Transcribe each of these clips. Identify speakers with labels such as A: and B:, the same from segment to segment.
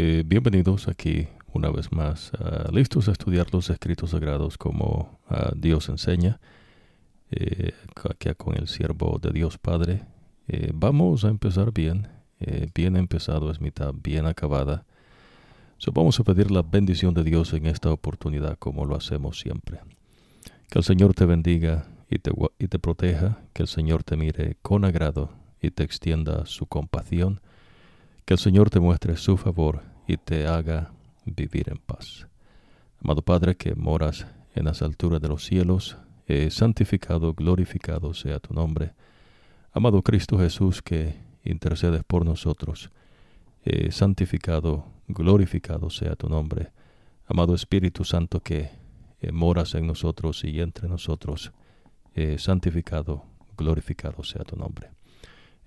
A: Eh, bienvenidos aquí una vez más, uh, listos a estudiar los escritos sagrados como uh, Dios enseña, eh, con el siervo de Dios Padre. Eh, vamos a empezar bien, eh, bien empezado es mitad bien acabada. So, vamos a pedir la bendición de Dios en esta oportunidad como lo hacemos siempre. Que el Señor te bendiga y te, y te proteja, que el Señor te mire con agrado y te extienda su compasión que el Señor te muestre su favor y te haga vivir en paz. Amado Padre que moras en las alturas de los cielos, eh, santificado, glorificado sea tu nombre. Amado Cristo Jesús que intercedes por nosotros, santificado, glorificado sea tu nombre. Amado Espíritu Santo que moras en nosotros y entre nosotros, santificado, glorificado sea tu nombre.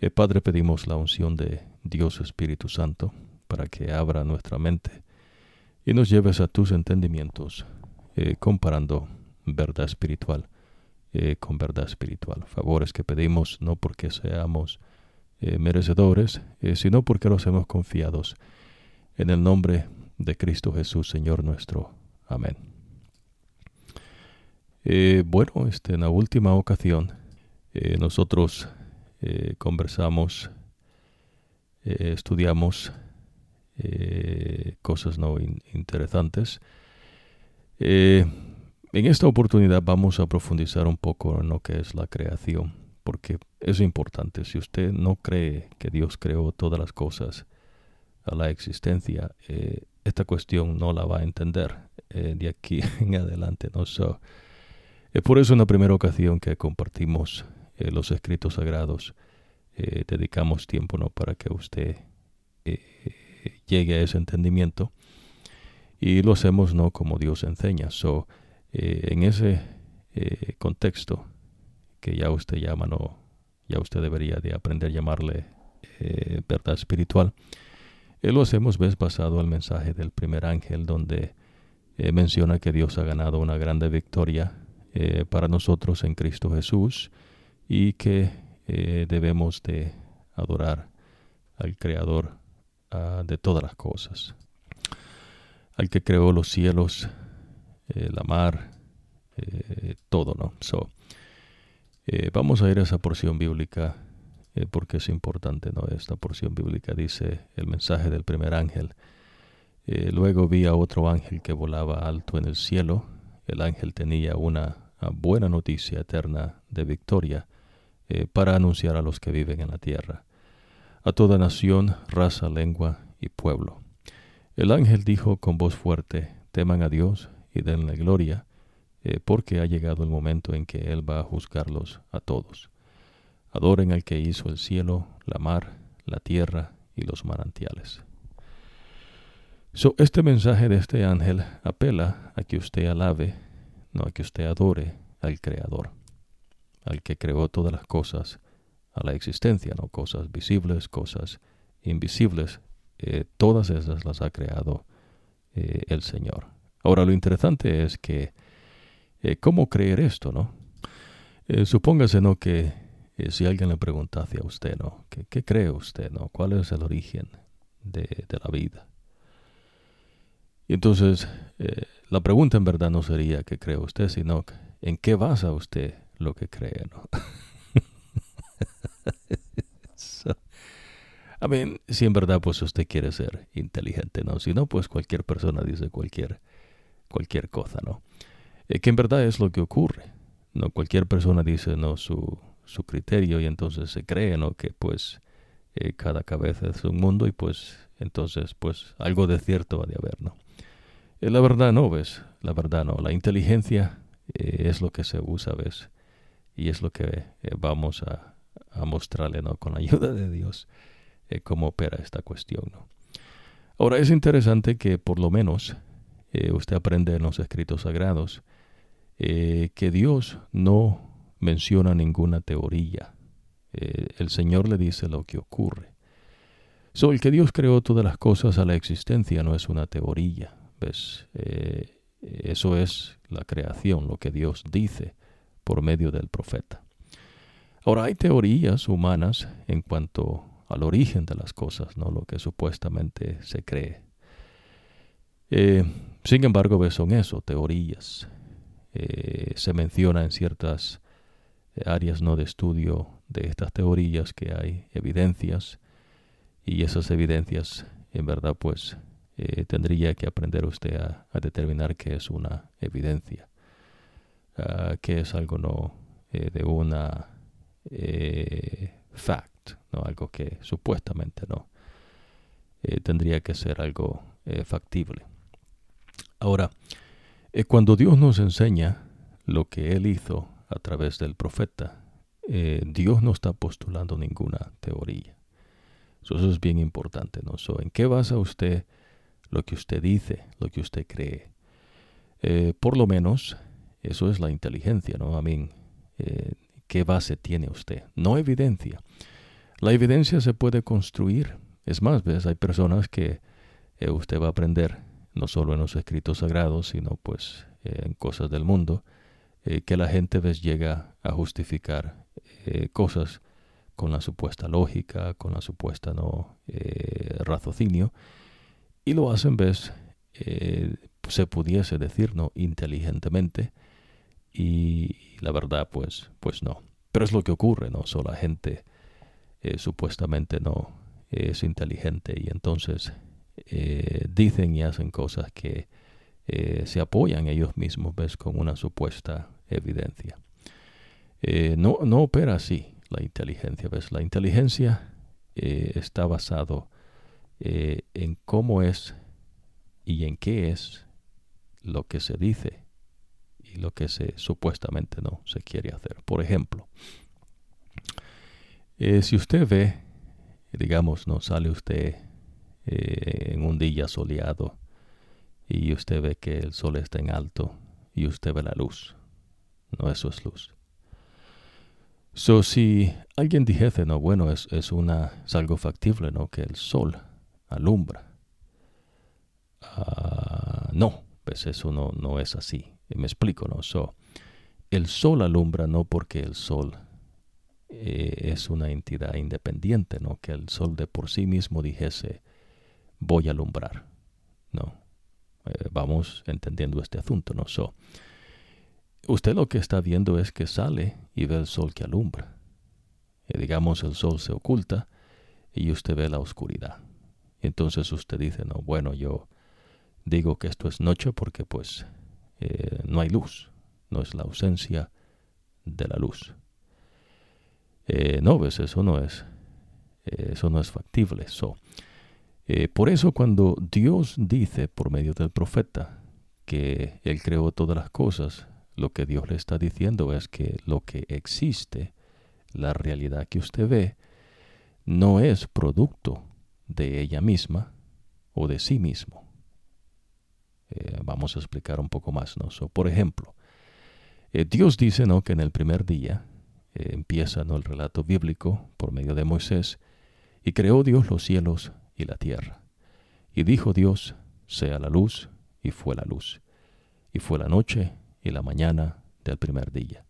A: Padre, pedimos la unción de Dios Espíritu Santo, para que abra nuestra mente y nos lleves a tus entendimientos, eh, comparando verdad espiritual eh, con verdad espiritual. Favores que pedimos no porque seamos eh, merecedores, sino porque los hemos confiados en el nombre de Cristo Jesús, Señor nuestro. Amén. bueno, este, en la última ocasión nosotros conversamos eh, estudiamos eh, cosas no interesantes. Eh, en esta oportunidad vamos a profundizar un poco en lo que es la creación, porque es importante. Si usted no cree que Dios creó todas las cosas a la existencia, esta cuestión no la va a entender de aquí en adelante. ¿no? por eso en la primera ocasión que compartimos los escritos sagrados, eh, dedicamos tiempo ¿no? para que usted eh, llegue a ese entendimiento y lo hacemos no como Dios enseña. So, eh, en ese contexto que ya usted llama, no, ya usted debería de aprender a llamarle verdad espiritual, lo hacemos ves basado al mensaje del primer ángel donde menciona que Dios ha ganado una grande victoria para nosotros en Cristo Jesús y que eh, debemos de adorar al Creador uh, de todas las cosas, al que creó los cielos, eh, la mar, eh, todo, ¿no? So, vamos a ir a esa porción bíblica porque es importante, ¿no? Esta porción bíblica dice el mensaje del primer ángel. luego vi a otro ángel que volaba alto en el cielo. El ángel tenía una buena noticia eterna de victoria eh, para anunciar a los que viven en la tierra, a toda nación, raza, lengua y pueblo. El ángel dijo con voz fuerte, teman a Dios y denle gloria, eh, porque ha llegado el momento en que Él va a juzgarlos a todos. Adoren al que hizo el cielo, la mar, la tierra y los manantiales. So, este mensaje de este ángel apela a que usted alabe, no a que usted adore al Creador al que creó todas las cosas a la existencia, ¿no? Cosas visibles, cosas invisibles, eh, todas esas las ha creado eh, el Señor. Ahora lo interesante es que eh, cómo creer esto, ¿no? supóngase, ¿no? Que si alguien le pregunta hacia usted, ¿no? ¿Qué, ¿Qué, cree usted, ¿no? ¿Cuál es el origen de, de la vida? Y entonces la pregunta en verdad no sería qué cree usted, sino en qué basa usted lo que cree, ¿no? a mí, si en verdad pues usted quiere ser inteligente, ¿no? Si no, pues cualquier persona dice cualquier, cualquier cosa, ¿no? Eh, que en verdad es lo que ocurre, ¿no? Cualquier persona dice, ¿no? Su, su criterio y entonces se cree, ¿no? Que pues eh, cada cabeza es un mundo y pues entonces pues algo de cierto va de haber, ¿no? Eh, la verdad no, ¿ves? La verdad no. La inteligencia es lo que se usa, ¿ves? Y es lo que eh, vamos a, mostrarle ¿no? con la ayuda de Dios eh, cómo opera esta cuestión. ¿no? Ahora es interesante que por lo menos eh, usted aprende en los escritos sagrados que Dios no menciona ninguna teoría. el Señor le dice lo que ocurre. So, el que Dios creó todas las cosas a la existencia no es una teoría. ¿ves? eso es la creación, lo que Dios dice por medio del profeta. Ahora hay teorías humanas en cuanto al origen de las cosas, ¿no? lo que supuestamente se cree. Eh, sin embargo, son eso, teorías. Eh, se menciona en ciertas áreas no de estudio de estas teorías que hay evidencias y esas evidencias en verdad pues eh, tendría que aprender usted a, determinar qué es una evidencia, uh, qué es algo no de una fact, no algo que supuestamente no tendría que ser algo factible. Ahora, eh, cuando Dios nos enseña lo que Él hizo a través del profeta, eh, Dios no está postulando ninguna teoría. eso es bien importante, ¿no? ¿En qué basa usted lo que usted dice, lo que usted cree? Eh, por lo menos, eso es la inteligencia, ¿no? A mí, ¿qué base tiene usted? No evidencia. La evidencia se puede construir. Es más, ¿ves? hay personas que usted va a aprender no solo en los escritos sagrados, sino pues eh, en cosas del mundo, eh, que la gente ves llega a justificar eh, cosas con la supuesta lógica, con la supuesta no raciocinio, y lo hacen ves se pudiese decir no inteligentemente y la verdad pues pues no pero es lo que ocurre no so, la gente supuestamente no es inteligente y entonces eh, dicen y hacen cosas que eh, se apoyan ellos mismos, ves, con una supuesta evidencia. Eh, no, no opera así la inteligencia, ves. La inteligencia está basado en cómo es y en qué es lo que se dice y lo que se supuestamente no se quiere hacer. Por ejemplo, si usted ve, digamos, no sale usted eh, en un día soleado y usted ve que el sol está en alto y usted ve la luz. No, eso es luz. So, si alguien dijese, no, bueno, es, es, una, es algo factible, ¿no? Que el sol alumbra. Ah, no, pues eso no, no es así. Me explico, ¿no? So, el sol alumbra no porque el sol eh, es una entidad independiente, ¿no? Que el sol de por sí mismo dijese, voy a alumbrar. No. Eh, vamos entendiendo este asunto, ¿no? So, usted lo que está viendo es que sale y ve el sol que alumbra. Eh, digamos, el sol se oculta y usted ve la oscuridad. entonces usted dice, no, bueno, yo digo que esto es noche porque pues eh, no hay luz, no es la ausencia de la luz. no, ves, eso no es, eso no es factible. Eh, por eso cuando Dios dice por medio del profeta que Él creó todas las cosas, lo que Dios le está diciendo es que lo que existe, la realidad que usted ve, no es producto de ella misma o de sí mismo. Eh, vamos a explicar un poco más. ¿no? por ejemplo, eh, Dios dice ¿no? que en el primer día empieza ¿no? el relato bíblico por medio de Moisés, y creó Dios los cielos y la tierra. Y dijo Dios, sea la luz, y fue la luz. Y fue la noche y la mañana del primer día.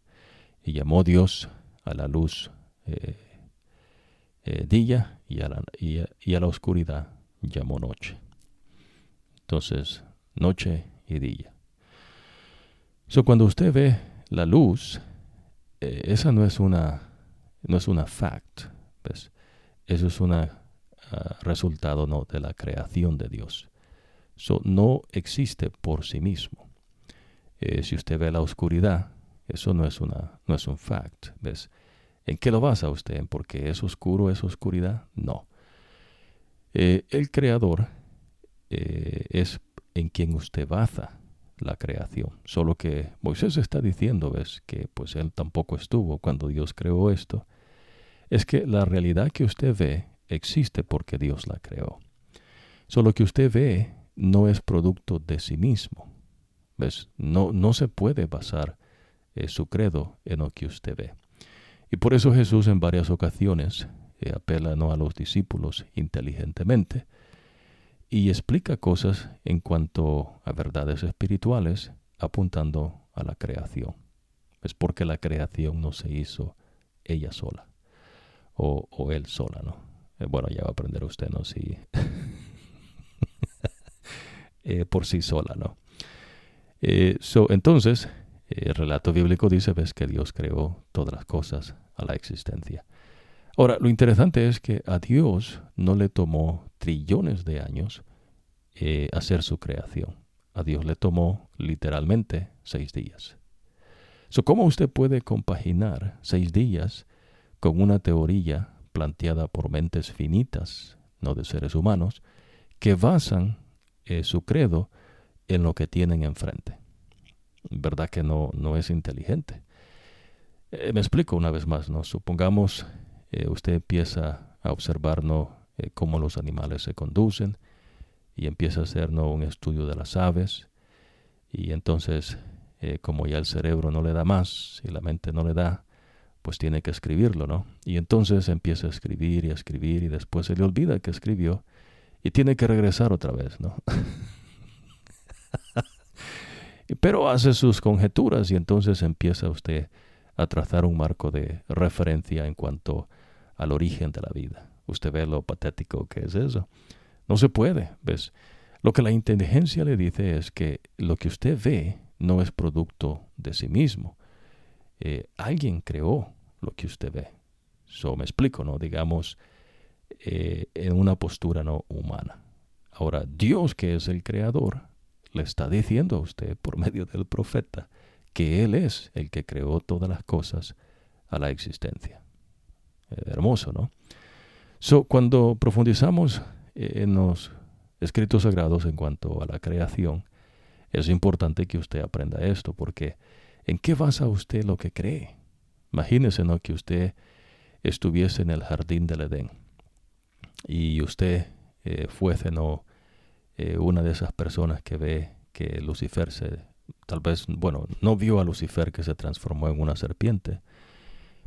A: Y llamó Dios a la luz eh, eh, día y a, la, y, a, la, oscuridad llamó noche. Entonces, noche y día. So, cuando usted ve la luz, eh, esa no es una, no es una fact, ¿ves? Eso es una Ah, resultado no de la creación de Dios. So, no existe por sí mismo. Eh, si usted ve la oscuridad, eso no es, una, no es un fact. ¿ves? ¿En qué lo basa usted? ¿En porque es oscuro, es oscuridad? No. Eh, el creador eh, es en quien usted basa la creación. Solo que Moisés está diciendo, ves, que pues él tampoco estuvo cuando Dios creó esto. Es que la realidad que usted ve existe porque Dios la creó. Solo que usted ve no es producto de sí mismo. ¿Ves? No, no se puede basar eh, su credo en lo que usted ve. Y por eso Jesús en varias ocasiones eh, apela no a los discípulos inteligentemente y explica cosas en cuanto a verdades espirituales apuntando a la creación. Es porque la creación no se hizo ella sola o, o él sola, ¿no? Eh, bueno, ya va a aprender usted, ¿no? Si por sí sola, ¿no? entonces, el relato bíblico dice, ves que Dios creó todas las cosas a la existencia. Ahora, lo interesante es que a Dios no le tomó trillones de años hacer su creación. A Dios le tomó literalmente seis días. ¿Cómo usted puede compaginar seis días con una teoría planteada por mentes finitas, no de seres humanos, que basan eh, su credo en lo que tienen enfrente? ¿Verdad que no, no es inteligente? Eh, me explico una vez más, ¿no? Supongamos eh, usted empieza a observar cómo los animales se conducen y empieza a hacer un estudio de las aves y entonces eh, como ya el cerebro no le da más y la mente no le da, pues tiene que escribirlo, ¿no? Y entonces empieza a escribir y a escribir y después se le olvida que escribió y tiene que regresar otra vez, ¿no? Pero hace sus conjeturas y entonces empieza usted a trazar un marco de referencia en cuanto al origen de la vida. Usted ve lo patético que es eso. No se puede, ¿ves? Lo que la inteligencia le dice es que lo que usted ve no es producto de sí mismo. Eh, alguien creó lo que usted ve. Eso me explico, ¿no? Digamos, eh, en una postura no humana. Ahora, Dios, que es el creador, le está diciendo a usted por medio del profeta que Él es el que creó todas las cosas a la existencia. Eh, hermoso, ¿no? So, cuando profundizamos en los escritos sagrados en cuanto a la creación, es importante que usted aprenda esto, porque ¿en qué basa usted lo que cree? Imagínese ¿no? que usted estuviese en el jardín del Edén y usted eh, fuese ¿no? Eh, una de esas personas que ve que Lucifer se, tal vez, bueno, no vio a Lucifer que se transformó en una serpiente,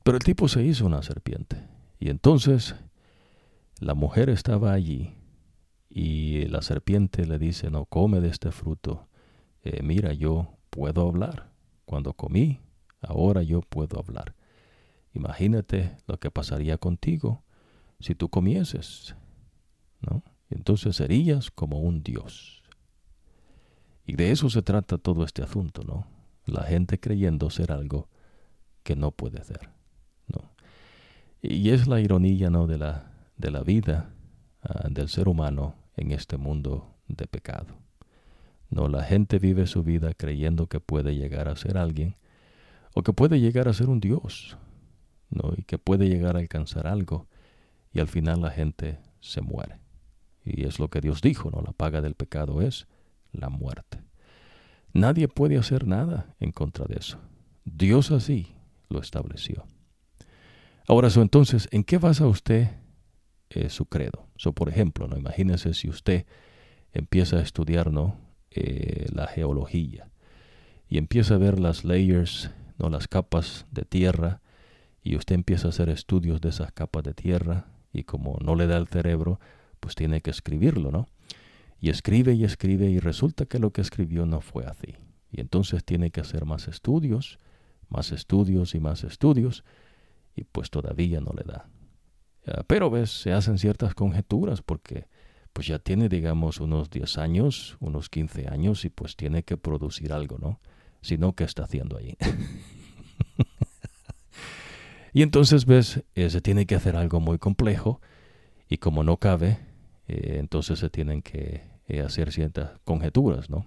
A: pero el tipo se hizo una serpiente. Y entonces la mujer estaba allí y la serpiente le dice, no come de este fruto eh, mira, yo puedo hablar. Cuando comí, ahora yo puedo hablar. Imagínate lo que pasaría contigo si tú comieses, ¿no? Entonces serías como un Dios. Y de eso se trata todo este asunto, ¿no? La gente creyendo ser algo que no puede ser. Y es la ironía, ¿no? De la, de la vida ah, del ser humano en este mundo de pecado. No, la gente vive su vida creyendo que puede llegar a ser alguien o que puede llegar a ser un Dios, ¿no? Y que puede llegar a alcanzar algo y al final la gente se muere. Y es lo que Dios dijo, ¿no? La paga del pecado es la muerte. Nadie puede hacer nada en contra de eso. Dios así lo estableció. Ahora, so, entonces, ¿en qué basa usted eh, su credo? So, por ejemplo, ¿no? Imagínese si usted empieza a estudiar, ¿no? Eh, la geología y empieza a ver las layers, no las capas de tierra y usted empieza a hacer estudios de esas capas de tierra y como no le da el cerebro, pues tiene que escribirlo, ¿no? Y escribe y escribe y resulta que lo que escribió no fue así. Y entonces tiene que hacer más estudios, más estudios y más estudios y pues todavía no le da. Pero ves, se hacen ciertas conjeturas porque pues ya tiene, digamos, unos 10 años, unos 15 años y pues tiene que producir algo, ¿no? Si no, ¿qué está haciendo ahí? y entonces, ves, eh, se tiene que hacer algo muy complejo y como no cabe, eh, entonces se tienen que eh, hacer ciertas conjeturas, ¿no?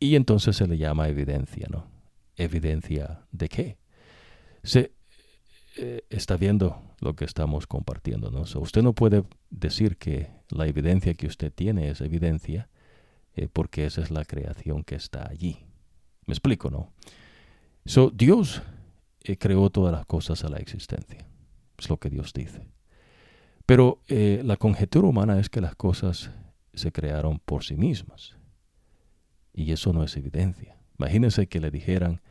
A: Y entonces se le llama evidencia, ¿no? ¿Evidencia de qué? Se, eh, está viendo lo que estamos compartiendo. ¿no? usted no puede decir que la evidencia que usted tiene es evidencia eh, porque esa es la creación que está allí. Me explico, ¿no? So, Dios eh, creó todas las cosas a la existencia. Es lo que Dios dice. Pero la conjetura humana es que las cosas se crearon por sí mismas. Y eso no es evidencia. Imagínense que le dijeran,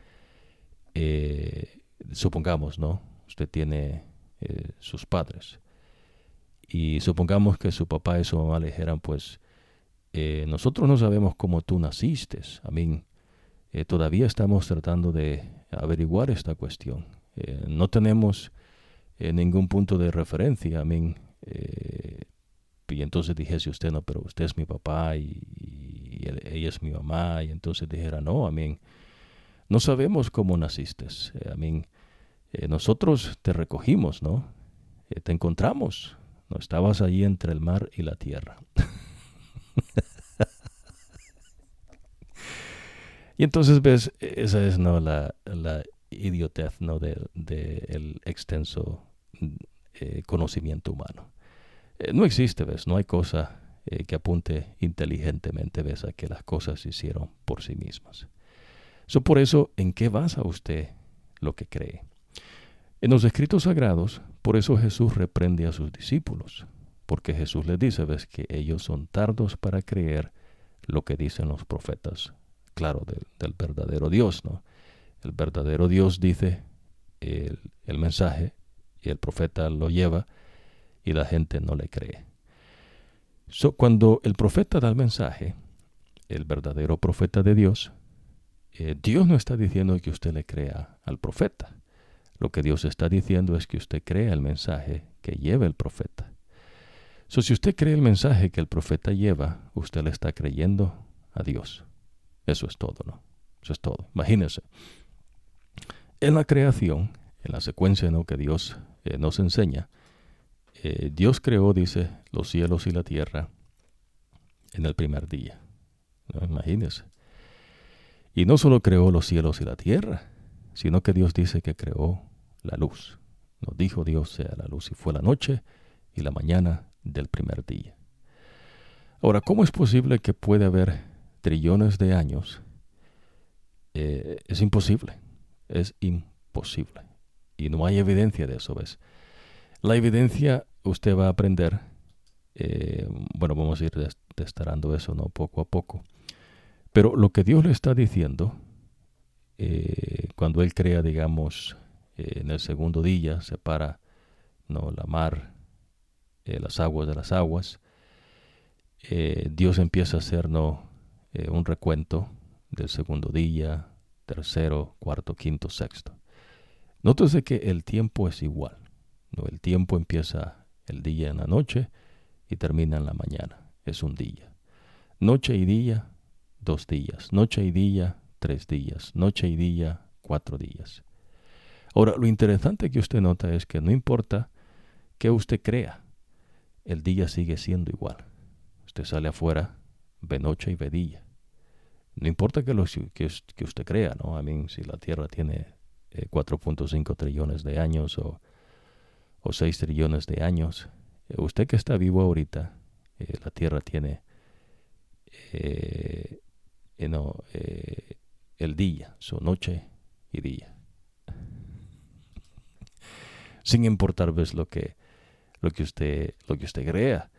A: supongamos, ¿no? Usted tiene eh, sus padres. Y supongamos que su papá y su mamá le dijeran, pues, eh, nosotros no sabemos cómo tú naciste. A mí, eh, todavía estamos tratando de averiguar esta cuestión. no tenemos ningún punto de referencia. A mí, y entonces dijese usted, no, pero usted es mi papá y, y ella es mi mamá, y entonces dijera, no, amén, no sabemos cómo naciste, amén, eh, nosotros te recogimos, ¿no? Eh, te encontramos, no estabas allí entre el mar y la tierra. y entonces ves, esa es no la, la idiotez no del de, el extenso eh, conocimiento humano. No existe, ves, no hay cosa que apunte inteligentemente, ves, a que las cosas se hicieron por sí mismas. So, por eso, ¿en qué basa usted lo que cree? En los escritos sagrados, por eso Jesús reprende a sus discípulos, porque Jesús les dice, ves, que ellos son tardos para creer lo que dicen los profetas, claro, del verdadero Dios, ¿no? El verdadero Dios dice el, mensaje y el profeta lo lleva y la gente no le cree. cuando el profeta da el mensaje, el verdadero profeta de Dios, eh, Dios no está diciendo que usted le crea al profeta. Lo que Dios está diciendo es que usted crea el mensaje que lleva el profeta. So, si usted cree el mensaje que el profeta lleva, usted le está creyendo a Dios. Eso es todo, ¿no? Eso es todo. Imagínense. En la creación, en la secuencia ¿no? que Dios eh, nos enseña, eh, Dios creó, dice, los cielos y la tierra en el primer día. ¿no? Imagínense. Y no solo creó los cielos y la tierra, sino que Dios dice que creó la luz. Nos dijo Dios sea la luz y fue la noche y la mañana del primer día. Ahora, ¿cómo es posible que puede haber trillones de años? Eh, es imposible, es imposible. Y no hay evidencia de eso, ¿ves? La evidencia usted va a aprender, eh, bueno, vamos a ir testarando eso, ¿no? Poco a poco. Pero lo que Dios le está diciendo, eh, cuando Él crea, digamos, eh, en el segundo día, separa ¿no? la mar, las aguas de las aguas, Dios empieza a hacer ¿no? un recuento del segundo día, tercero, cuarto, quinto, sexto. Nótese que el tiempo es igual. El tiempo empieza el día en la noche y termina en la mañana. Es un día. Noche y día, dos días. Noche y día, tres días. Noche y día, cuatro días. Ahora, lo interesante que usted nota es que no importa que usted crea, el día sigue siendo igual. Usted sale afuera, ve noche y ve día. No importa que, lo, que, usted crea, ¿no? A mí, si la Tierra tiene 4.5 eh, trillones de años o, o 6 trillones de años. Eh, usted que está vivo ahorita, eh, la Tierra tiene el día, su noche y día. Sin importar ves lo que lo que usted lo que usted crea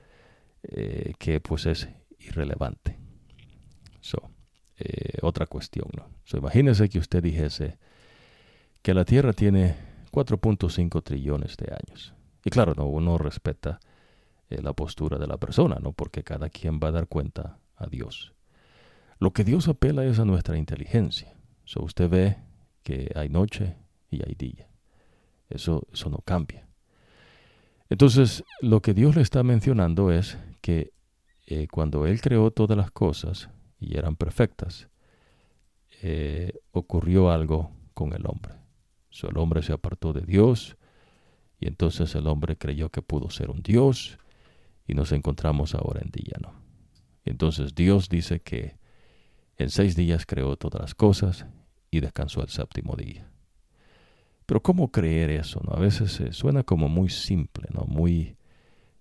A: que pues es irrelevante. So, otra cuestión, ¿no? So, imagínese que usted dijese que la Tierra tiene 4.5 trillones de años. Y claro, no, uno respeta eh, la postura de la persona, ¿no? Porque cada quien va a dar cuenta a Dios. Lo que Dios apela es a nuestra inteligencia. So, usted ve que hay noche y hay día. Eso, eso no cambia. Entonces, lo que Dios le está mencionando es que eh, cuando Él creó todas las cosas y eran perfectas, eh, ocurrió algo con el hombre el hombre se apartó de Dios y entonces el hombre creyó que pudo ser un Dios y nos encontramos ahora en día, ¿no? Entonces Dios dice que en seis días creó todas las cosas y descansó el séptimo día. Pero ¿cómo creer eso? No? A veces suena como muy simple, ¿no? Muy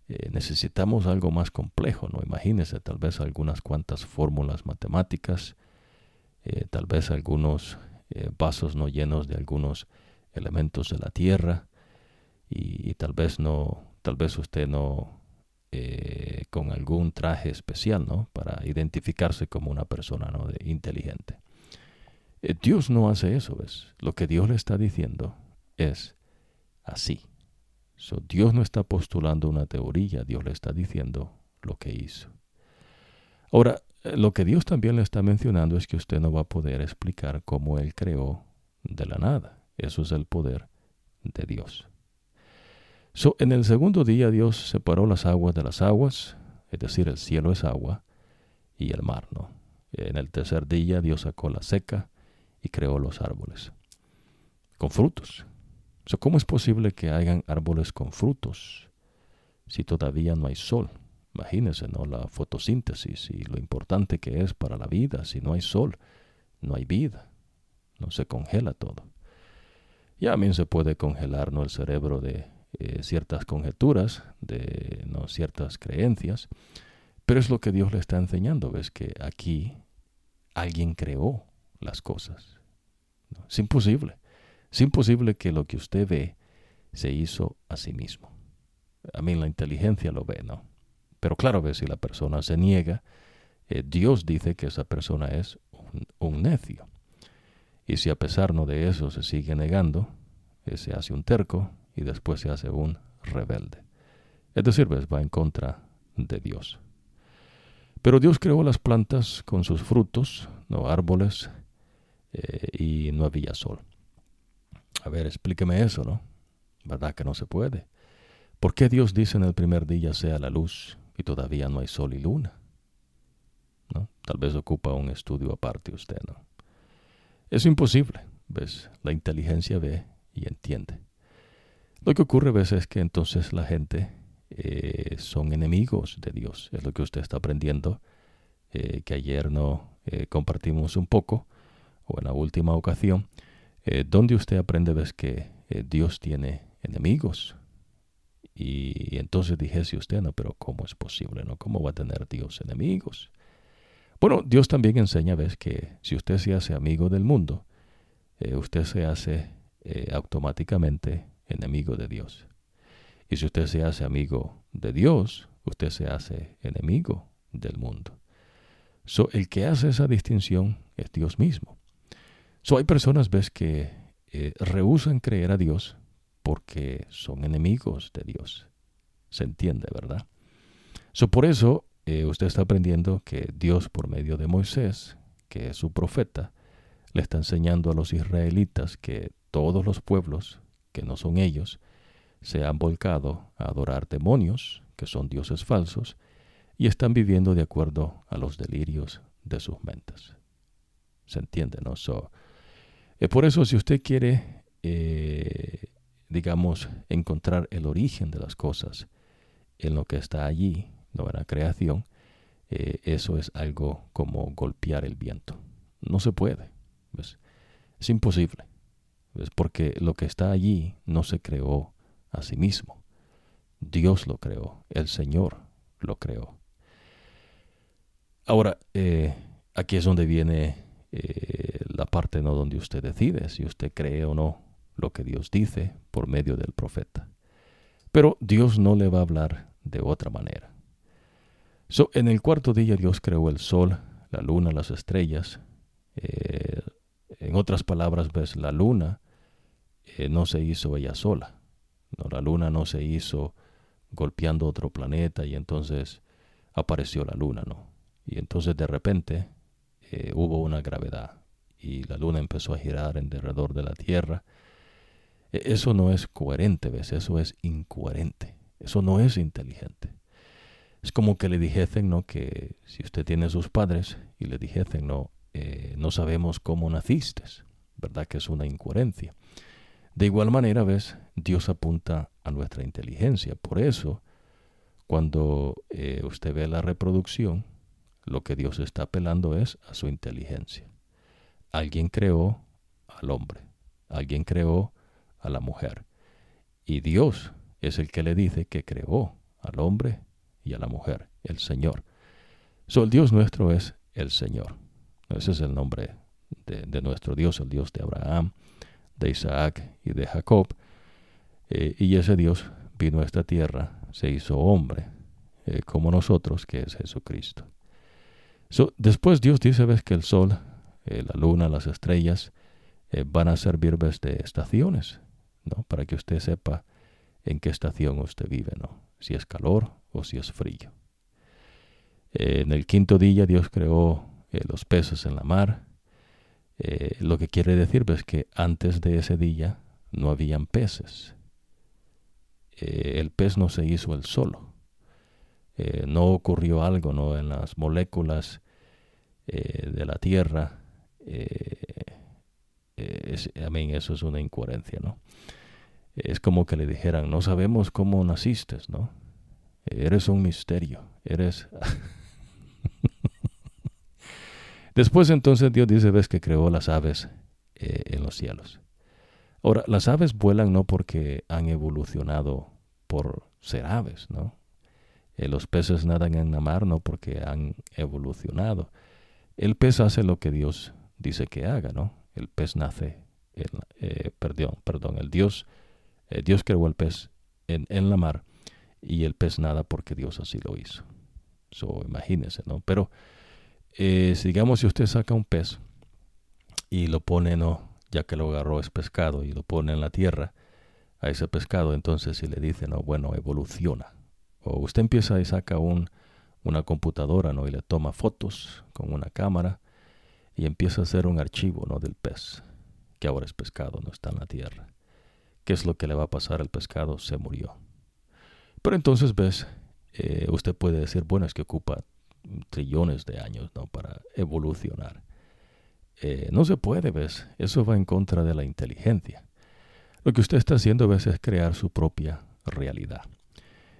A: eh, necesitamos algo más complejo, ¿no? Imagínese tal vez algunas cuantas fórmulas matemáticas, eh, tal vez algunos eh, vasos no llenos de algunos elementos de la tierra y, tal vez no, tal vez usted no eh, con algún traje especial, ¿no? Para identificarse como una persona ¿no? inteligente. Eh, Dios no hace eso, ¿ves? Lo que Dios le está diciendo es así. Dios no está postulando una teoría, Dios le está diciendo lo que hizo. Ahora, eh, lo que Dios también le está mencionando es que usted no va a poder explicar cómo Él creó de la nada. Eso es el poder de Dios. So, en el segundo día Dios separó las aguas de las aguas, es decir, el cielo es agua y el mar, ¿no? En el tercer día Dios sacó la seca y creó los árboles con frutos. ¿Cómo es posible que hayan árboles con frutos si todavía no hay sol? Imagínense, ¿no? La fotosíntesis y lo importante que es para la vida. Si no hay sol, no hay vida. No se congela todo. Ya también se puede congelar ¿no? el cerebro de eh, ciertas conjeturas, de ¿no? ciertas creencias, pero es lo que Dios le está enseñando. Ves que aquí alguien creó las cosas. Es imposible. Es imposible que lo que usted ve se hizo a sí mismo. A mí la inteligencia lo ve, ¿no? Pero claro, ve si la persona se niega, eh, Dios dice que esa persona es un, necio. Y si a pesar ¿no, de eso se sigue negando, eh, se hace un terco y después se hace un rebelde. Es decir, ¿ves? va en contra de Dios. Pero Dios creó las plantas con sus frutos, no árboles, eh, y no había sol. A ver, explíqueme eso, ¿no? ¿Verdad que no se puede? ¿Por qué Dios dice en el primer día sea la luz y todavía no hay sol y luna? ¿No? Tal vez ocupa un estudio aparte usted, ¿no? Es imposible, ¿ves? La inteligencia ve y entiende. Lo que ocurre a veces es que entonces la gente eh, son enemigos de Dios. Es lo que usted está aprendiendo, eh, que ayer no eh, compartimos un poco, o en la última ocasión, donde usted aprende ves que Dios tiene enemigos. Y entonces dije, si usted no, pero ¿cómo es posible? ¿no? ¿Cómo va a tener Dios enemigos? Bueno, Dios también enseña, ves, que si usted se hace amigo del mundo, usted se hace automáticamente enemigo de Dios. Y si usted se hace amigo de Dios, usted se hace enemigo del mundo. So, el que hace esa distinción es Dios mismo. So, hay personas, ves, que eh, creer a Dios porque son enemigos de Dios. Se entiende, ¿verdad? So, por eso eh, usted está aprendiendo que Dios, por medio de Moisés, que es su profeta, le está enseñando a los israelitas que todos los pueblos que no son ellos, se han volcado a adorar demonios, que son dioses falsos, y están viviendo de acuerdo a los delirios de sus mentes. ¿Se entiende, no? So, eh, por eso, si usted quiere, eh, digamos, encontrar el origen de las cosas en lo que está allí, no en la creación, eh, eso es algo como golpear el viento. No se puede. Es imposible. Es porque lo que está allí no se creó a sí mismo. Dios lo creó, el Señor lo creó. Ahora, eh, aquí es donde viene eh, la parte ¿no? donde usted decide si usted cree o no lo que Dios dice por medio del profeta. Pero Dios no le va a hablar de otra manera. So, en el cuarto día Dios creó el sol, la luna, las estrellas. Eh, en otras palabras, ves, la luna no se hizo ella sola. ¿no? La luna no se hizo golpeando otro planeta y entonces apareció la luna, ¿no? Y entonces de repente eh, hubo una gravedad y la luna empezó a girar en derredor de la Tierra. E, eso no es coherente, ¿ves? Eso es incoherente. Eso no es inteligente. Es como que le dijesen, ¿no? Que si usted tiene sus padres y le dijesen, ¿no? Eh, no sabemos cómo naciste, ¿verdad? Que es una incoherencia. De igual manera, ves, Dios apunta a nuestra inteligencia. Por eso, cuando eh, usted ve la reproducción, lo que Dios está apelando es a su inteligencia. Alguien creó al hombre, alguien creó a la mujer. Y Dios es el que le dice que creó al hombre y a la mujer, el Señor. So, el Dios nuestro es el Señor. Ese es el nombre de nuestro Dios, el Dios de Abraham, de Isaac y de Jacob. Eh, y ese Dios vino a esta tierra, se hizo hombre, eh, como nosotros, que es Jesucristo. después Dios dice, ves que el sol, eh, la luna, las estrellas van a servir de estaciones, ¿no? Para que usted sepa en qué estación usted vive, ¿no? Si es calor o si es frío. en el quinto día Dios creó los peces en la mar, eh, lo que quiere decir es que antes de ese día no habían peces. Eh, el pez no se hizo el solo. Eh, no ocurrió algo ¿no? en las moléculas de la tierra. Es, a mí eso es una incoherencia, ¿no? Es como que le dijeran, no sabemos cómo naciste, ¿no? Eres un misterio, eres... Después entonces Dios dice, ves que creó las aves en los cielos. Ahora, las aves vuelan no porque han evolucionado por ser aves, ¿no? Eh, los peces nadan en la mar no porque han evolucionado. El pez hace lo que Dios dice que haga, ¿no? El pez nace, eh, perdón, perdón, el Dios, eh, Dios creó el pez en, en, la mar y el pez nada porque Dios así lo hizo. So, imagínese, ¿no? Pero, digamos, si usted saca un pez y lo pone, ¿no? ya que lo agarró es pescado y lo pone en la tierra a ese pescado, entonces si le dice, no, bueno, evoluciona. O usted empieza y saca un, una computadora, ¿no? Y le toma fotos con una cámara y empieza a hacer un archivo, ¿no? Del pez, que ahora es pescado, no está en la tierra. ¿Qué es lo que le va a pasar al pescado? Se murió. Pero entonces ves, eh, usted puede decir, bueno, es que ocupa trillones de años, ¿no? Para evolucionar. Eh, no se puede, ¿ves? Eso va en contra de la inteligencia. Lo que usted está haciendo, ¿ves? Es crear su propia realidad.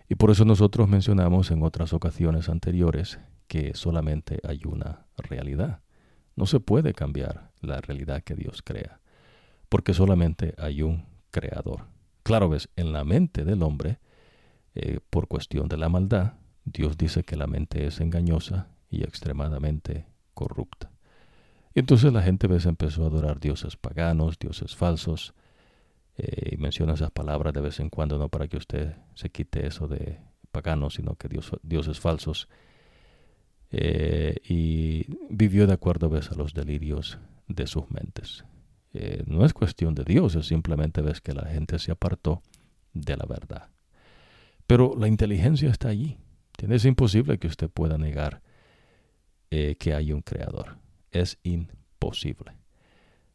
A: Y por eso nosotros mencionamos en otras ocasiones anteriores que solamente hay una realidad. No se puede cambiar la realidad que Dios crea, porque solamente hay un creador. Claro, ves, en la mente del hombre, eh, por cuestión de la maldad, Dios dice que la mente es engañosa y extremadamente corrupta. Y entonces la gente ¿ves? empezó a adorar dioses paganos, dioses falsos, eh, y menciona esas palabras de vez en cuando, no para que usted se quite eso de paganos, sino que dios, dioses falsos. Eh, y vivió de acuerdo ¿ves? a los delirios de sus mentes. Eh, no es cuestión de Dios, es simplemente ves que la gente se apartó de la verdad. Pero la inteligencia está allí. Es imposible que usted pueda negar que hay un creador es imposible.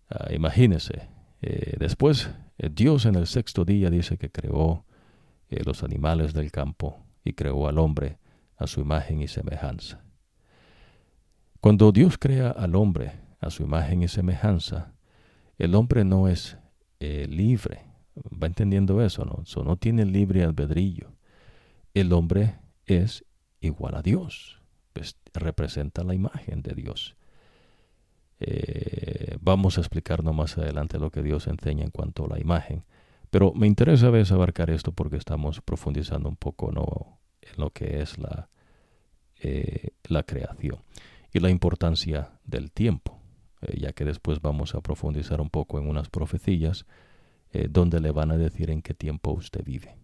A: Ah, imagínese, eh, después eh, Dios en el sexto día dice que creó eh, los animales del campo y creó al hombre a su imagen y semejanza. Cuando Dios crea al hombre a su imagen y semejanza, el hombre no es libre. ¿Va entendiendo eso? No? no tiene libre albedrillo. El hombre es igual a Dios. Pues, representa la imagen de Dios. Eh, vamos a explicarnos más adelante lo que Dios enseña en cuanto a la imagen. Pero me interesa a veces abarcar esto porque estamos profundizando un poco ¿no? en lo que es la, eh, la creación y la importancia del tiempo, eh, ya que después vamos a profundizar un poco en unas profecías donde le van a decir en qué tiempo usted vive.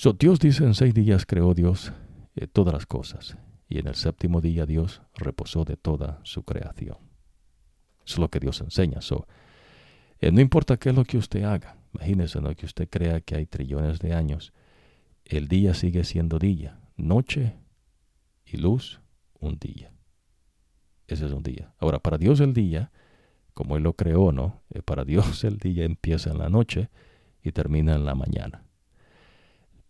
A: So, Dios dice en seis días creó Dios todas las cosas y en el séptimo día Dios reposó de toda su creación. Eso es lo que Dios enseña. So, eh, no importa qué es lo que usted haga, imagínese ¿no? que usted crea que hay trillones de años, el día sigue siendo día, noche y luz, un día. Ese es un día. Ahora, para Dios el día, como Él lo creó, ¿no? Eh, para Dios el día empieza en la noche y termina en la mañana.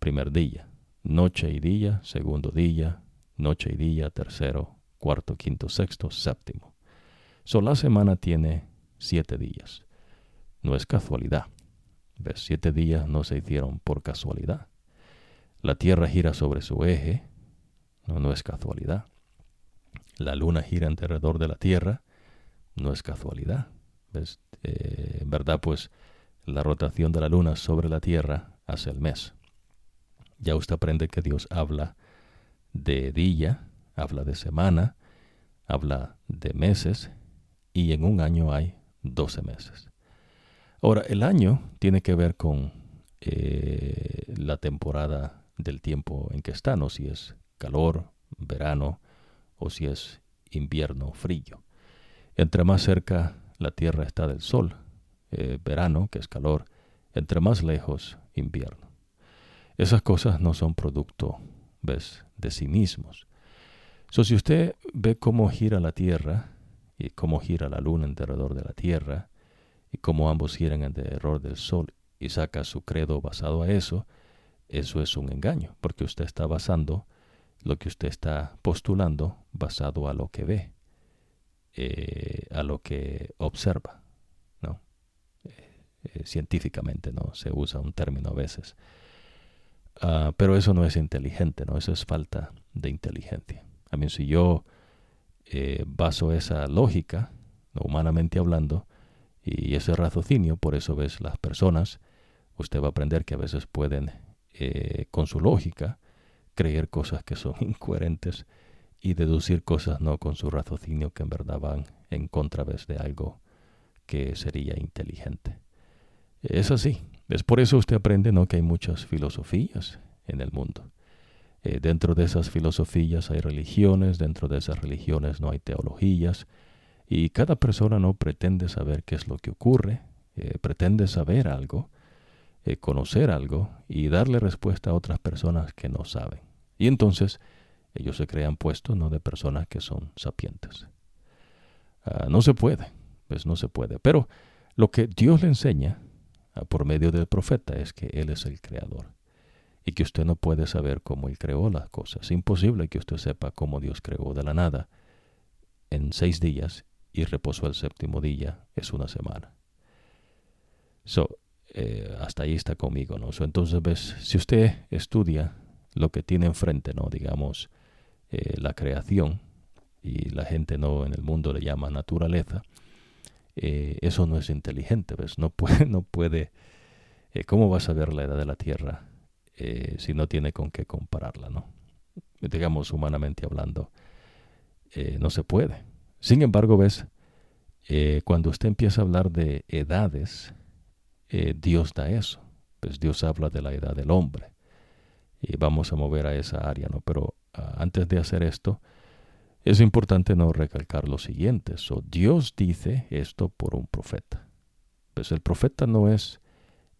A: Primer día, noche y día, segundo día, noche y día, tercero, cuarto, quinto, sexto, séptimo. So, la semana tiene siete días. No es casualidad. ¿Ves? Siete días no se hicieron por casualidad. La Tierra gira sobre su eje. No, es casualidad. La Luna gira alrededor de la Tierra. No es casualidad. ¿Ves? Eh, verdad, pues la rotación de la Luna sobre la Tierra hace el mes. Ya usted aprende que Dios habla de día, habla de semana, habla de meses y en un año hay 12 meses. Ahora, el año tiene que ver con eh, la temporada del tiempo en que está, no si es calor, verano o si es invierno, frío. Entre más cerca la Tierra está del Sol, eh, verano, que es calor, entre más lejos, invierno. Esas cosas no son producto ¿ves? de sí mismos. So, si usted ve cómo gira la Tierra y cómo gira la Luna alrededor de la Tierra y cómo ambos giran alrededor del Sol y saca su credo basado a eso, eso es un engaño, porque usted está basando lo que usted está postulando basado a lo que ve, eh, a lo que observa, ¿no? Eh, eh, científicamente, ¿no? Se usa un término a veces. Ah, pero eso no es inteligente, ¿no? Eso es falta de inteligencia. A mí, si yo baso esa lógica, humanamente hablando, y ese raciocinio, por eso ves las personas, usted va a aprender que a veces pueden, con su lógica, creer cosas que son incoherentes y deducir cosas no con su raciocinio que en verdad van en contra de algo que sería inteligente. Es así. Es por eso usted aprende ¿no? que hay muchas filosofías en el mundo. Eh, dentro de esas filosofías hay religiones, dentro de esas religiones no hay teologías, y cada persona no pretende saber qué es lo que ocurre, eh, pretende saber algo, eh, conocer algo y darle respuesta a otras personas que no saben. Y entonces ellos se crean puestos no de personas que son sapientes. Ah, no se puede, pues no se puede. Pero lo que Dios le enseña por medio del profeta es que Él es el creador y que usted no puede saber cómo Él creó las cosas. Es imposible que usted sepa cómo Dios creó de la nada en seis días y reposó el séptimo día, es una semana. So, eh, hasta ahí está conmigo, ¿no? entonces, ves, si usted estudia lo que tiene enfrente, ¿no? Digamos, eh, la creación, y la gente no en el mundo le llama naturaleza, eh, eso no es inteligente, ¿ves? No puede, no puede, ¿cómo vas a ver la edad de la Tierra si no tiene con qué compararla, ¿no? Digamos, humanamente hablando, no se puede. Sin embargo, ves, cuando usted empieza a hablar de edades, eh, Dios da eso. Pues Dios habla de la edad del hombre. Y vamos a mover a esa área, ¿no? Pero ah, antes de hacer esto, es importante no recalcar lo siguiente. So, Dios dice esto por un profeta. Pues el profeta no es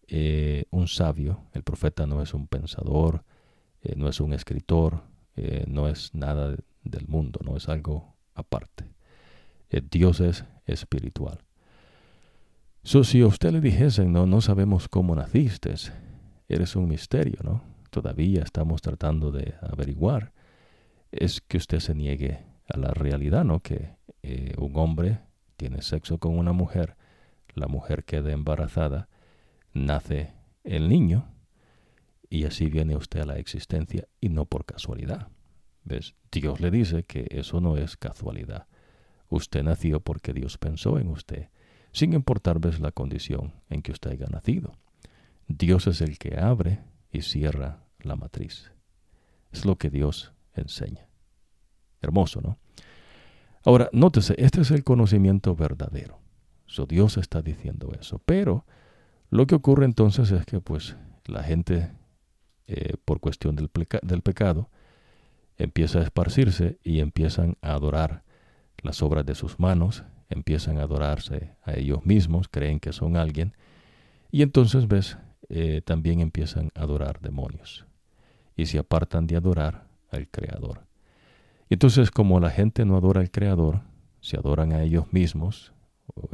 A: eh, un sabio, el profeta no es un pensador, eh, no es un escritor, no es nada del mundo, no es algo aparte. Dios es espiritual. So, si a usted le dijesen, no, no sabemos cómo naciste, eres un misterio, ¿no? Todavía estamos tratando de averiguar. Es que usted se niegue a la realidad, ¿no? Que eh, un hombre tiene sexo con una mujer, la mujer queda embarazada, nace el niño y así viene usted a la existencia y no por casualidad. ¿Ves? Dios le dice que eso no es casualidad. Usted nació porque Dios pensó en usted sin importarles la condición en que usted haya nacido. Dios es el que abre y cierra la matriz. Es lo que Dios enseña. Hermoso, ¿no? Ahora, nótese, este es el conocimiento verdadero. So, Dios está diciendo eso. Pero lo que ocurre entonces es que pues la gente, eh, por cuestión del, del pecado, empieza a esparcirse y empiezan a adorar las obras de sus manos, empiezan a adorarse a ellos mismos, creen que son alguien, y entonces ves, eh, también empiezan a adorar demonios, y se apartan de adorar al Creador. Entonces como la gente no adora al Creador, se adoran a ellos mismos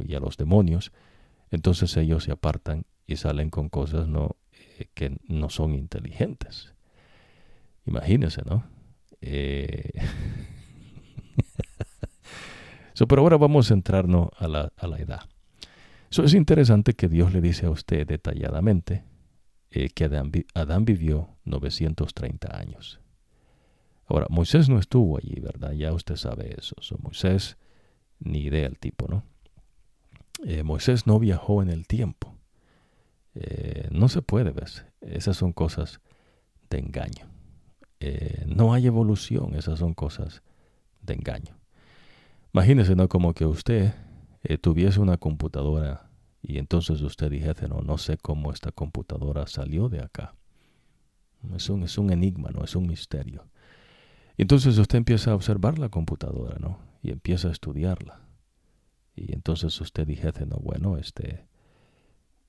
A: y a los demonios, entonces ellos se apartan y salen con cosas eh, que no son inteligentes. Imagínense, ¿no? Eh, pero ahora vamos a centrarnos a la, edad. So, es interesante que Dios le dice a usted detalladamente eh, que Adán, vivió 930 años. Ahora, Moisés no estuvo allí, ¿verdad? Ya usted sabe eso. Moisés, ni idea el tipo, ¿no? Eh, Moisés no viajó en el tiempo. Eh, no se puede, ¿ves? Esas son cosas de engaño. no hay evolución, esas son cosas de engaño. Imagínese, ¿no? Como que usted eh, tuviese una computadora y entonces usted dijese, no, no sé cómo esta computadora salió de acá. Es un, es un enigma, ¿no? Es un misterio. Entonces usted empieza a observar la computadora, ¿no? Y empieza a estudiarla. Y entonces usted dijese, no, bueno, este,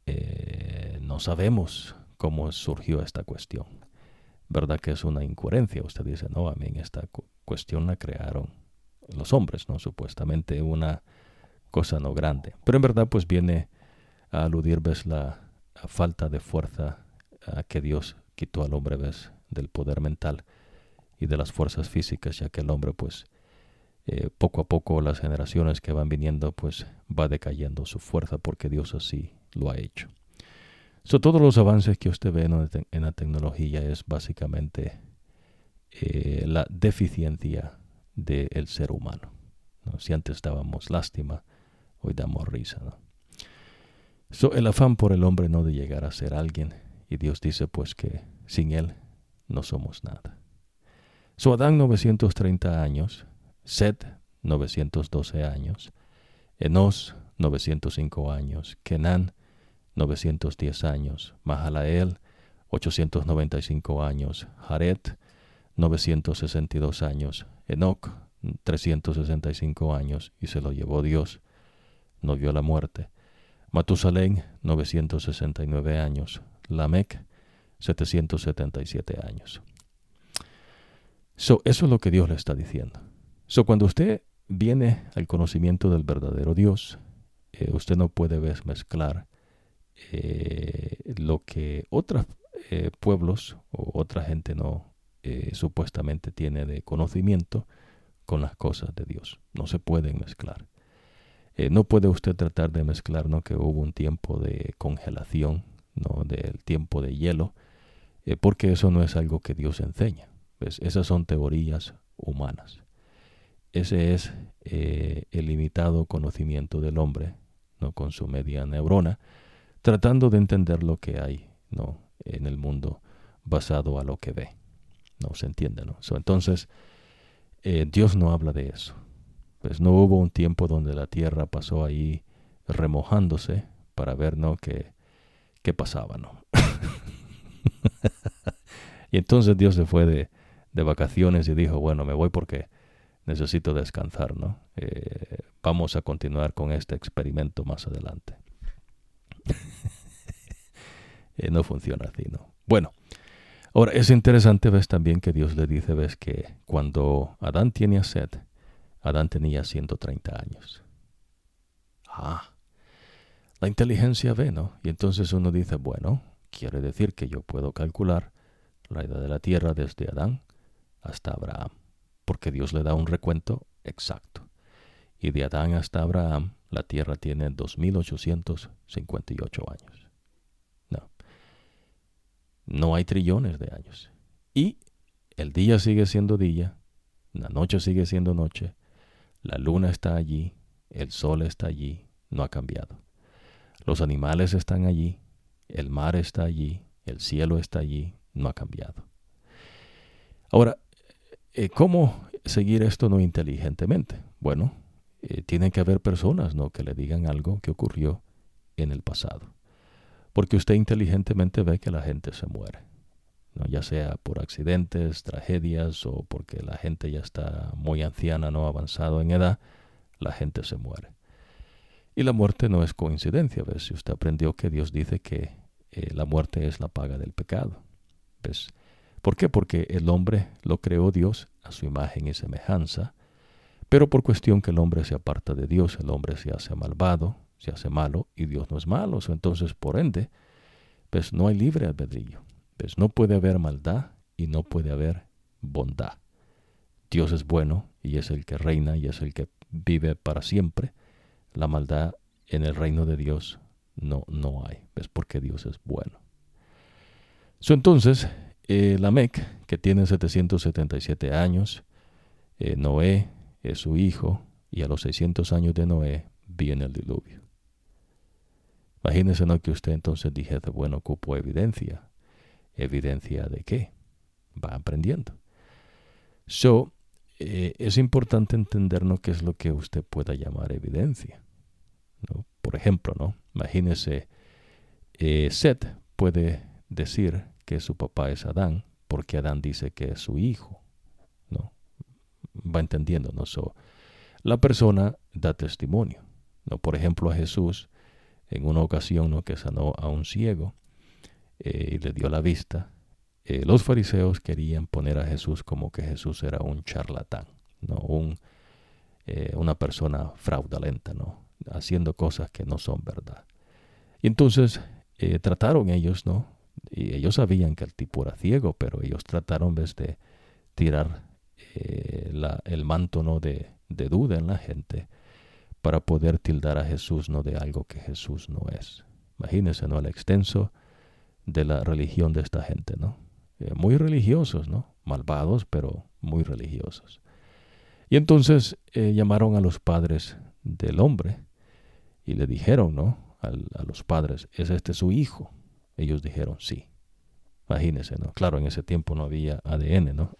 A: eh, no sabemos cómo surgió esta cuestión. ¿Verdad que es una incoherencia? Usted dice, no, a mí esta cuestión la crearon los hombres, ¿no? Supuestamente una cosa no grande. Pero en verdad pues viene a aludir, ves, la falta de fuerza que Dios quitó al hombre, ves, del poder mental y de las fuerzas físicas, ya que el hombre pues eh, poco a poco las generaciones que van viniendo pues va decayendo su fuerza porque Dios así lo ha hecho. So, todos los avances que usted ve en, la tecnología es básicamente eh, la deficiencia del ser humano. Si antes dábamos lástima, hoy damos risa. ¿no? So, el afán por el hombre no de llegar a ser alguien, y Dios dice pues que sin él no somos nada. So, Adán 930 años, Seth 912 años, Enos 905 años, Kenan 910 años, Mahalael 895 años, Jared 962 años, Enoch 365 años y se lo llevó Dios, no vio la muerte. Matusalén 969 años, Lamec 777 años. So, eso es lo que Dios le está diciendo. So, cuando usted viene al conocimiento del verdadero Dios, eh, usted no puede mezclar eh, lo que otros eh, pueblos o otra gente no supuestamente tiene de conocimiento con las cosas de Dios. No se pueden mezclar. no puede usted tratar de mezclar ¿no? que hubo un tiempo de congelación, ¿no? del tiempo de hielo, porque eso no es algo que Dios enseña. Esas son teorías humanas. Ese es el limitado conocimiento del hombre, no con su media neurona, tratando de entender lo que hay ¿no? en el mundo basado a lo que ve. ¿no? ¿Se entiende? ¿no? entonces, eh, Dios no habla de eso. Pues no hubo un tiempo donde la tierra pasó ahí remojándose para ver ¿no? qué, qué pasaba. ¿no? y entonces Dios se fue de, de, vacaciones y dijo, bueno, me voy porque necesito descansar. ¿no? Eh, vamos a continuar con este experimento más adelante. Eh, no funciona así, ¿no? Bueno, ahora es interesante, ves también que Dios le dice, ves que cuando Adán tiene sed, Adán tenía 130 años. Ah, la inteligencia ve, ¿no? Y entonces uno dice, bueno, quiere decir que yo puedo calcular la edad de la tierra desde Adán hasta Abraham, porque Dios le da un recuento exacto. Y de Adán hasta Abraham, la tierra tiene 2858 años. No hay trillones de años. Y el día sigue siendo día, la noche sigue siendo noche, la luna está allí, el sol está allí, no ha cambiado. Los animales están allí, el mar está allí, el cielo está allí, no ha cambiado. Ahora, eh, ¿cómo seguir esto no inteligentemente? Bueno, eh, tienen que haber personas ¿no? que le digan algo que ocurrió en el pasado porque usted inteligentemente ve que la gente se muere, ¿no? ya sea por accidentes, tragedias o porque la gente ya está muy anciana, no avanzado en edad, la gente se muere. Y la muerte no es coincidencia. Si usted aprendió que Dios dice que eh, la muerte es la paga del pecado, ¿ves? ¿Por qué? Porque el hombre lo creó Dios a su imagen y semejanza, pero por cuestión que el hombre se aparta de Dios, el hombre se hace malvado, se hace malo y Dios no es malo. Entonces, por ende, pues no hay libre albedrío. Pues no puede haber maldad y no puede haber bondad. Dios es bueno y es el que reina y es el que vive para siempre. La maldad en el reino de Dios no, no hay. Es porque Dios es bueno. So, entonces, eh, Lamec, que tiene 777 años, eh, Noé es su hijo, y a los 600 años de Noé viene el diluvio. Imagínese ¿no? que usted entonces dijera, bueno, ocupo evidencia. ¿Evidencia de qué? Va aprendiendo. So, eh, es importante entendernos qué es lo que usted pueda llamar evidencia. ¿no? Por ejemplo, ¿no? Imagínese, eh, Seth puede decir que su papá es Adán, porque Adán dice que es su hijo. ¿no? Va entendiendo, ¿no? So, la persona da testimonio. ¿no? Por ejemplo, a Jesús en una ocasión ¿no? que sanó a un ciego eh, y le dio la vista, eh, los fariseos querían poner a Jesús como que Jesús era un charlatán, ¿no? un, eh, una persona fraudulenta, ¿no? haciendo cosas que no son verdad. Y entonces trataron ellos, ¿no? Y ellos sabían que el tipo era ciego, pero ellos trataron de, tirar el manto ¿no? de, de duda en la gente para poder tildar a Jesús no de algo que Jesús no es. Imagínense, ¿no? El extenso de la religión de esta gente, ¿no? Eh, muy religiosos, ¿no? Malvados, pero muy religiosos. Y entonces eh, llamaron a los padres del hombre y le dijeron, ¿no? a los padres, ¿es este su hijo? Ellos dijeron, sí. Imagínense, ¿no? Claro, en ese tiempo no había ADN, ¿no?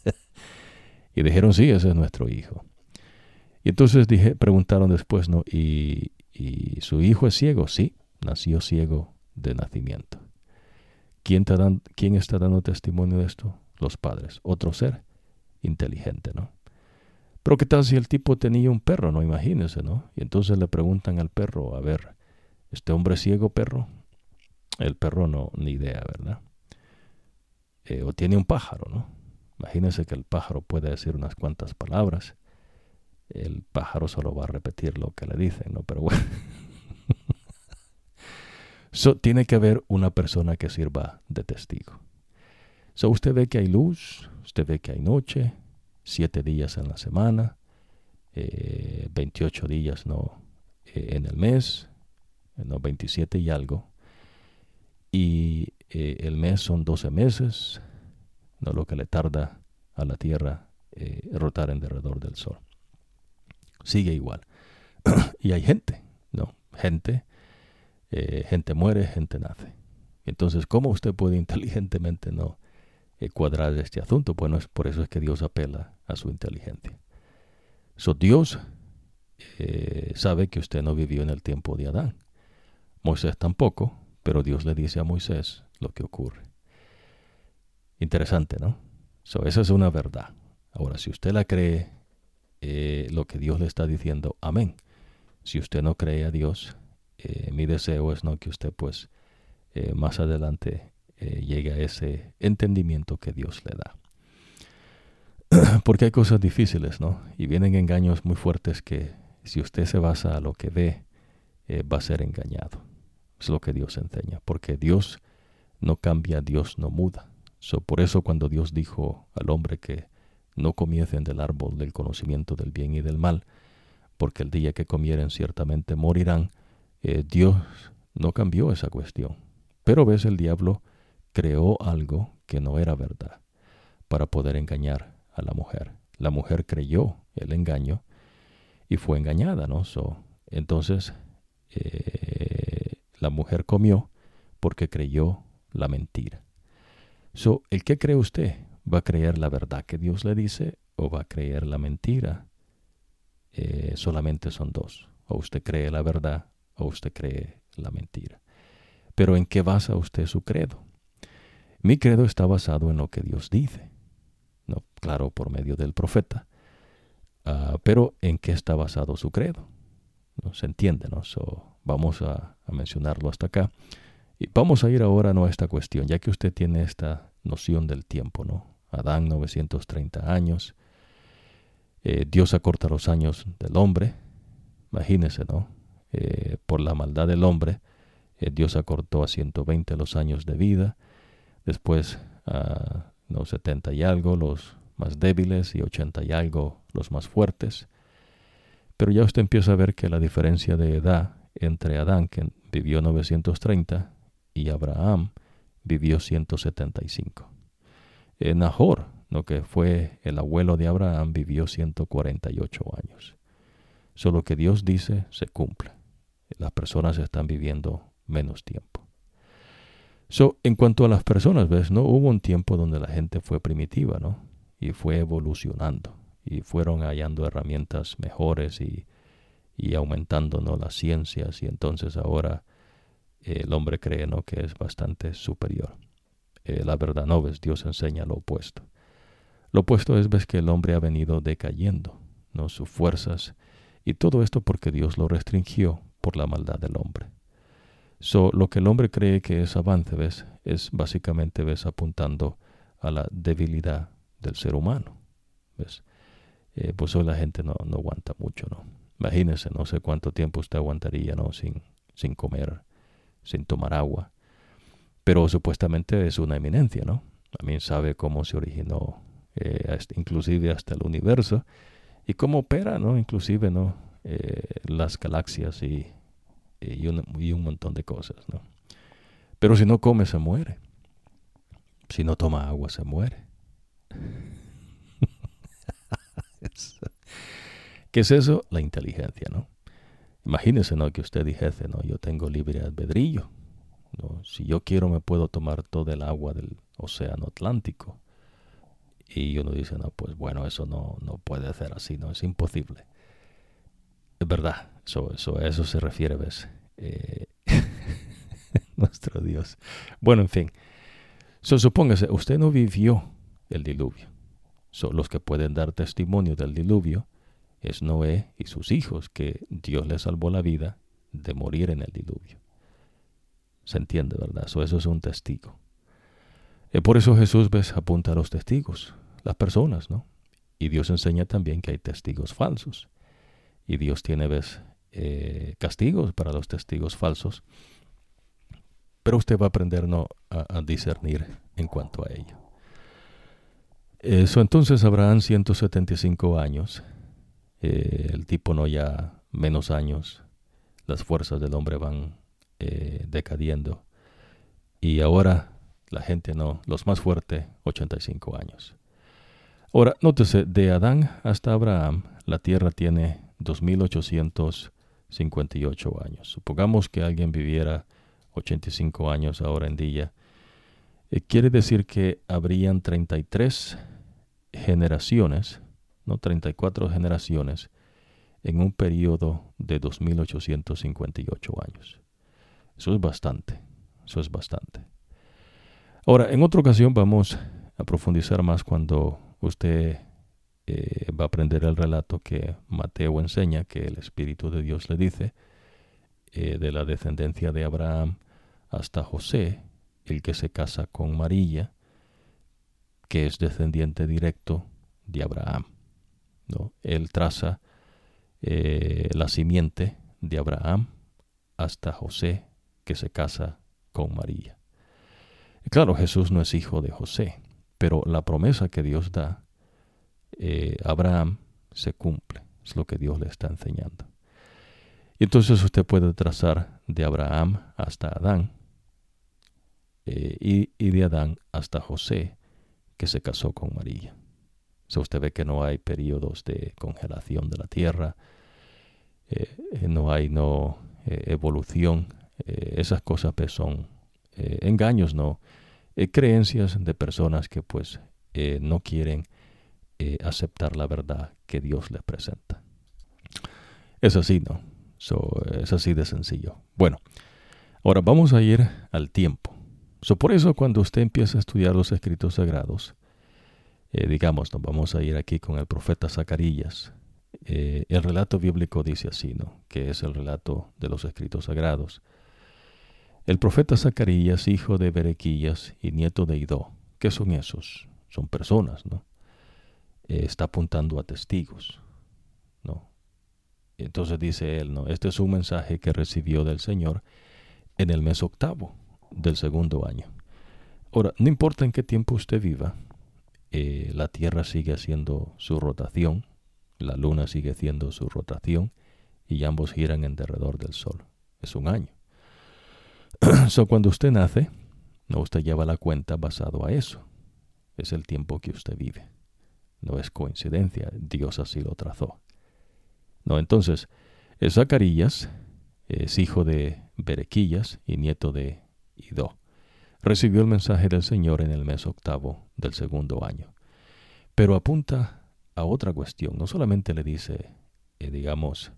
A: y dijeron, sí, ese es nuestro hijo. Y entonces dije, preguntaron después, ¿no? ¿Y, ¿Y, su hijo es ciego? Sí, nació ciego de nacimiento. ¿Quién, ¿Quién está dando testimonio de esto? Los padres. Otro ser inteligente, ¿no? Pero ¿qué tal si el tipo tenía un perro? No, imagínense, ¿no? Y entonces le preguntan al perro, a ver, ¿este hombre ciego, perro? El perro no, ni idea, ¿verdad? Eh, o tiene un pájaro, ¿no? Imagínense que el pájaro puede decir unas cuantas palabras el pájaro solo va a repetir lo que le dicen, ¿no? Pero bueno. so, tiene que haber una persona que sirva de testigo. So, usted ve que hay luz, usted ve que hay noche, siete días en la semana, eh, 28 días ¿no? Eh, en el mes, ¿no? 27 y algo. Y eh, el mes son 12 meses, ¿no? lo que le tarda a la Tierra eh, rotar en derredor del Sol sigue igual. y hay gente, ¿no? Gente, eh, gente muere, gente nace. Entonces, ¿cómo usted puede inteligentemente no cuadrar este asunto? Bueno, es por eso es que Dios apela a su inteligencia. So, Dios sabe que usted no vivió en el tiempo de Adán. Moisés tampoco, pero Dios le dice a Moisés lo que ocurre. Interesante, ¿no? So, esa es una verdad. Ahora, si usted la cree eh, lo que Dios le está diciendo, amén. Si usted no cree a Dios, eh, mi deseo es no que usted pues eh, más adelante llegue a ese entendimiento que Dios le da. Porque hay cosas difíciles, ¿no? Y vienen engaños muy fuertes que si usted se basa a lo que ve, va a ser engañado. Es lo que Dios enseña. Porque Dios no cambia, Dios no muda. So, por eso cuando Dios dijo al hombre que no comiesen del árbol del conocimiento del bien y del mal, porque el día que comieren ciertamente morirán. Eh, Dios no cambió esa cuestión. Pero ves, el diablo creó algo que no era verdad para poder engañar a la mujer. La mujer creyó el engaño y fue engañada, ¿no? entonces, eh, la mujer comió porque creyó la mentira. So, ¿el qué cree usted? ¿Va a creer la verdad que Dios le dice o va a creer la mentira? Eh, solamente son dos. O usted cree la verdad o usted cree la mentira. Pero ¿en qué basa usted su credo? Mi credo está basado en lo que Dios dice. No, claro, por medio del profeta. Ah, pero ¿en qué está basado su credo? ¿No? Se entiende, ¿no? vamos a, mencionarlo hasta acá. Y vamos a ir ahora ¿no? a esta cuestión, ya que usted tiene esta noción del tiempo, ¿no? Adán 930 años. Eh, Dios acorta los años del hombre. Imagínese, ¿no? Eh, por la maldad del hombre, eh, Dios acortó a 120 los años de vida. Después a no, 70 y algo los más débiles y 80 y algo los más fuertes. Pero ya usted empieza a ver que la diferencia de edad entre Adán, que vivió 930, y Abraham vivió 175. Eh, Nahor, que fue el abuelo de Abraham, vivió 148 años. Solo que Dios dice se cumple. Las personas están viviendo menos tiempo. So, en cuanto a las personas, ¿ves? No hubo un tiempo donde la gente fue primitiva, ¿no? Y fue evolucionando. Y fueron hallando herramientas mejores y, y aumentando, ¿no? Las ciencias. Y entonces ahora el hombre cree, ¿no? Que es bastante superior. Eh, la verdad no ves, Dios enseña lo opuesto. Lo opuesto es ves que el hombre ha venido decayendo, no sus fuerzas, y todo esto porque Dios lo restringió por la maldad del hombre. So, lo que el hombre cree que es avance, ves, es básicamente ves apuntando a la debilidad del ser humano. ¿Ves? Eh, pues hoy la gente no, no aguanta mucho, ¿no? Imagínese, no sé cuánto tiempo usted aguantaría, ¿no? Sin, sin comer, sin tomar agua pero supuestamente es una eminencia, ¿no? También sabe cómo se originó, eh, inclusive hasta el universo, y cómo opera, ¿no? Inclusive, ¿no? Eh, las galaxias y, y, un, y un montón de cosas, ¿no? Pero si no come, se muere. Si no toma agua, se muere. ¿Qué es eso? La inteligencia, ¿no? Imagínese, ¿no? Que usted dijese, ¿no? Yo tengo libre albedrillo. ¿no? Si yo quiero, me puedo tomar todo el agua del océano Atlántico. Y uno dice, no, pues bueno, eso no, no puede ser así, ¿no? Es imposible. Es verdad, eso, eso, eso se refiere, ¿ves? Eh, nuestro Dios. Bueno, en fin. So, supóngase, usted no vivió el diluvio. So, los que pueden dar testimonio del diluvio es Noé y sus hijos, que Dios les salvó la vida de morir en el diluvio. Se entiende, ¿verdad? eso es un testigo. Y por eso Jesús ves, apunta a los testigos, las personas, ¿no? Y Dios enseña también que hay testigos falsos. Y Dios tiene, ves, eh, castigos para los testigos falsos. Pero usted va a aprender ¿no? a, discernir en cuanto a ello. Eso entonces Abraham 175 años eh, el tipo no ya menos años, las fuerzas del hombre van eh, decadiendo y ahora la gente no, los más fuertes, 85 años. Ahora, nótese, de Adán hasta Abraham, la tierra tiene 2858 años. Supongamos que alguien viviera 85 años ahora en día. Eh, quiere decir que habrían 33 generaciones 34 generaciones en un periodo de 2.858 años. Eso es bastante, eso es bastante. Ahora, en otra ocasión vamos a profundizar más cuando usted eh, va a aprender el relato que Mateo enseña, que el Espíritu de Dios le dice, eh, de la descendencia de Abraham hasta José, el que se casa con María, que es descendiente directo de Abraham. Él traza eh, la simiente de Abraham hasta José, que se casa con María. claro, Jesús no es hijo de José, pero la promesa que Dios da eh, Abraham se cumple. Es lo que Dios le está enseñando. Y entonces usted puede trazar de Abraham hasta Adán eh, y de Adán hasta José, que se casó con María usted ve que no hay periodos de congelación de la Tierra, eh, eh, no hay no eh, evolución. esas cosas pues, son engaños, no creencias de personas que pues no quieren aceptar la verdad que Dios les presenta. Es así, ¿no? es así de sencillo. Bueno, ahora vamos a ir al tiempo. So, por eso cuando usted empieza a estudiar los escritos sagrados, eh, digamos, nos vamos a ir aquí con el profeta Zacarías. Eh, el relato bíblico dice así, ¿no? Que es el relato de los escritos sagrados. El profeta Zacarías, hijo de Berequías y nieto de Idó. ¿Qué son esos? Son personas, ¿no? Eh, está apuntando a testigos, ¿no? Entonces dice él, ¿no? Este es un mensaje que recibió del Señor en el mes octavo del segundo año. Ahora, no importa en qué tiempo usted viva, eh, la Tierra sigue haciendo su rotación, la Luna sigue haciendo su rotación y ambos giran en derredor del Sol. Es un año. so, cuando usted nace, no usted lleva la cuenta basado a eso. Es el tiempo que usted vive. No es coincidencia, Dios así lo trazó. No, entonces, Zacarías es hijo de Berequillas y nieto de Idó recibió el mensaje del Señor en el mes octavo del segundo año. Pero apunta a otra cuestión. No solamente le dice, eh, digamos,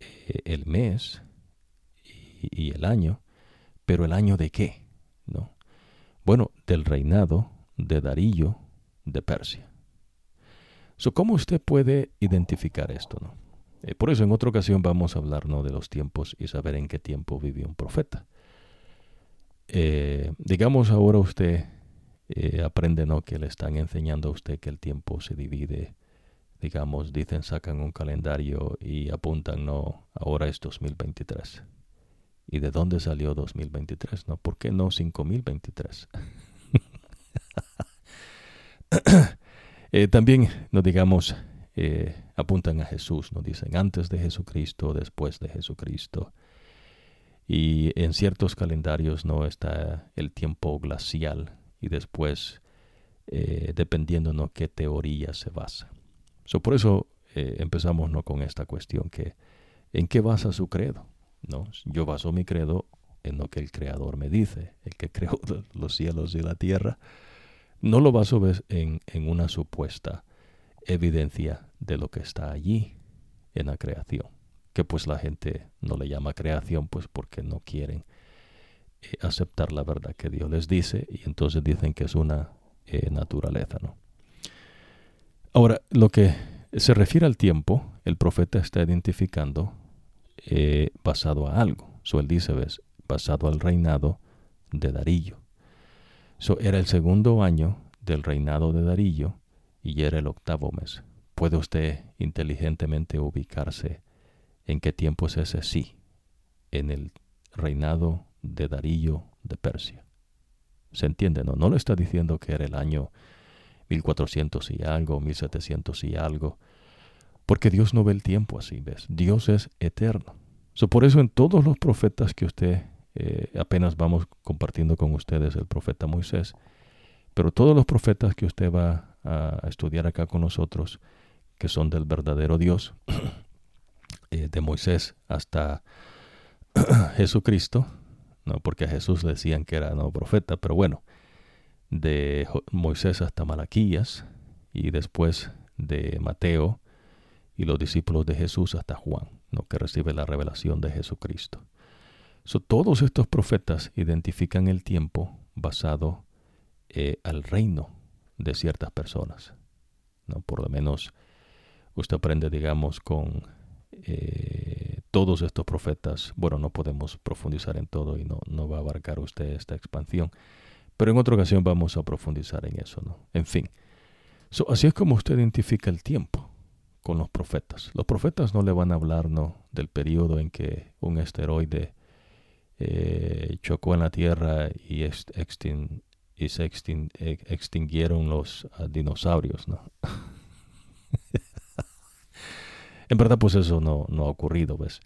A: eh, el mes y, el año, pero el año de qué, ¿no? Bueno, del reinado de Darío de Persia. ¿Cómo usted puede identificar esto, no? Eh, por eso en otra ocasión vamos a hablar ¿no? de los tiempos y saber en qué tiempo vivió un profeta. Eh, digamos ahora usted eh, aprende ¿no? que le están enseñando a usted que el tiempo se divide, digamos, dicen, sacan un calendario y apuntan, no, ahora es 2023. ¿Y de dónde salió 2023? ¿No? ¿Por qué no 5023? Eh, también, no digamos, eh, apuntan a Jesús, no dicen antes de Jesucristo, después de Jesucristo. Y en ciertos calendarios no está el tiempo glacial y después, eh, dependiendo ¿no? qué teoría se basa. So, por eso empezamos ¿no? con esta cuestión que ¿en qué basa su credo? ¿No? Yo baso mi credo en lo que el Creador me dice, el que creó los cielos y la tierra. No lo baso en, en una supuesta evidencia de lo que está allí en la creación, que pues la gente no le llama creación pues porque no quieren eh, aceptar la verdad que Dios les dice y entonces dicen que es una eh, naturaleza, ¿no? Ahora, lo que se refiere al tiempo, el profeta está identificando eh, basado a algo. So, él dice, ves, basado al reinado de Darillo. So, era el segundo año del reinado de Darillo y era el octavo mes. ¿Puede usted inteligentemente ubicarse en qué tiempo es ese? Sí, en el reinado de Darillo de Persia. ¿Se entiende? No, no le está diciendo que era el año 1400 y algo, 1700 y algo, porque Dios no ve el tiempo así, ¿ves? Dios es eterno. So, por eso en todos los profetas que usted eh, apenas vamos compartiendo con ustedes el profeta Moisés, pero todos los profetas que usted va a estudiar acá con nosotros, que son del verdadero Dios, eh, de Moisés hasta Jesucristo, no porque a Jesús decían que era no profeta, pero bueno, de Moisés hasta Malaquías y después de Mateo y los discípulos de Jesús hasta Juan, ¿no? que recibe la revelación de Jesucristo. todos estos profetas identifican el tiempo basado eh, al reino de ciertas personas. ¿no? Por lo menos usted aprende, digamos, con eh, todos estos profetas. Bueno, no podemos profundizar en todo y no, no va a abarcar usted esta expansión. Pero en otra ocasión vamos a profundizar en eso, ¿no? En fin. así es como usted identifica el tiempo con los profetas. Los profetas no le van a hablar ¿no? del periodo en que un esteroide eh, chocó en la Tierra y, y se extinguieron los ah, dinosaurios. ¿no? en verdad, pues eso no, ha ocurrido. ¿ves?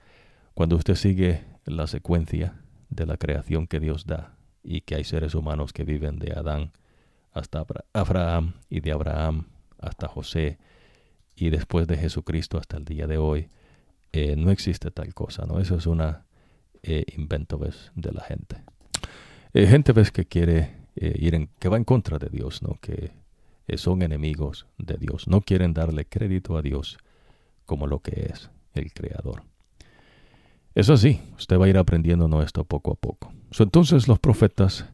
A: Cuando usted sigue la secuencia de la creación que Dios da y que hay seres humanos que viven de Adán hasta Abraham y de Abraham hasta José y después de Jesucristo hasta el día de hoy, eh, no existe tal cosa, ¿no? Eso es una eh, invento, ¿ves? de la gente. Eh, gente, ¿ves? que quiere ir en, que va en contra de Dios, ¿no? Que son enemigos de Dios, no quieren darle crédito a Dios como lo que es el Creador. Eso sí, usted va a ir aprendiendo esto poco a poco. entonces los profetas,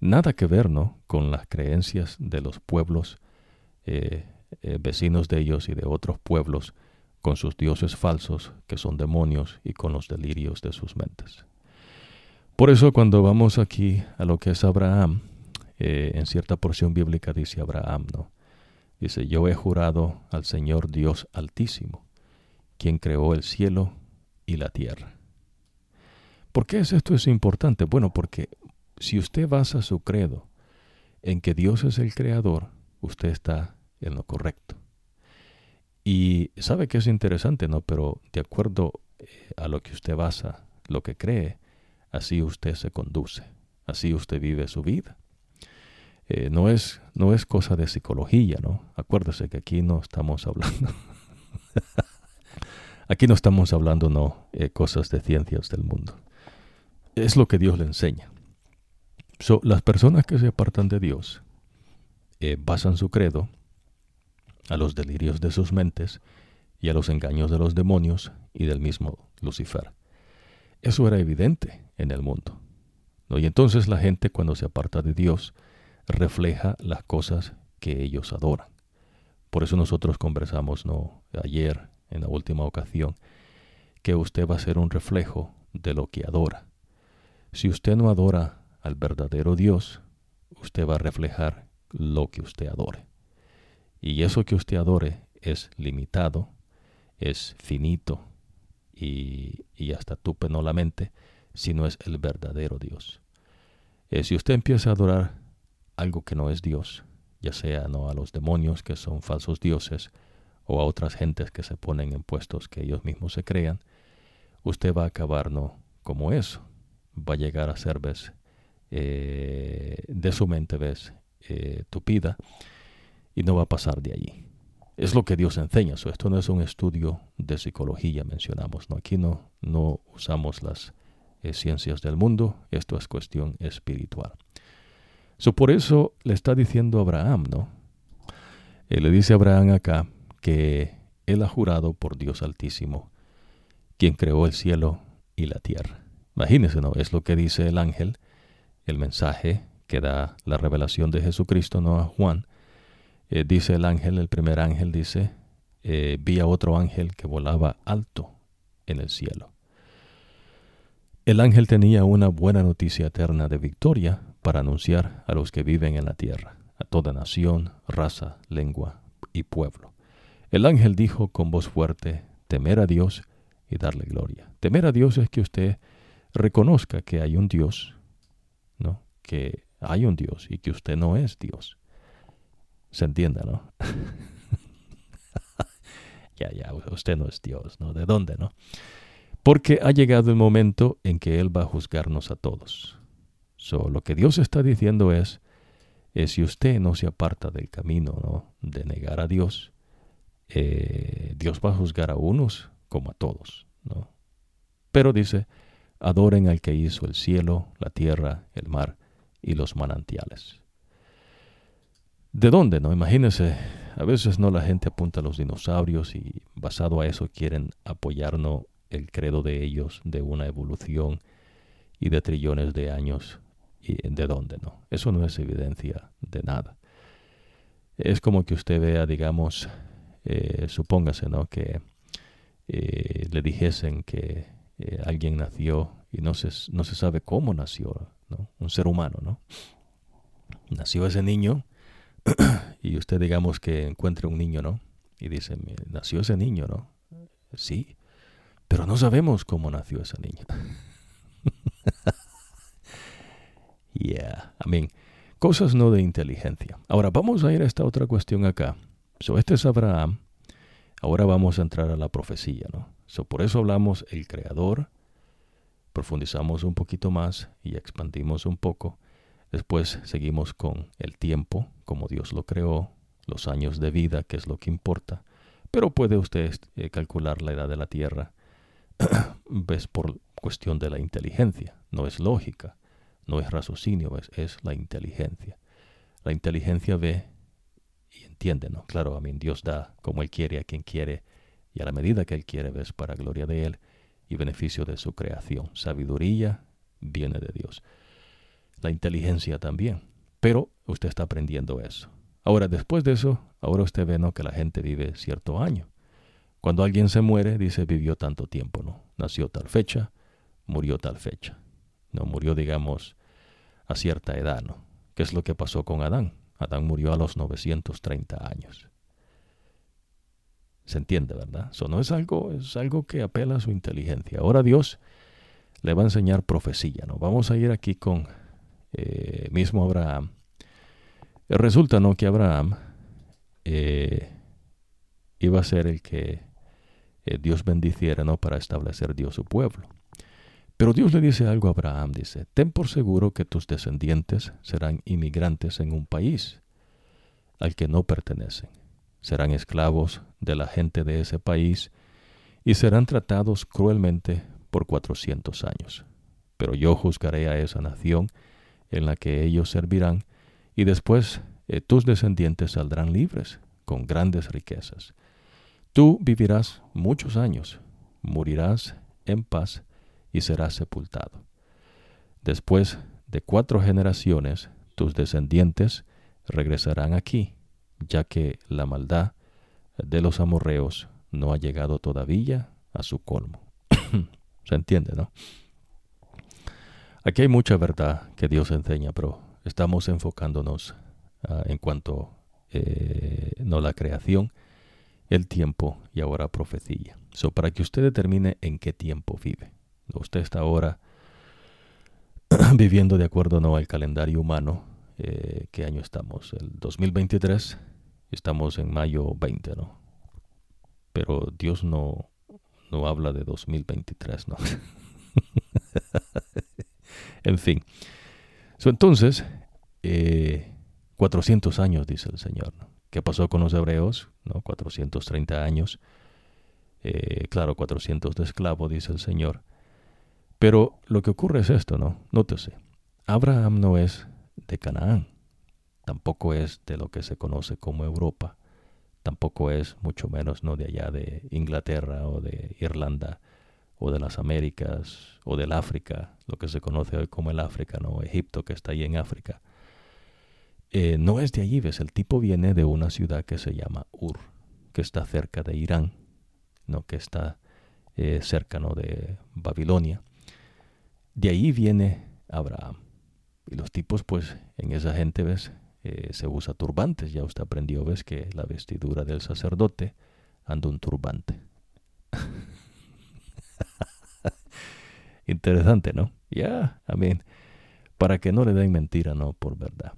A: nada que ver ¿no? con las creencias de los pueblos eh, vecinos de ellos y de otros pueblos, con sus dioses falsos, que son demonios, y con los delirios de sus mentes. Por eso cuando vamos aquí a lo que es Abraham, eh, en cierta porción bíblica dice Abraham, ¿no? Dice, yo he jurado al Señor Dios Altísimo, quien creó el cielo y la tierra. ¿Por qué es esto es importante? Bueno, porque si usted basa su credo en que Dios es el creador, usted está en lo correcto. Y sabe que es interesante, ¿no? Pero de acuerdo eh, a lo que usted basa, lo que cree, así usted se conduce, así usted vive su vida. Eh, no, es, no es cosa de psicología, ¿no? Acuérdese que aquí no estamos hablando. aquí no estamos hablando, no, eh, cosas de ciencias del mundo. Es lo que Dios le enseña. So, las personas que se apartan de Dios basan su credo a los delirios de sus mentes y a los engaños de los demonios y del mismo Lucifer. Eso era evidente en el mundo. Y entonces la gente cuando se aparta de Dios refleja las cosas que ellos adoran. Por eso nosotros conversamos ¿no? ayer, en la última ocasión, que usted va a ser un reflejo de lo que adora. Si usted no adora al verdadero Dios, usted va a reflejar lo que usted adore. Y eso que usted adore es limitado, es finito y, y hasta tupe no la mente, si no es el verdadero Dios. Eh, si usted empieza a adorar algo que no es Dios, ya sea no a los demonios que son falsos dioses o a otras gentes que se ponen en puestos que ellos mismos se crean, usted va a acabar no como eso, va a llegar a ser ves eh, de su mente ves eh, tupida y no va a pasar de allí. Es lo que Dios enseña. esto no es un estudio de psicología, mencionamos. ¿no? Aquí no, no usamos las eh, ciencias del mundo. Esto es cuestión espiritual. So, por eso le está diciendo Abraham, ¿no? Él le dice Abraham acá que él ha jurado por Dios Altísimo, quien creó el cielo y la tierra. Imagínense, ¿no? Es lo que dice el ángel, el mensaje que da la revelación de Jesucristo, ¿no? A Juan eh, dice el ángel, el primer ángel dice, eh, vi a otro ángel que volaba alto en el cielo. El ángel tenía una buena noticia eterna de victoria para anunciar a los que viven en la tierra, a toda nación, raza, lengua y pueblo. El ángel dijo con voz fuerte, temer a Dios y darle gloria. Temer a Dios es que usted reconozca que hay un Dios, ¿no? Que hay un Dios y que usted no es Dios. Se entiende, ¿no? ya, ya, usted no es Dios, ¿no? ¿De dónde, no? Porque ha llegado el momento en que Él va a juzgarnos a todos. So, lo que Dios está diciendo es, es si usted no se aparta del camino ¿no? de negar a Dios, eh, Dios va a juzgar a unos como a todos. ¿no? Pero dice, adoren al que hizo el cielo, la tierra, el mar y los manantiales. ¿De dónde? No, imagínense, a veces no la gente apunta a los dinosaurios y basado a eso quieren apoyarnos el credo de ellos de una evolución y de trillones de años. ¿Y de dónde? No, eso no es evidencia de nada. Es como que usted vea, digamos, eh, supóngase, ¿no? Que eh, le dijesen que eh, alguien nació y no se, no se sabe cómo nació, ¿no? Un ser humano, ¿no? Nació ese niño y usted digamos que encuentre un niño, ¿no? Y dice, nació ese niño, ¿no? Sí, pero no sabemos cómo nació ese niño. cosas no de inteligencia. Ahora vamos a ir a esta otra cuestión acá. So, este es Abraham. Ahora vamos a entrar a la profecía, ¿no? So, por eso hablamos el creador, profundizamos un poquito más y expandimos un poco. Después seguimos con el tiempo, como Dios lo creó, los años de vida, que es lo que importa. Pero puede usted eh, calcular la edad de la Tierra, ves por cuestión de la inteligencia, no es lógica, no es raciocinio, es, es la inteligencia. La inteligencia ve entiende, ¿no? Claro, a mí Dios da como Él quiere a quien quiere y a la medida que Él quiere, ves para gloria de Él y beneficio de su creación. Sabiduría viene de Dios la inteligencia también. Pero usted está aprendiendo eso. Ahora, después de eso, ahora usted ve ¿no? que la gente vive cierto año. Cuando alguien se muere, dice vivió tanto tiempo, ¿no? Nació tal fecha, murió tal fecha. No murió, digamos, a cierta edad, ¿no? ¿Qué es lo que pasó con Adán? Adán murió a los 930 años. Se entiende, ¿verdad? Eso no es algo, es algo que apela a su inteligencia. Ahora Dios le va a enseñar profecía, ¿no? Vamos a ir aquí con eh, mismo Abraham. Resulta no que Abraham eh, iba a ser el que eh, Dios bendiciera ¿no? para establecer Dios su pueblo. Pero Dios le dice algo a Abraham, dice, ten por seguro que tus descendientes serán inmigrantes en un país al que no pertenecen. Serán esclavos de la gente de ese país y serán tratados cruelmente por cuatrocientos años. Pero yo juzgaré a esa nación en la que ellos servirán, y después eh, tus descendientes saldrán libres, con grandes riquezas. Tú vivirás muchos años, morirás en paz y serás sepultado. Después de cuatro generaciones, tus descendientes regresarán aquí, ya que la maldad de los amorreos no ha llegado todavía a su colmo. Se entiende, ¿no? Aquí hay mucha verdad que Dios enseña, pero estamos enfocándonos ah, en cuanto eh, no la creación, el tiempo y ahora profecía. So, para que usted determine en qué tiempo vive. Usted está ahora viviendo de acuerdo no al calendario humano, Eh, ¿Qué año estamos? El 2023. Estamos en mayo 20, ¿no? Pero Dios no, no habla de 2023, ¿no? en fin. entonces, 400 eh, años, dice el Señor. ¿Qué pasó con los hebreos? ¿No? 430 años. Eh, claro, 400 de esclavo, dice el Señor. Pero lo que ocurre es esto, ¿no? Nótese. Abraham no es de Canaán. Tampoco es de lo que se conoce como Europa. Tampoco es mucho menos no de allá de Inglaterra o de Irlanda o de las Américas o del África, lo que se conoce hoy como el África, ¿no? Egipto que está ahí en África. Eh, no es de allí, ves, el tipo viene de una ciudad que se llama Ur, que está cerca de Irán, ¿no? que está eh, cerca de Babilonia. De ahí viene Abraham. Y los tipos, pues, en esa gente, ves, eh, se usa turbantes. Ya usted aprendió, ves, que la vestidura del sacerdote anda un turbante. Interesante, ¿no? Ya, amén. Para que no le den mentira, no, por verdad.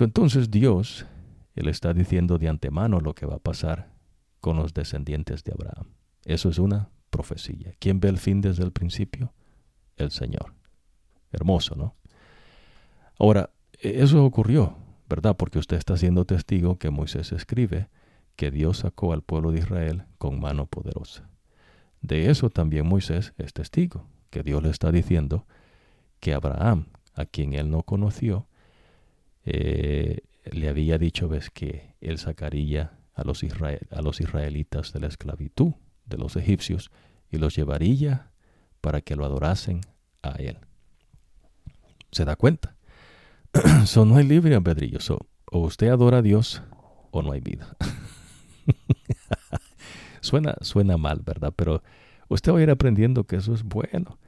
A: entonces Dios, Él está diciendo de antemano lo que va a pasar con los descendientes de Abraham. Eso es una profecía. ¿Quién ve el fin desde el principio? El Señor. Hermoso, ¿no? Ahora, e-, eso ocurrió, ¿verdad? Porque usted está siendo testigo que Moisés escribe que Dios sacó al pueblo de Israel con mano poderosa. De eso también Moisés es testigo, que Dios le está diciendo que Abraham, a quien él no conoció, eh, le había dicho ves que él sacaría a los, a los israelitas de la esclavitud de los egipcios y los llevaría para que lo adorasen a él. ¿Se da cuenta? so, no hay libre albedrillo. o usted adora a Dios o no hay vida. suena, suena mal, ¿verdad? Pero usted va a ir aprendiendo que eso es bueno.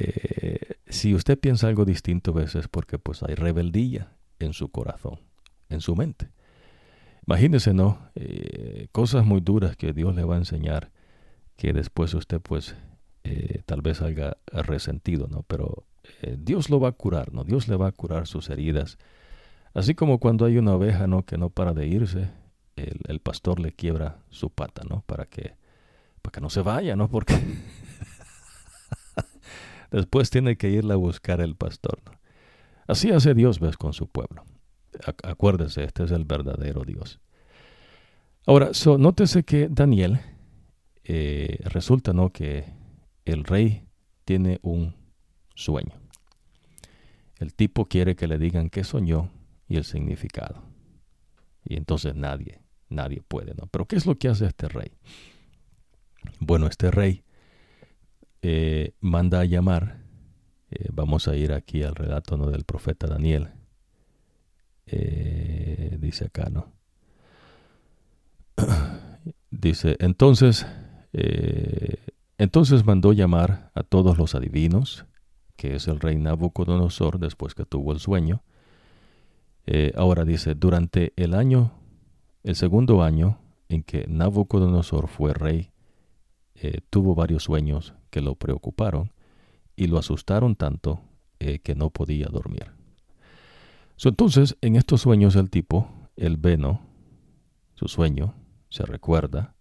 A: Eh, si usted piensa algo distinto a veces porque pues hay rebeldía en su corazón, en su mente. Imagínese, ¿no? Eh, cosas muy duras que Dios le va a enseñar que después usted pues eh, tal vez haya resentido, ¿no? Pero eh, Dios lo va a curar, ¿no? Dios le va a curar sus heridas. Así como cuando hay una oveja, ¿no? Que no para de irse, el, pastor le quiebra su pata, ¿no? Para que, para que no se vaya, ¿no? Porque después tiene que irle a buscar el pastor. Así hace Dios, ves, con su pueblo. Acuérdese, este es el verdadero Dios. Ahora, nótese que Daniel eh, resulta, ¿no? Que el rey tiene un sueño. El tipo quiere que le digan qué soñó y el significado. Y entonces nadie, nadie puede. Pero ¿qué es lo que hace este rey? Bueno, este rey eh, manda a llamar, eh, vamos a ir aquí al relato ¿no? del profeta Daniel, eh, dice acá, ¿no? dice, entonces, entonces mandó llamar a todos los adivinos, que es el rey Nabucodonosor después que tuvo el sueño. Eh, ahora dice, durante el año, el segundo año en que Nabucodonosor fue rey, eh, tuvo varios sueños que lo preocuparon y lo asustaron tanto eh, que no podía dormir. entonces, en estos sueños el tipo, el veno, su sueño, se recuerda,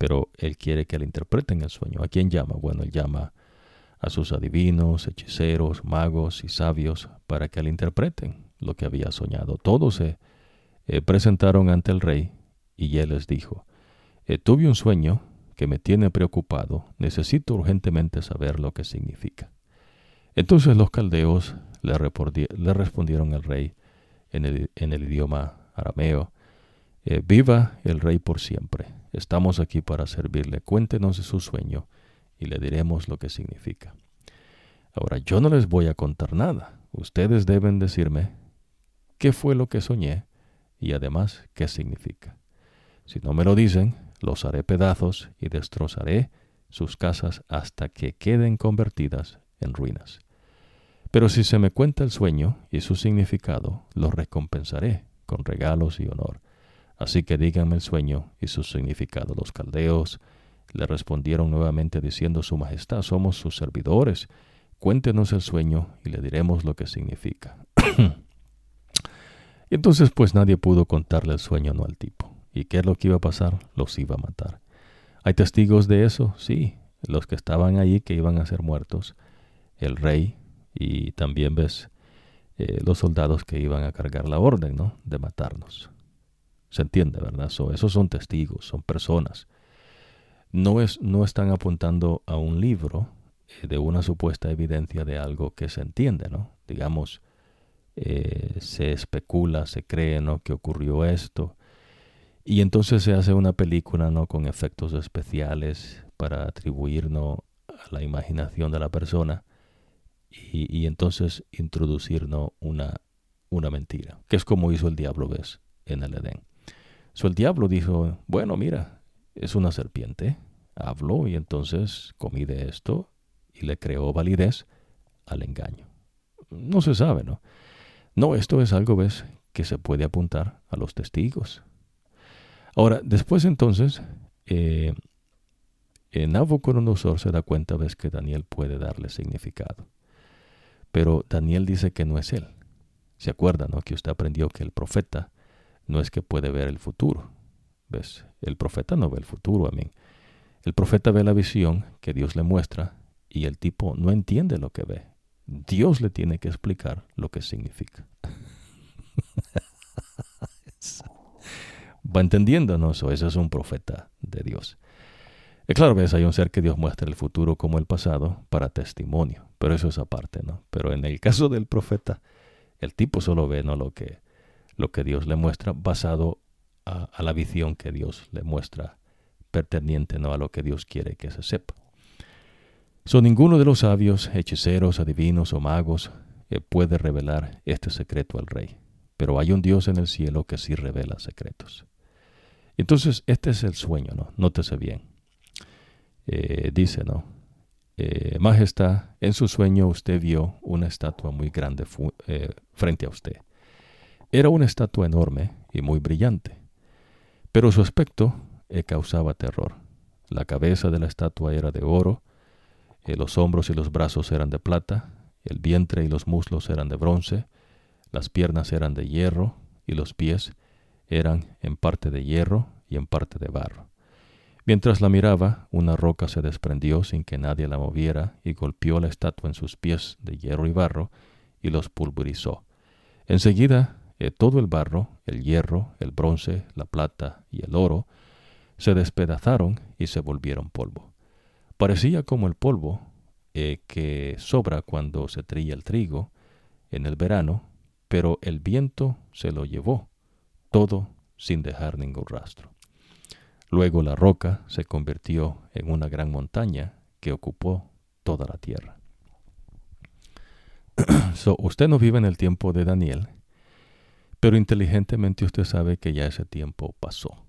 A: pero él quiere que le interpreten el sueño. ¿A quién llama? Bueno, él llama a sus adivinos, hechiceros, magos y sabios para que le interpreten lo que había soñado. Todos se eh, presentaron ante el rey y él les dijo, eh, tuve un sueño que me tiene preocupado, necesito urgentemente saber lo que significa. Entonces los caldeos le, respondieron al rey en el, idioma arameo, eh, viva el rey por siempre, estamos aquí para servirle, cuéntenos su sueño y le diremos lo que significa. Ahora, yo no les voy a contar nada. Ustedes deben decirme qué fue lo que soñé y además qué significa. Si no me lo dicen, los haré pedazos y destrozaré sus casas hasta que queden convertidas en ruinas. Pero si se me cuenta el sueño y su significado, lo recompensaré con regalos y honor. Así que díganme el sueño y su significado. Los caldeos le respondieron nuevamente diciendo, Su Majestad, somos sus servidores. Cuéntenos el sueño y le diremos lo que significa. Entonces pues nadie pudo contarle el sueño no al tipo. ¿Y qué es lo que iba a pasar? Los iba a matar. ¿Hay testigos de eso? Sí, los que estaban allí que iban a ser muertos, el rey y también ves eh, los soldados que iban a cargar la orden, ¿no? De matarnos. Se entiende, ¿verdad? esos son testigos, son personas. No, es, no están apuntando a un libro eh, de una supuesta evidencia de algo que se entiende, ¿no? Digamos, eh, se especula, se cree, ¿no? Que ocurrió esto. Y entonces se hace una película, ¿no? Con efectos especiales para atribuirnos a la imaginación de la persona y, y entonces introducirnos una, una mentira, que es como hizo el diablo, ¿ves? En el Edén. El diablo dijo, bueno, mira, es una serpiente, habló y entonces comí de esto y le creó validez al engaño. No se sabe, ¿no? No, esto es algo, ¿ves?, que se puede apuntar a los testigos. Ahora, después entonces, eh, Nabucodonosor se da cuenta, ves, que Daniel puede darle significado. Pero Daniel dice que no es él. ¿Se acuerda, no? Que usted aprendió que el profeta no es que puede ver el futuro. ¿Ves? El profeta no ve el futuro, amén. El profeta ve la visión que Dios le muestra y el tipo no entiende lo que ve. Dios le tiene que explicar lo que significa. Va entendiendo, ¿no? Eso, ese es un profeta de Dios. Y claro, ves, hay un ser que Dios muestra el futuro como el pasado para testimonio, pero eso es aparte, ¿no? Pero en el caso del profeta, el tipo solo ve, ¿no? Lo que, lo que Dios le muestra basado a, la visión que Dios le muestra pertendiente, ¿no? A lo que Dios quiere que se sepa. So, ninguno de los sabios, hechiceros, adivinos o magos eh, puede revelar este secreto al rey, pero hay un Dios en el cielo que sí revela secretos. Entonces, este es el sueño, ¿no? Nótese bien. Eh, dice, ¿no? Eh, Majestad, en su sueño usted vio una estatua muy grande frente a usted. Era una estatua enorme y muy brillante, pero su aspecto causaba terror. La cabeza de la estatua era de oro, eh, los hombros y los brazos eran de plata, el vientre y los muslos eran de bronce, las piernas eran de hierro y los pies eran en parte de hierro y en parte de barro. Mientras la miraba, una roca se desprendió sin que nadie la moviera y golpeó la estatua en sus pies de hierro y barro y los pulverizó. Enseguida, todo el barro, el hierro, el bronce, la plata y el oro se despedazaron y se volvieron polvo. Parecía como el polvo eh, que sobra cuando se trilla el trigo en el verano, pero el viento se lo llevó, todo sin dejar ningún rastro. Luego la roca se convirtió en una gran montaña que ocupó toda la tierra. so, usted no vive en el tiempo de Daniel, pero inteligentemente usted sabe que ya ese tiempo pasó.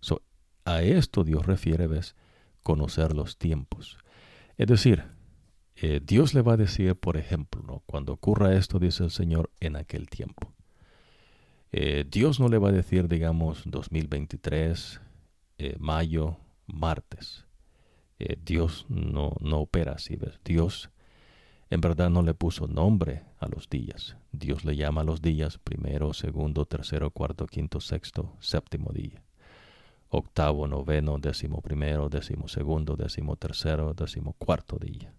A: So, a esto Dios refiere, ¿ves? conocer los tiempos. Es decir, eh, Dios le va a decir, por ejemplo, cuando ocurra esto, dice el Señor, en aquel tiempo. Eh, Dios no le va a decir, digamos, 2023, eh, mayo, martes. Dios no, no opera así, ¿ves? Dios en verdad no le puso nombre a los días. Dios le llama a los días primero, segundo, tercero, cuarto, quinto, sexto, séptimo día octavo, noveno, décimo primero, décimo segundo, décimo tercero, décimo cuarto día.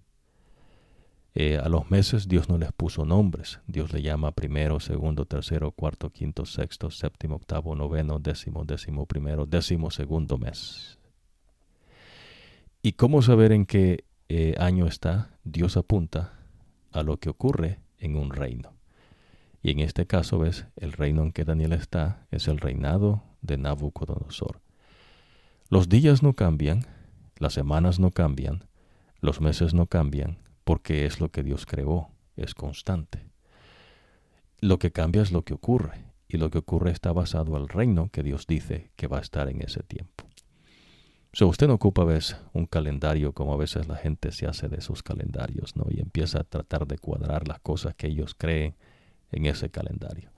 A: Eh, a los meses Dios no les puso nombres. Dios le llama primero, segundo, tercero, cuarto, quinto, sexto, séptimo, octavo, noveno, décimo, décimo primero, décimo segundo mes. ¿Y cómo saber en qué eh, año está? Dios apunta a lo que ocurre en un reino. Y en este caso, ves, el reino en que Daniel está es el reinado de Nabucodonosor. Los días no cambian, las semanas no cambian, los meses no cambian, porque es lo que Dios creó, es constante. Lo que cambia es lo que ocurre, y lo que ocurre está basado al reino que Dios dice que va a estar en ese tiempo. So, usted no ocupa ¿ves? un calendario como a veces la gente se hace de esos calendarios, ¿no? Y empieza a tratar de cuadrar las cosas que ellos creen en ese calendario.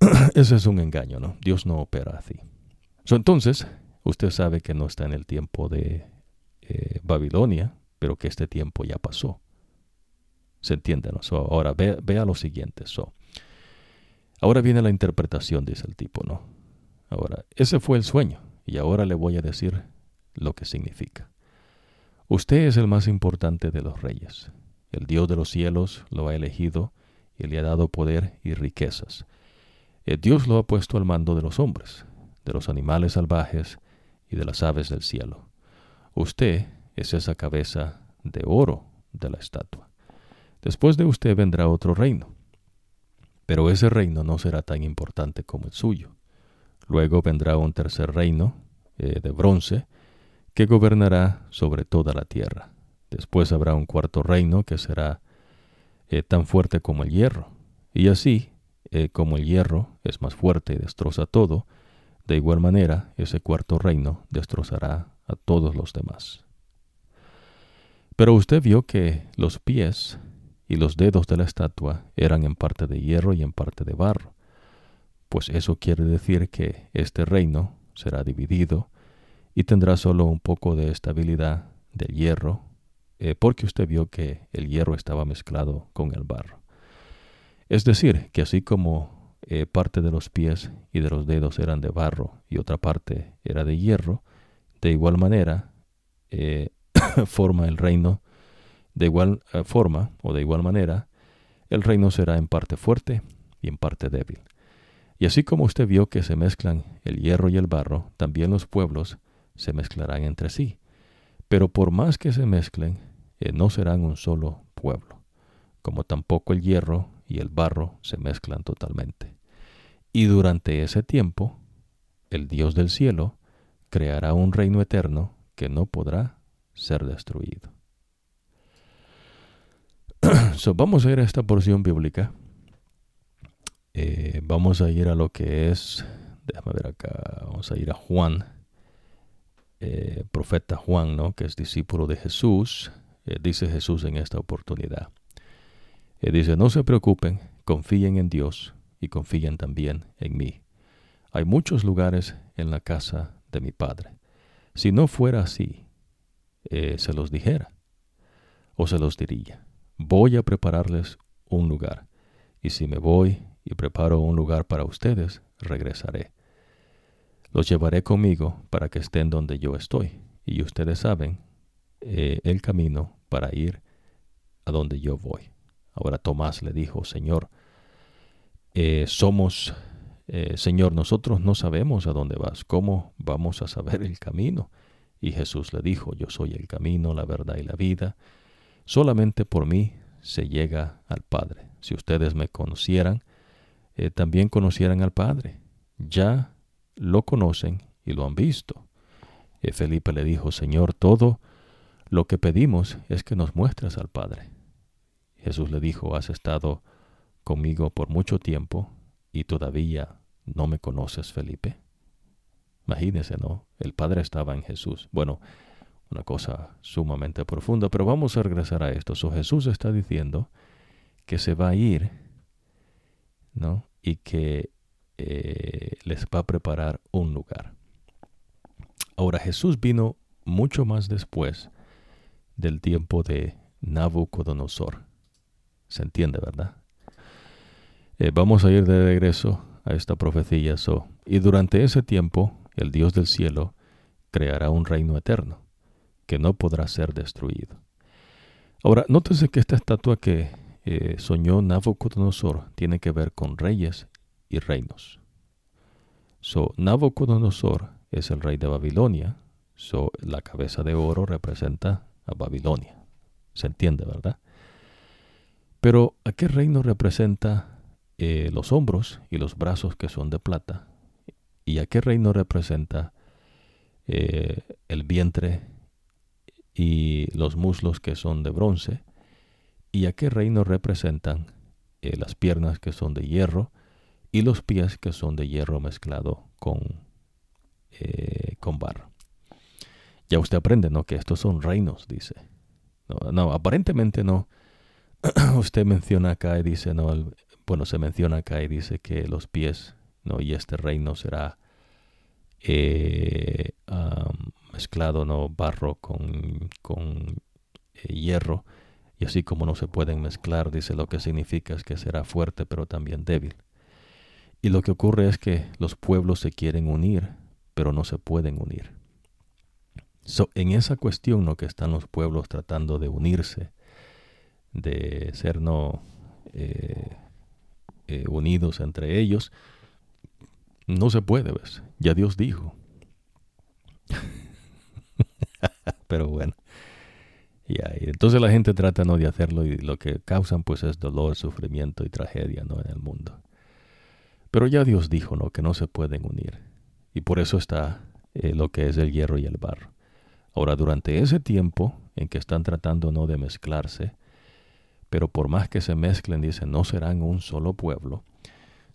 A: ese es un engaño, ¿no? Dios no opera así. So, entonces, Usted sabe que no está en el tiempo de eh, Babilonia, pero que este tiempo ya pasó. ¿Se entiende? No? ahora vea, lo siguiente. So, Ahora viene la interpretación, dice el tipo, ¿no? Ahora, ese fue el sueño, y ahora le voy a decir lo que significa. Usted es el más importante de los reyes. El Dios de los cielos lo ha elegido y le ha dado poder y riquezas. El Dios lo ha puesto al mando de los hombres, de los animales salvajes y de las aves del cielo. Usted es esa cabeza de oro de la estatua. Después de usted vendrá otro reino, pero ese reino no será tan importante como el suyo. Luego vendrá un tercer reino eh, de bronce que gobernará sobre toda la tierra. Después habrá un cuarto reino que será eh, tan fuerte como el hierro. Y así, eh, como el hierro es más fuerte y destroza todo, de igual manera ese cuarto reino destrozará a todos los demás. Pero usted vio que los pies y los dedos de la estatua eran en parte de hierro y en parte de barro, pues eso quiere decir que este reino será dividido y tendrá solo un poco de estabilidad del hierro, eh, porque usted vio que el hierro estaba mezclado con el barro. Es decir, que así como eh, parte de los pies y de los dedos eran de barro y otra parte era de hierro, de igual manera eh, forma el reino, de igual forma o de igual manera, el reino será en parte fuerte y en parte débil. Y así como usted vio que se mezclan el hierro y el barro, también los pueblos se mezclarán entre sí. Pero por más que se mezclen, eh, no serán un solo pueblo, como tampoco el hierro y el barro se mezclan totalmente. Y durante ese tiempo, el Dios del cielo creará un reino eterno que no podrá ser destruido. vamos a ir a esta porción bíblica. Eh, vamos a ir a lo que es, déjame ver acá, vamos a ir a Juan eh, profeta Juan, ¿no? que es discípulo de Jesús, eh, dice Jesús en esta oportunidad. Dice, no se preocupen, confíen en Dios y confíen también en mí. Hay muchos lugares en la casa de mi Padre. Si no fuera así, se los dijera o se los diría. Voy a prepararles un lugar, y si me voy y preparo un lugar para ustedes, regresaré los llevaré conmigo para que estén donde yo estoy. Y ustedes saben eh, el camino para ir a donde yo voy. Ahora Tomás le dijo, Señor, eh, somos, eh, Señor, nosotros no sabemos a dónde vas. ¿Cómo vamos a saber el camino? Y Jesús le dijo, yo soy el camino, la verdad y la vida. Solamente por mí se llega al Padre. Si ustedes me conocieran, también conocieran al Padre. Ya lo conocen y lo han visto. Y Felipe le dijo, Señor, todo lo que pedimos es que nos muestres al Padre. Jesús le dijo, has estado conmigo por mucho tiempo y todavía no me conoces, Felipe. Imagínese, ¿no? El Padre estaba en Jesús. Bueno, una cosa sumamente profunda, pero vamos a regresar a esto. So, Jesús está diciendo que se va a ir, ¿no? Y que eh, les va a preparar un lugar. Ahora Jesús vino mucho más después del tiempo de Nabucodonosor. ¿Se entiende, verdad? Eh, vamos a ir de regreso a esta profecía. So, y durante ese tiempo, el Dios del cielo creará un reino eterno que no podrá ser destruido. Ahora, nótese que esta estatua que eh, soñó Nabucodonosor tiene que ver con reyes y reinos. So, Nabucodonosor es el rey de Babilonia. So, la cabeza de oro representa a Babilonia. Se entiende, ¿verdad? Pero, ¿a qué reino representa eh, los hombros y los brazos que son de plata? ¿Y a qué reino representa eh, el vientre y los muslos que son de bronce? ¿Y a qué reino representan eh, las piernas que son de hierro y los pies que son de hierro mezclado con, eh, con barro. Ya usted aprende, ¿no? Que estos son reinos, dice. No, aparentemente no. usted menciona acá y dice, no, bueno, se menciona acá y dice que los pies, ¿no? Y este reino será eh, mezclado, ¿no? Barro con, con hierro. Así como no se pueden mezclar, dice lo que significa es que será fuerte pero también débil. Y lo que ocurre es que los pueblos se quieren unir, pero no se pueden unir. en esa cuestión ¿no? que están los pueblos tratando de unirse, de ser no eh, eh, unidos entre ellos, no se puede, ¿ves? Ya Dios dijo. Pero bueno. Entonces la gente trata no de hacerlo y lo que causan pues es dolor, sufrimiento y tragedia ¿no? en el mundo. Pero ya Dios dijo ¿no? que no se pueden unir. Y por eso está eh, lo que es el hierro y el barro. Ahora, durante ese tiempo en que están tratando no de mezclarse, pero por más que se mezclen, dice, no serán un solo pueblo.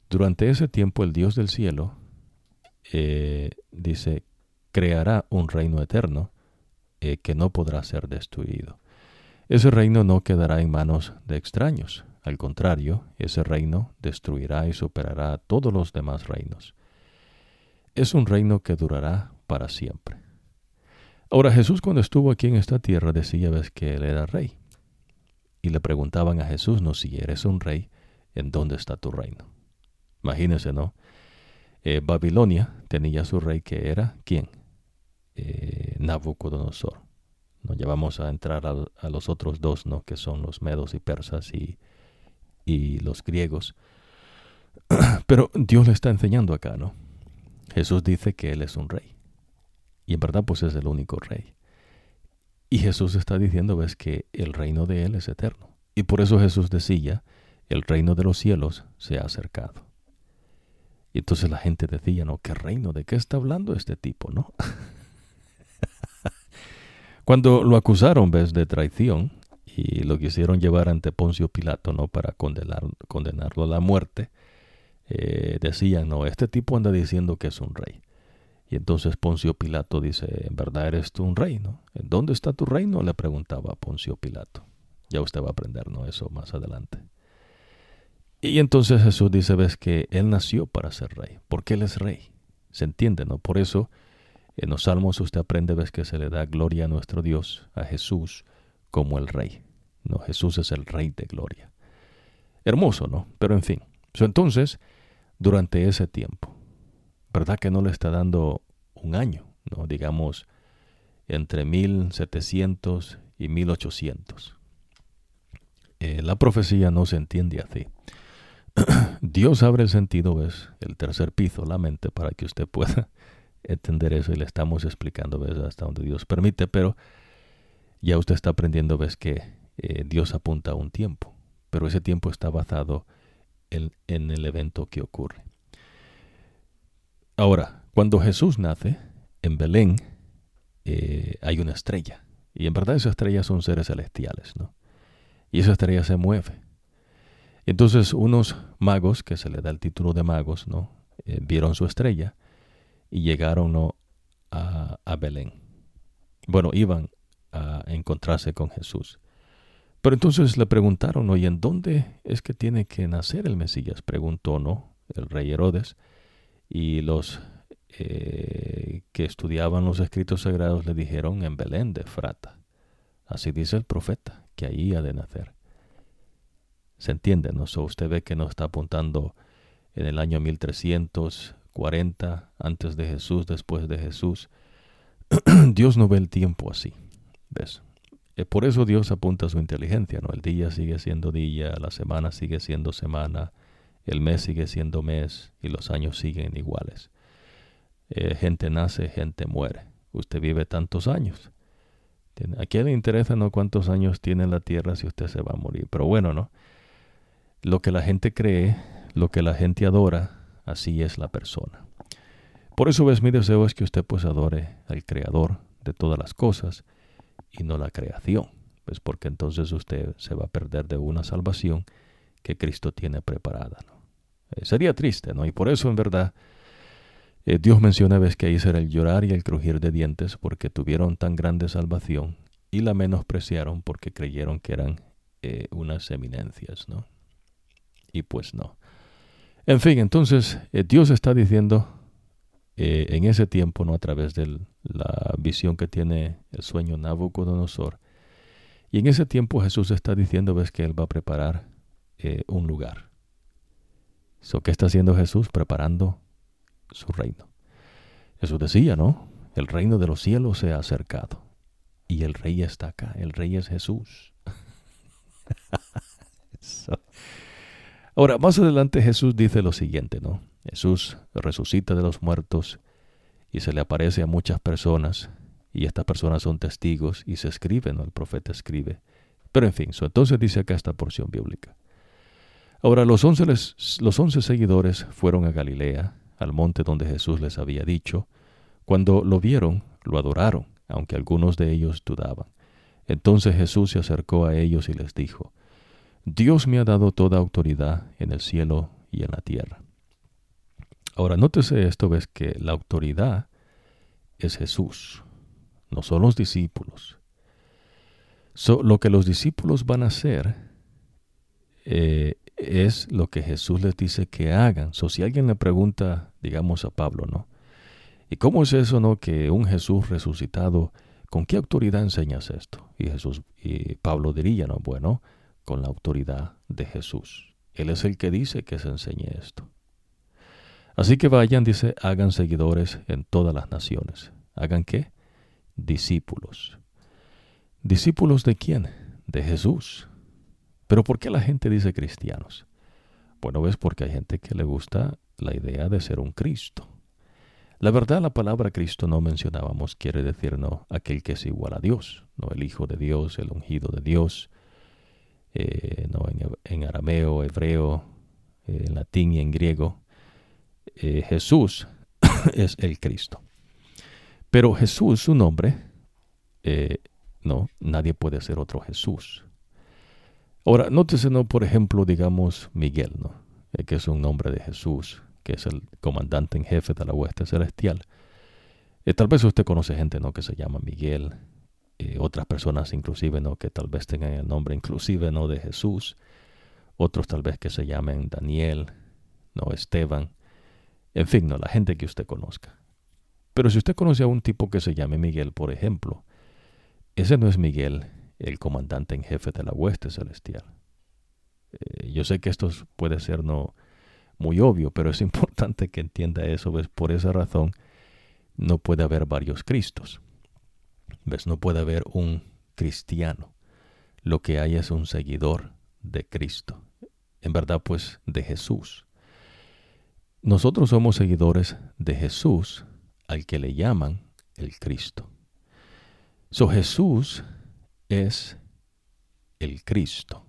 A: Durante ese tiempo el Dios del cielo, eh, dice, creará un reino eterno eh, que no podrá ser destruido. Ese reino no quedará en manos de extraños. Al contrario, ese reino destruirá y superará a todos los demás reinos. Es un reino que durará para siempre. Ahora Jesús cuando estuvo aquí en esta tierra decía ves que él era rey. Y le preguntaban a Jesús, no, si eres un rey, ¿en dónde está tu reino? Imagínense, ¿no? Eh, Babilonia tenía su rey que era, ¿quién? Eh, Nabucodonosor. ¿no? Ya vamos a entrar a, los otros dos, ¿no? Que son los medos y persas y, y los griegos. Pero Dios le está enseñando acá, ¿no? Jesús dice que Él es un rey. Y en verdad, pues es el único rey. Y Jesús está diciendo, ves, que el reino de Él es eterno. Y por eso Jesús decía, el reino de los cielos se ha acercado. Y entonces la gente decía, no, ¿qué reino? ¿De qué está hablando este tipo, no? Cuando lo acusaron, ves, de traición y lo quisieron llevar ante Poncio Pilato, ¿no? Para condenar, condenarlo a la muerte, eh, decían, no, este tipo anda diciendo que es un rey. Y entonces Poncio Pilato dice, en verdad eres tú un rey, ¿no? ¿Dónde está tu reino? Le preguntaba Poncio Pilato. Ya usted va a aprender, ¿no? Eso más adelante. Y entonces Jesús dice, ves que Él nació para ser rey, porque Él es rey. Se entiende, ¿no? Por eso en los salmos usted aprende, ves que se le da gloria a nuestro Dios, a Jesús, como el Rey. No, Jesús es el Rey de gloria. Hermoso, ¿no? Pero en fin. entonces, durante ese tiempo, ¿verdad que no le está dando un año? ¿No? Digamos, entre 1700 y 1800. Eh, la profecía no se entiende así. Dios abre el sentido, ves, el tercer piso, la mente, para que usted pueda entender eso y le estamos explicando ¿ves? hasta donde Dios permite, pero ya usted está aprendiendo, ves que eh, Dios apunta a un tiempo, pero ese tiempo está basado en, el evento que ocurre. Ahora, cuando Jesús nace en Belén, eh, hay una estrella, y en verdad esas estrellas son seres celestiales, ¿no? Y esa estrella se mueve. Entonces unos magos, que se le da el título de magos, ¿no? Eh, vieron su estrella y llegaron a, a Belén. Bueno, iban a encontrarse con Jesús. Pero entonces le preguntaron, ¿y en dónde es que tiene que nacer el Mesías? Preguntó, ¿no? El rey Herodes. Y los eh, que estudiaban los escritos sagrados le dijeron en Belén de Frata. Así dice el profeta, que ahí ha de nacer. ¿Se entiende? ¿no? usted ve que no está apuntando en el año 1300 40 antes de Jesús, después de Jesús. Dios no ve el tiempo así. ¿Ves? Eh, por eso Dios apunta su inteligencia, ¿no? El día sigue siendo día, la semana sigue siendo semana, el mes sigue siendo mes y los años siguen iguales. Eh, gente nace, gente muere. Usted vive tantos años. ¿A quién le interesa no cuántos años tiene la tierra si usted se va a morir? Pero bueno, ¿no? Lo que la gente cree, lo que la gente adora, así es la persona. Por eso ves mi deseo es que usted pues adore al creador de todas las cosas y no la creación, pues porque entonces usted se va a perder de una salvación que Cristo tiene preparada. Eh, sería triste, ¿no? Y por eso en verdad eh, Dios menciona ves que ahí será el llorar y el crujir de dientes porque tuvieron tan grande salvación y la menospreciaron porque creyeron que eran eh, unas eminencias, ¿no? Y pues no. En fin, entonces eh, Dios está diciendo eh, en ese tiempo, no a través de la visión que tiene el sueño Nabucodonosor, y en ese tiempo Jesús está diciendo, ves que Él va a preparar eh, un lugar. So, ¿Qué está haciendo Jesús? Preparando su reino. Jesús decía, ¿no? El reino de los cielos se ha acercado. Y el rey está acá. El rey es Jesús. Ahora, más adelante Jesús dice lo siguiente, ¿no? Jesús resucita de los muertos y se le aparece a muchas personas y estas personas son testigos y se escriben, ¿no? El profeta escribe. Pero en fin, entonces dice acá esta porción bíblica. Ahora los once seguidores fueron a Galilea, al monte donde Jesús les había dicho. Cuando lo vieron, lo adoraron, aunque algunos de ellos dudaban. Entonces Jesús se acercó a ellos y les dijo, Dios me ha dado toda autoridad en el cielo y en la tierra. Ahora, nótese esto, ves que la autoridad es Jesús, no son los discípulos. lo que los discípulos van a hacer eh, es lo que Jesús les dice que hagan. So, si alguien le pregunta, digamos a Pablo, ¿no? ¿Y cómo es eso, no? Que un Jesús resucitado, ¿con qué autoridad enseñas esto? Y Jesús, y Pablo diría, ¿no? Bueno, con la autoridad de Jesús. Él es el que dice que se enseñe esto. Así que vayan, dice, hagan seguidores en todas las naciones. ¿Hagan qué? Discípulos. ¿Discípulos de quién? De Jesús. Pero ¿por qué la gente dice cristianos? Bueno, es porque hay gente que le gusta la idea de ser un Cristo. La verdad, la palabra Cristo no mencionábamos, quiere decir no aquel que es igual a Dios, no el Hijo de Dios, el ungido de Dios, eh, no en, arameo, hebreo, eh, en latín y en griego. Eh, Jesús es el Cristo. Pero Jesús, su nombre, no, nadie puede ser otro Jesús. Ahora, nótese, ¿no? por ejemplo, digamos Miguel, ¿no? Que es un nombre de Jesús, que es el comandante en jefe de la hueste celestial. Tal vez usted conoce gente ¿no? que se llama Miguel, eh, otras personas inclusive ¿no? que tal vez tengan el nombre inclusive ¿no? de Jesús, otros tal vez que se llamen Daniel, no Esteban, en fin, no la gente que usted conozca. Pero si usted conoce a un tipo que se llame Miguel, por ejemplo, ese no es Miguel, el comandante en jefe de la hueste celestial. Eh, yo sé que esto puede ser no muy obvio, pero es importante que entienda eso, ¿ves? Por esa razón no puede haber varios Cristos. ¿Ves? No puede haber un cristiano. Lo que hay es un seguidor de Cristo. En verdad, pues, de Jesús. Nosotros somos seguidores de Jesús, al que le llaman el Cristo. So Jesús es el Cristo.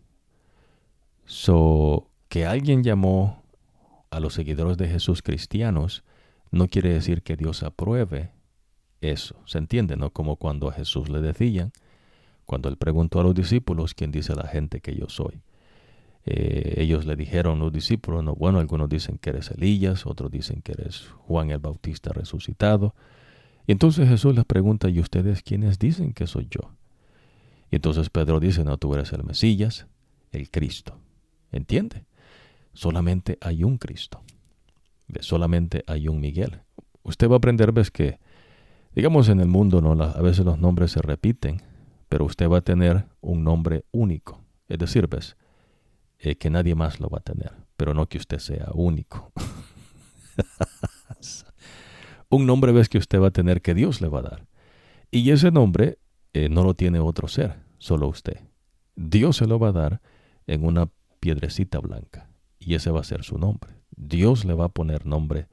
A: So, que alguien llamó a los seguidores de Jesús cristianos no quiere decir que Dios apruebe eso. ¿Se entiende? ¿No? Como cuando a Jesús le decían, cuando él preguntó a los discípulos, ¿quién dice la gente que yo soy? Eh, ellos le dijeron, los discípulos, no, bueno, algunos dicen que eres Elías, otros dicen que eres Juan el Bautista resucitado. Y entonces Jesús les pregunta, ¿y ustedes quiénes dicen que soy yo? Y entonces Pedro dice, no, tú eres el Mesías, el Cristo. ¿Entiende? Solamente hay un Cristo. Solamente hay un Miguel. Usted va a aprender, ves que, digamos en el mundo, ¿no? a veces los nombres se repiten, pero usted va a tener un nombre único. Es decir, ves, eh, que nadie más lo va a tener, pero no que usted sea único. un nombre ves que usted va a tener que Dios le va a dar. Y ese nombre eh, no lo tiene otro ser, solo usted. Dios se lo va a dar en una piedrecita blanca y ese va a ser su nombre. Dios le va a poner nombre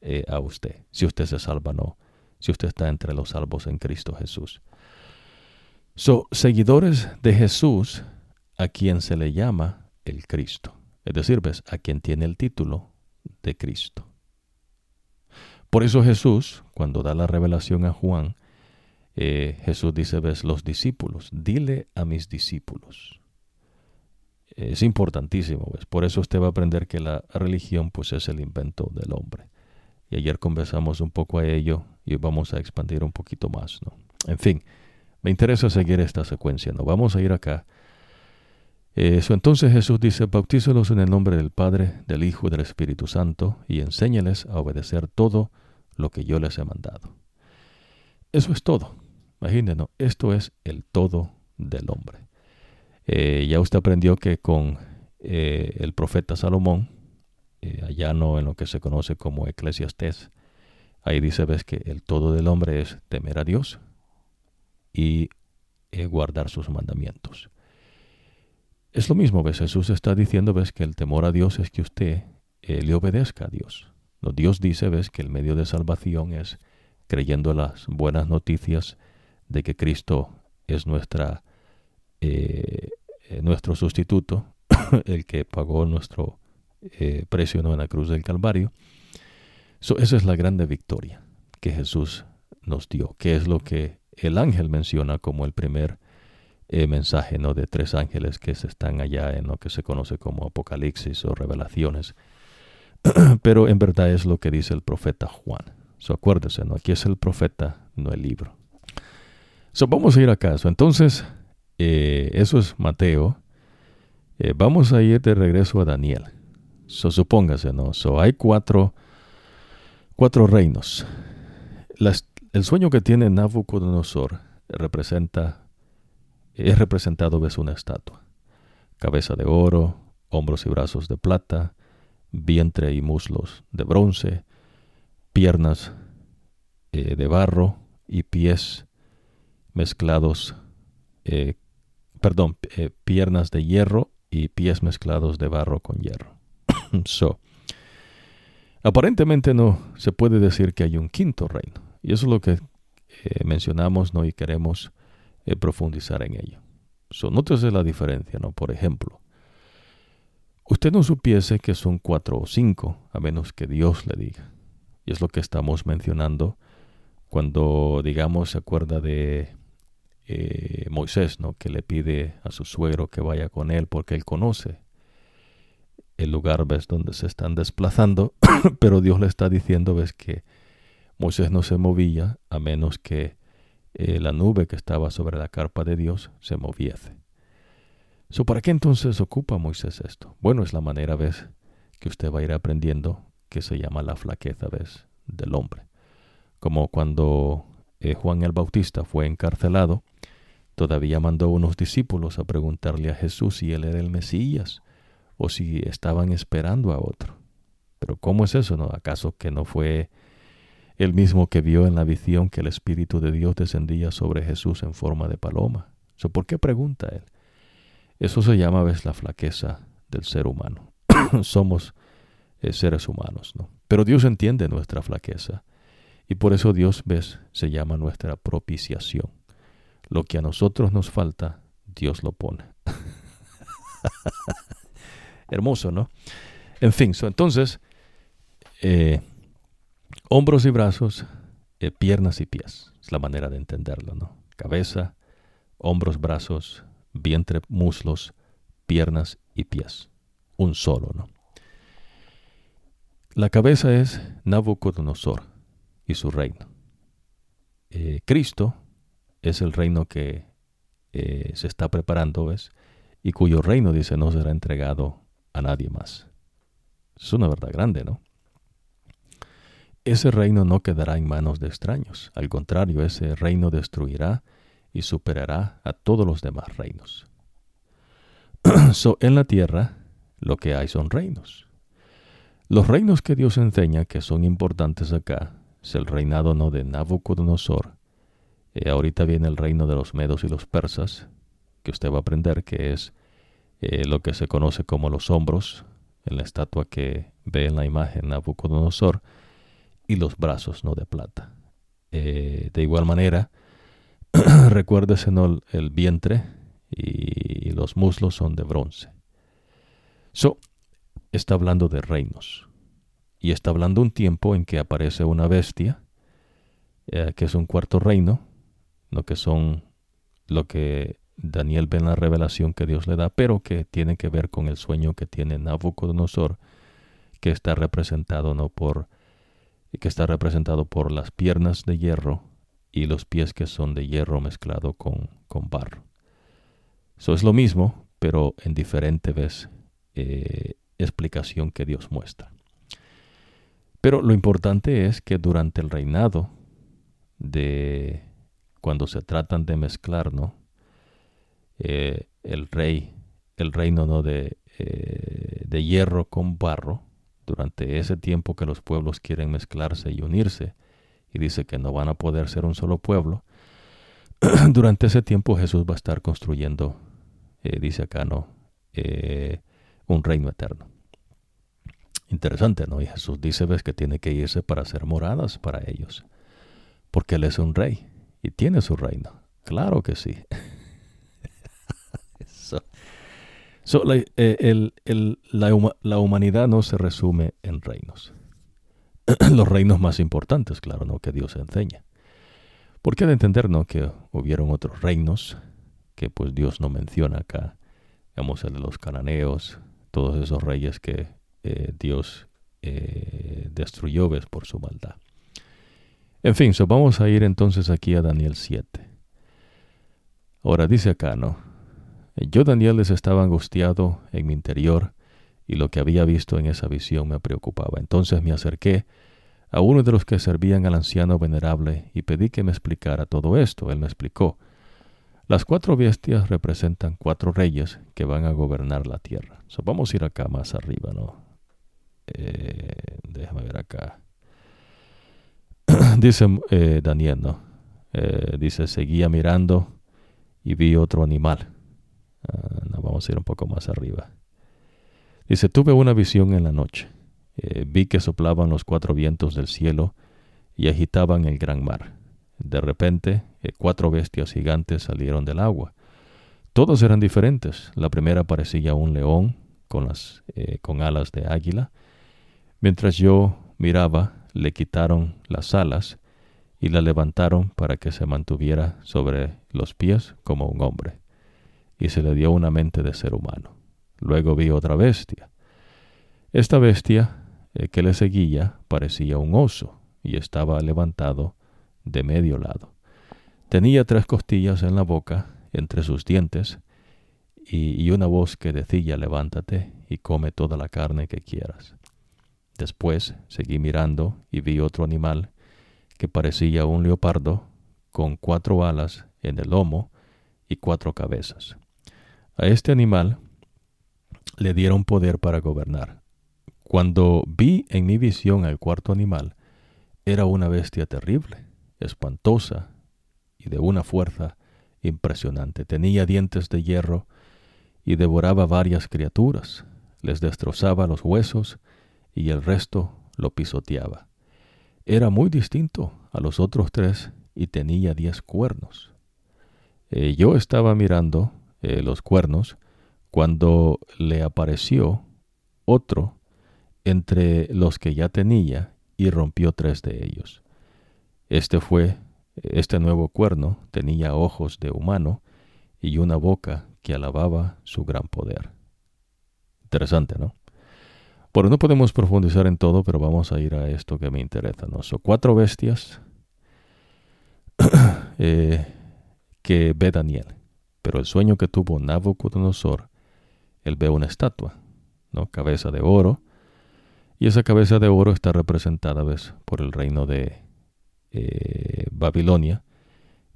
A: eh, a usted, si usted se salva o no, si usted está entre los salvos en Cristo Jesús. So, seguidores de Jesús, a quien se le llama el Cristo, es decir, ves, a quien tiene el título de Cristo. Por eso Jesús, cuando da la revelación a Juan, eh, Jesús dice, ves, los discípulos, dile a mis discípulos. Es importantísimo, ¿ves? Por eso usted va a aprender que la religión pues es el invento del hombre. Y ayer conversamos un poco a ello y vamos a expandir un poquito más, ¿no? En fin, me interesa seguir esta secuencia, ¿no? Vamos a ir acá. Eso entonces Jesús dice, bautícelos en el nombre del Padre, del Hijo y del Espíritu Santo, y enséñales a obedecer todo lo que yo les he mandado. Eso es todo. Imagínense, esto es el todo del hombre. Eh, ya usted aprendió que con eh, el profeta Salomón, eh, allá no en lo que se conoce como eclesiastés. Ahí dice, ves que el todo del hombre es temer a Dios y eh, guardar sus mandamientos. Es lo mismo, ves, Jesús está diciendo, ves, que el temor a Dios es que usted eh, le obedezca a Dios. No, Dios dice, ves, que el medio de salvación es creyendo las buenas noticias de que Cristo es nuestra, nuestro sustituto, el que pagó nuestro eh, precio en la cruz del Calvario. Esa es la grande victoria que Jesús nos dio, que es lo que el ángel menciona como el primer eh, mensaje ¿no? de tres ángeles que se están allá en lo que se conoce como Apocalipsis o Revelaciones. Pero en verdad es lo que dice el profeta Juan. So, acuérdese, ¿no? aquí es el profeta, no el libro. So, vamos a ir acá. entonces, eh, eso es Mateo. vamos a ir de regreso a Daniel. So, supóngase, ¿no? So, hay cuatro, cuatro reinos. el sueño que tiene Nabucodonosor representa, es representado ves una estatua. Cabeza de oro, hombros y brazos de plata, vientre y muslos de bronce, piernas eh, de barro y pies mezclados, eh, perdón, eh, piernas de hierro y pies mezclados de barro con hierro. so, aparentemente no se puede decir que hay un quinto reino. Y eso es lo que eh, mencionamos ¿no? y queremos eh, profundizar en ello. So, nótese la diferencia, ¿no? Por ejemplo, usted no supiese que son cuatro o cinco, a menos que Dios le diga. Y es lo que estamos mencionando cuando, digamos, se acuerda de eh, Moisés, ¿no? Que le pide a su suegro que vaya con él porque él conoce el lugar, ves, donde se están desplazando, pero Dios le está diciendo, ves, que Moisés no se movía a menos que eh, la nube que estaba sobre la carpa de Dios se moviese. So, ¿Para qué entonces ocupa Moisés esto? Bueno, es la manera, ves, que usted va a ir aprendiendo que se llama la flaqueza, ves, del hombre. Como cuando eh, Juan el Bautista fue encarcelado, todavía mandó unos discípulos a preguntarle a Jesús si él era el Mesías o si estaban esperando a otro. Pero ¿cómo es eso? No? ¿Acaso que no fue el mismo que vio en la visión que el Espíritu de Dios descendía sobre Jesús en forma de paloma? ¿Por qué pregunta él? Eso se llama, ves, la flaqueza del ser humano. Somos eh, seres humanos, ¿no? Pero Dios entiende nuestra flaqueza. Y por eso Dios, ves, se llama nuestra propiciación. Lo que a nosotros nos falta, Dios lo pone. hermoso, ¿no? En fin, entonces, eh, hombros y brazos, eh, piernas y pies, es la manera de entenderlo, ¿no? Cabeza, hombros, brazos, vientre, muslos, piernas y pies, un solo, ¿no? La cabeza es Nabucodonosor y su reino. Eh, Cristo es el reino que se está preparando, ¿ves? Y cuyo reino, dice, no será entregado nadie más. Es una verdad grande, ¿no? Ese reino no quedará en manos de extraños. Al contrario, ese reino destruirá y superará a todos los demás reinos. so, en la tierra lo que hay son reinos. Los reinos que Dios enseña que son importantes acá es el reinado no de Nabucodonosor. eh, ahorita viene el reino de los medos y los persas, que usted va a aprender que es eh, lo que se conoce como los hombros, en la estatua que ve en la imagen Nabucodonosor, y los brazos no de plata. Eh, de igual manera, recuérdese el vientre y los muslos son de bronce. So, está hablando de reinos. Y está hablando un tiempo en que aparece una bestia, eh, que es un cuarto reino, lo que son lo que Daniel ve en la revelación que Dios le da, pero que tiene que ver con el sueño que tiene Nabucodonosor, que está representado no por que está representado por las piernas de hierro y los pies que son de hierro mezclado con, con barro. Eso es lo mismo, pero en diferente vez eh, explicación que Dios muestra. Pero lo importante es que durante el reinado de cuando se tratan de mezclar, ¿no? Eh, el rey, el reino ¿no? de, eh, de hierro con barro, durante ese tiempo que los pueblos quieren mezclarse y unirse, y dice que no van a poder ser un solo pueblo, durante ese tiempo Jesús va a estar construyendo, eh, dice acá, ¿no? Un reino eterno. Interesante, ¿no? Y Jesús dice, ves, que tiene que irse para hacer moradas para ellos, porque Él es un rey y tiene su reino. Claro que sí. la, eh, la, humanidad no se resume en reinos. Los reinos más importantes, claro, ¿no? Que Dios enseña. Porque de entender, ¿no? Que hubieron otros reinos que pues Dios no menciona acá. Digamos, el de los cananeos, todos esos reyes que eh, Dios eh, destruyó, ves, por su maldad. En fin, so vamos a ir entonces aquí a Daniel 7. Ahora dice acá, ¿no? Yo, Daniel, estaba angustiado en mi interior y lo que había visto en esa visión me preocupaba. Entonces me acerqué a uno de los que servían al anciano venerable y pedí que me explicara todo esto. Él me explicó. Las cuatro bestias representan cuatro reyes que van a gobernar la tierra. So, vamos a ir acá más arriba, ¿no? Eh, déjame ver acá. dice eh, Daniel, ¿no? Eh, dice, seguía mirando y vi otro animal. Ah, vamos a ir un poco más arriba. Dice, tuve una visión en la noche. Eh, vi que soplaban los cuatro vientos del cielo y agitaban el gran mar. De repente, eh, cuatro bestias gigantes salieron del agua. Todos eran diferentes. La primera parecía un león con, las, eh, con alas de águila. Mientras yo miraba, le quitaron las alas y la levantaron para que se mantuviera sobre los pies como un hombre, y se le dio una mente de ser humano. Luego vi otra bestia. Esta bestia eh, que le seguía parecía un oso y estaba levantado de medio lado. Tenía tres costillas en la boca, entre sus dientes, y, y una voz que decía levántate y come toda la carne que quieras. Después seguí mirando y vi otro animal que parecía un leopardo, con cuatro alas en el lomo y cuatro cabezas. A este animal le dieron poder para gobernar. Cuando vi en mi visión al cuarto animal, era una bestia terrible, espantosa y de una fuerza impresionante. Tenía dientes de hierro y devoraba varias criaturas, les destrozaba los huesos y el resto lo pisoteaba. Era muy distinto a los otros tres y tenía diez cuernos. Eh, yo estaba mirando eh, los cuernos cuando le apareció otro entre los que ya tenía y rompió tres de ellos. Este fue, este nuevo cuerno tenía ojos de humano y una boca que alababa su gran poder. Interesante, ¿no? Bueno, no podemos profundizar en todo, pero vamos a ir a esto que me interesa. ¿no? Son cuatro bestias eh, que ve Daniel. Pero el sueño que tuvo Nabucodonosor, él ve una estatua, ¿no? cabeza de oro, y esa cabeza de oro está representada ¿ves? por el reino de eh, Babilonia,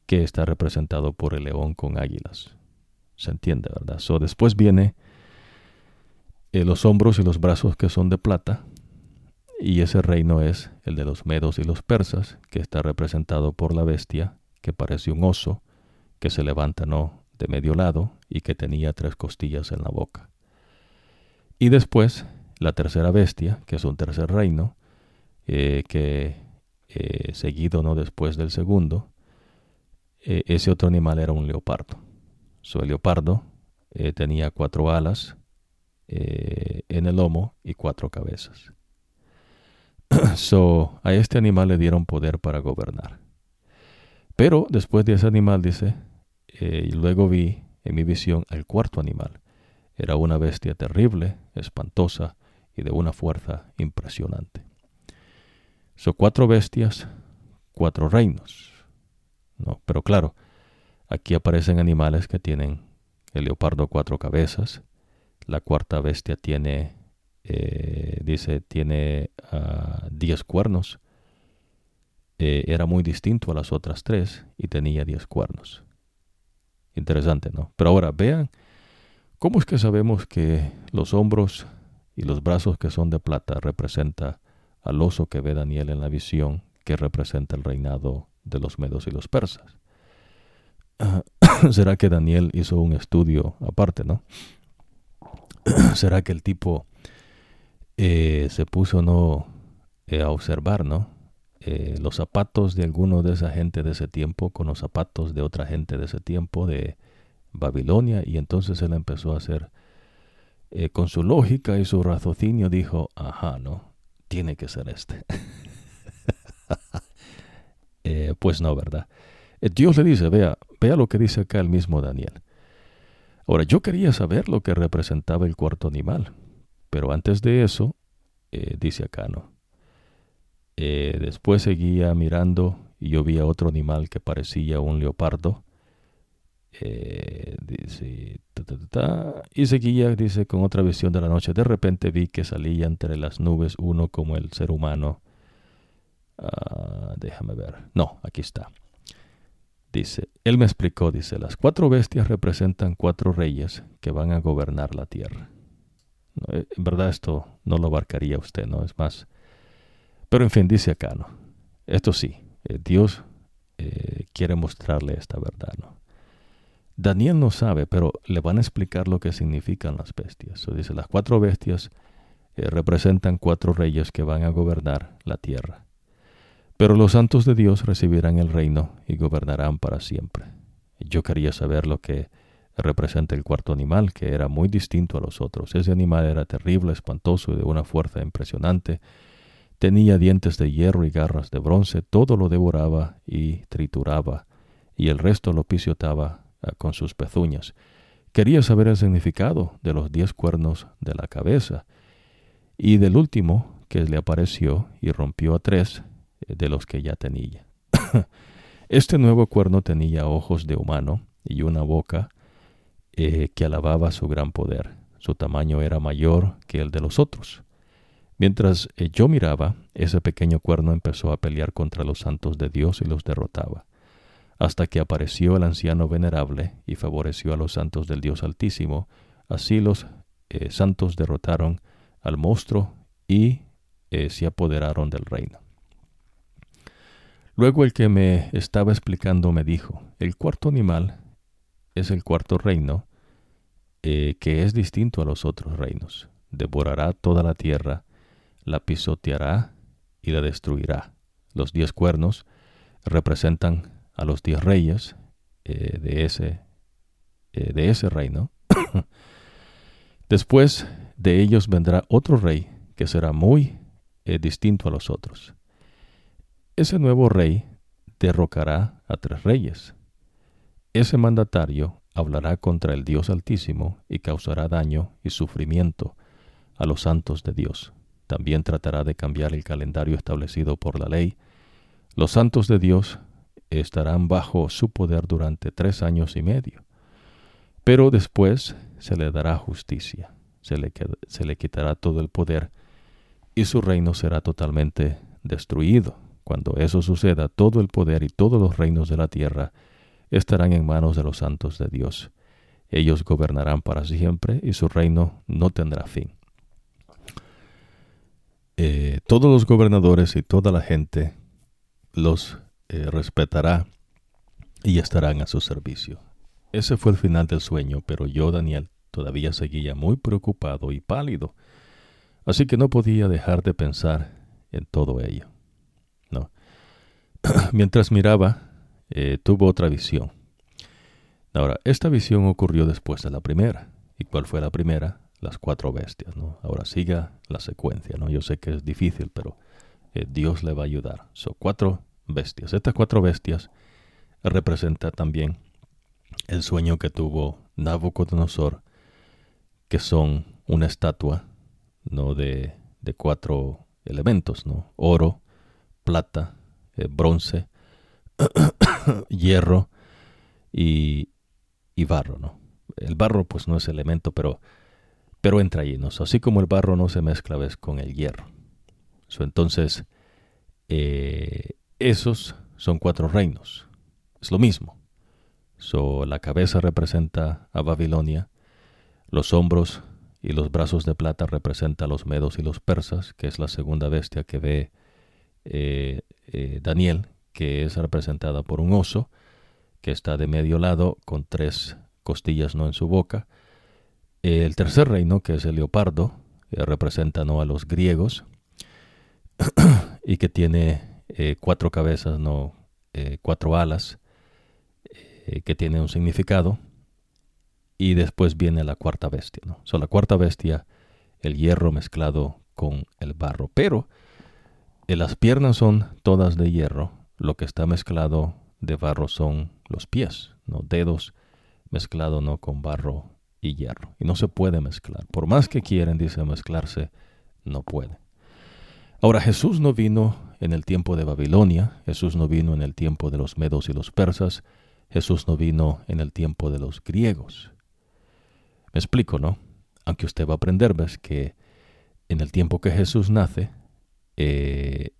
A: que está representado por el león con águilas. Se entiende, ¿verdad? So, después viene eh, los hombros y los brazos que son de plata, y ese reino es el de los medos y los persas, que está representado por la bestia, que parece un oso, que se levanta no de medio lado y que tenía tres costillas en la boca. Y después la tercera bestia, que es un tercer reino, eh, que eh, seguido no después del segundo, ese otro animal era un leopardo. Su leopardo tenía cuatro alas, eh, en el lomo y cuatro cabezas. so, a este animal le dieron poder para gobernar. Pero después de ese animal, dice, eh, y luego vi en mi visión el cuarto animal. Era una bestia terrible, espantosa y de una fuerza impresionante. Son cuatro bestias, cuatro reinos. ¿no? Pero claro, aquí aparecen animales que tienen el leopardo cuatro cabezas, la cuarta bestia tiene, eh, dice, tiene uh, diez cuernos. Eh, era muy distinto a las otras tres y tenía diez cuernos. Interesante, ¿no? Pero ahora vean, ¿cómo es que sabemos que los hombros y los brazos que son de plata representa al oso que ve Daniel en la visión, que representa el reinado de los medos y los persas. ¿Será que Daniel hizo un estudio aparte, no? ¿Será que el tipo eh, se puso no eh, a observar, no? Eh, los zapatos de alguno de esa gente de ese tiempo con los zapatos de otra gente de ese tiempo de Babilonia y entonces él empezó a hacer con su lógica y su raciocinio dijo, ajá, no, tiene que ser este. pues no, ¿verdad? Dios le dice, vea, vea lo que dice acá el mismo Daniel. Ahora, yo quería saber lo que representaba el cuarto animal, pero antes de eso, dice acá, ¿no? Eh, después seguía mirando y yo vi a otro animal que parecía un leopardo. Eh, y seguía, dice, con otra visión de la noche. De repente vi que salía entre las nubes uno como el ser humano. Ah, déjame ver. No, aquí está. Dice, él me explicó, dice, las cuatro bestias representan cuatro reyes que van a gobernar la tierra. Eh, en verdad esto no lo abarcaría usted, ¿no? Es más, pero en fin, dice acá, ¿no? Esto sí, eh, Dios eh, quiere mostrarle esta verdad, ¿no? Daniel no sabe, pero le van a explicar lo que significan las bestias. dice, las cuatro bestias eh, representan cuatro reyes que van a gobernar la tierra. Pero los santos de Dios recibirán el reino y gobernarán para siempre. Yo quería saber lo que representa el cuarto animal, que era muy distinto a los otros. Ese animal era terrible, espantoso y de una fuerza impresionante Tenía dientes de hierro y garras de bronce, todo lo devoraba y trituraba, y el resto lo pisoteaba ah, con sus pezuñas. Quería saber el significado de los diez cuernos de la cabeza, y del último que le apareció y rompió a tres eh, de los que ya tenía. este nuevo cuerno tenía ojos de humano y una boca eh, que alababa su gran poder. Su tamaño era mayor que el de los otros. Mientras eh, yo miraba, ese pequeño cuerno empezó a pelear contra los santos de Dios y los derrotaba, hasta que apareció el anciano venerable y favoreció a los santos del Dios Altísimo. Así los eh, santos derrotaron al monstruo y eh, se apoderaron del reino. Luego el que me estaba explicando me dijo, el cuarto animal es el cuarto reino, que es distinto a los otros reinos. Devorará toda la tierra, la pisoteará y la destruirá. Los diez cuernos representan a los diez reyes eh, de, ese, eh, de ese reino. Después de ellos vendrá otro rey que será muy eh, distinto a los otros. Ese nuevo rey derrocará a tres reyes. Ese mandatario hablará contra el Dios Altísimo y causará daño y sufrimiento a los santos de Dios. También tratará de cambiar el calendario establecido por la ley. Los santos de Dios estarán bajo su poder durante tres años y medio. Pero después se le dará justicia, se le, se le quitará todo el poder y su reino será totalmente destruido. Cuando eso suceda, todo el poder y todos los reinos de la tierra estarán en manos de los santos de Dios. Ellos gobernarán para siempre y su reino no tendrá fin. Eh, todos los gobernadores y toda la gente los eh, respetará y estarán a su servicio. Ese fue el final del sueño, pero yo, Daniel, todavía seguía muy preocupado y pálido, así que no podía dejar de pensar en todo ello. No. Mientras miraba, eh, tuvo otra visión. Ahora, esta visión ocurrió después de la primera. ¿Y cuál fue la primera? Las cuatro bestias. ¿no? Ahora siga la secuencia. ¿no? Yo sé que es difícil, pero eh, Dios le va a ayudar. Son cuatro bestias. Estas cuatro bestias representan también el sueño que tuvo Nabucodonosor, que son una estatua ¿no? de, de cuatro elementos, ¿no? oro, plata, eh, bronce, hierro y, y barro. ¿no? El barro pues no es elemento, pero pero entra allí, así como el barro no se mezcla con el hierro. entonces, eh, esos son cuatro reinos. Es lo mismo. So, la cabeza representa a Babilonia, los hombros y los brazos de plata representan a los medos y los persas, que es la segunda bestia que ve eh, eh, Daniel, que es representada por un oso, que está de medio lado con tres costillas no en su boca. El tercer reino, que es el leopardo, eh, representa ¿no? a los griegos y que tiene cuatro cabezas, no cuatro alas, que tiene un significado y después viene la cuarta bestia. ¿no? So, la cuarta bestia, el hierro mezclado con el barro. Pero eh, las piernas son todas de hierro, lo que está mezclado de barro son los pies, ¿no? dedos mezclado ¿no? con barro y hierro. Y no se puede mezclar. Por más que quieren, dice, mezclarse, no puede. Ahora Jesús no vino en el tiempo de Babilonia, Jesús no vino en el tiempo de los medos y los persas, Jesús no vino en el tiempo de los griegos. Me explico, ¿no? Aunque usted va a aprender, ves que en el tiempo que Jesús nace eh,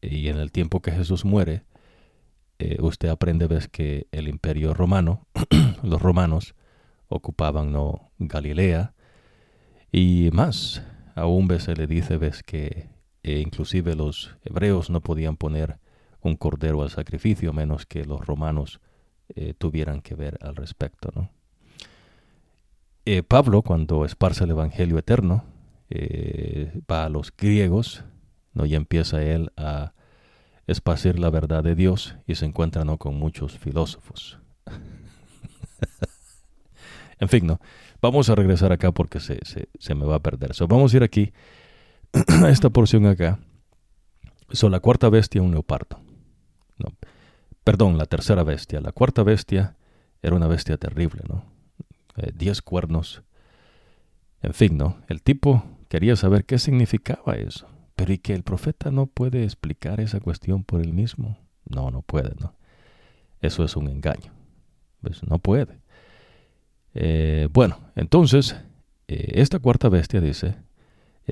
A: y en el tiempo que Jesús muere, eh, usted aprende, ves que el imperio romano, los romanos, ocupaban ¿no? Galilea y más. Aún se le dice, ves que eh, inclusive los hebreos no podían poner un cordero al sacrificio menos que los romanos tuvieran que ver al respecto, ¿no? Eh, Pablo, cuando esparce el Evangelio eterno, eh, va a los griegos, ¿no? y empieza él a esparcir la verdad de Dios y se encuentra ¿no? con muchos filósofos. en fin, ¿no? Vamos a regresar acá porque se, se, me va a perder. So, vamos a ir aquí, a esta porción acá. So, la cuarta bestia, un leopardo. No, perdón, la tercera bestia. La cuarta bestia era una bestia terrible, ¿no? Eh, diez cuernos. En fin, ¿no? El tipo quería saber qué significaba eso. Pero ¿y que el profeta no puede explicar esa cuestión por él mismo? No, no puede, ¿no? Eso es un engaño. Pues no puede. Eh, bueno, entonces, eh, esta cuarta bestia dice,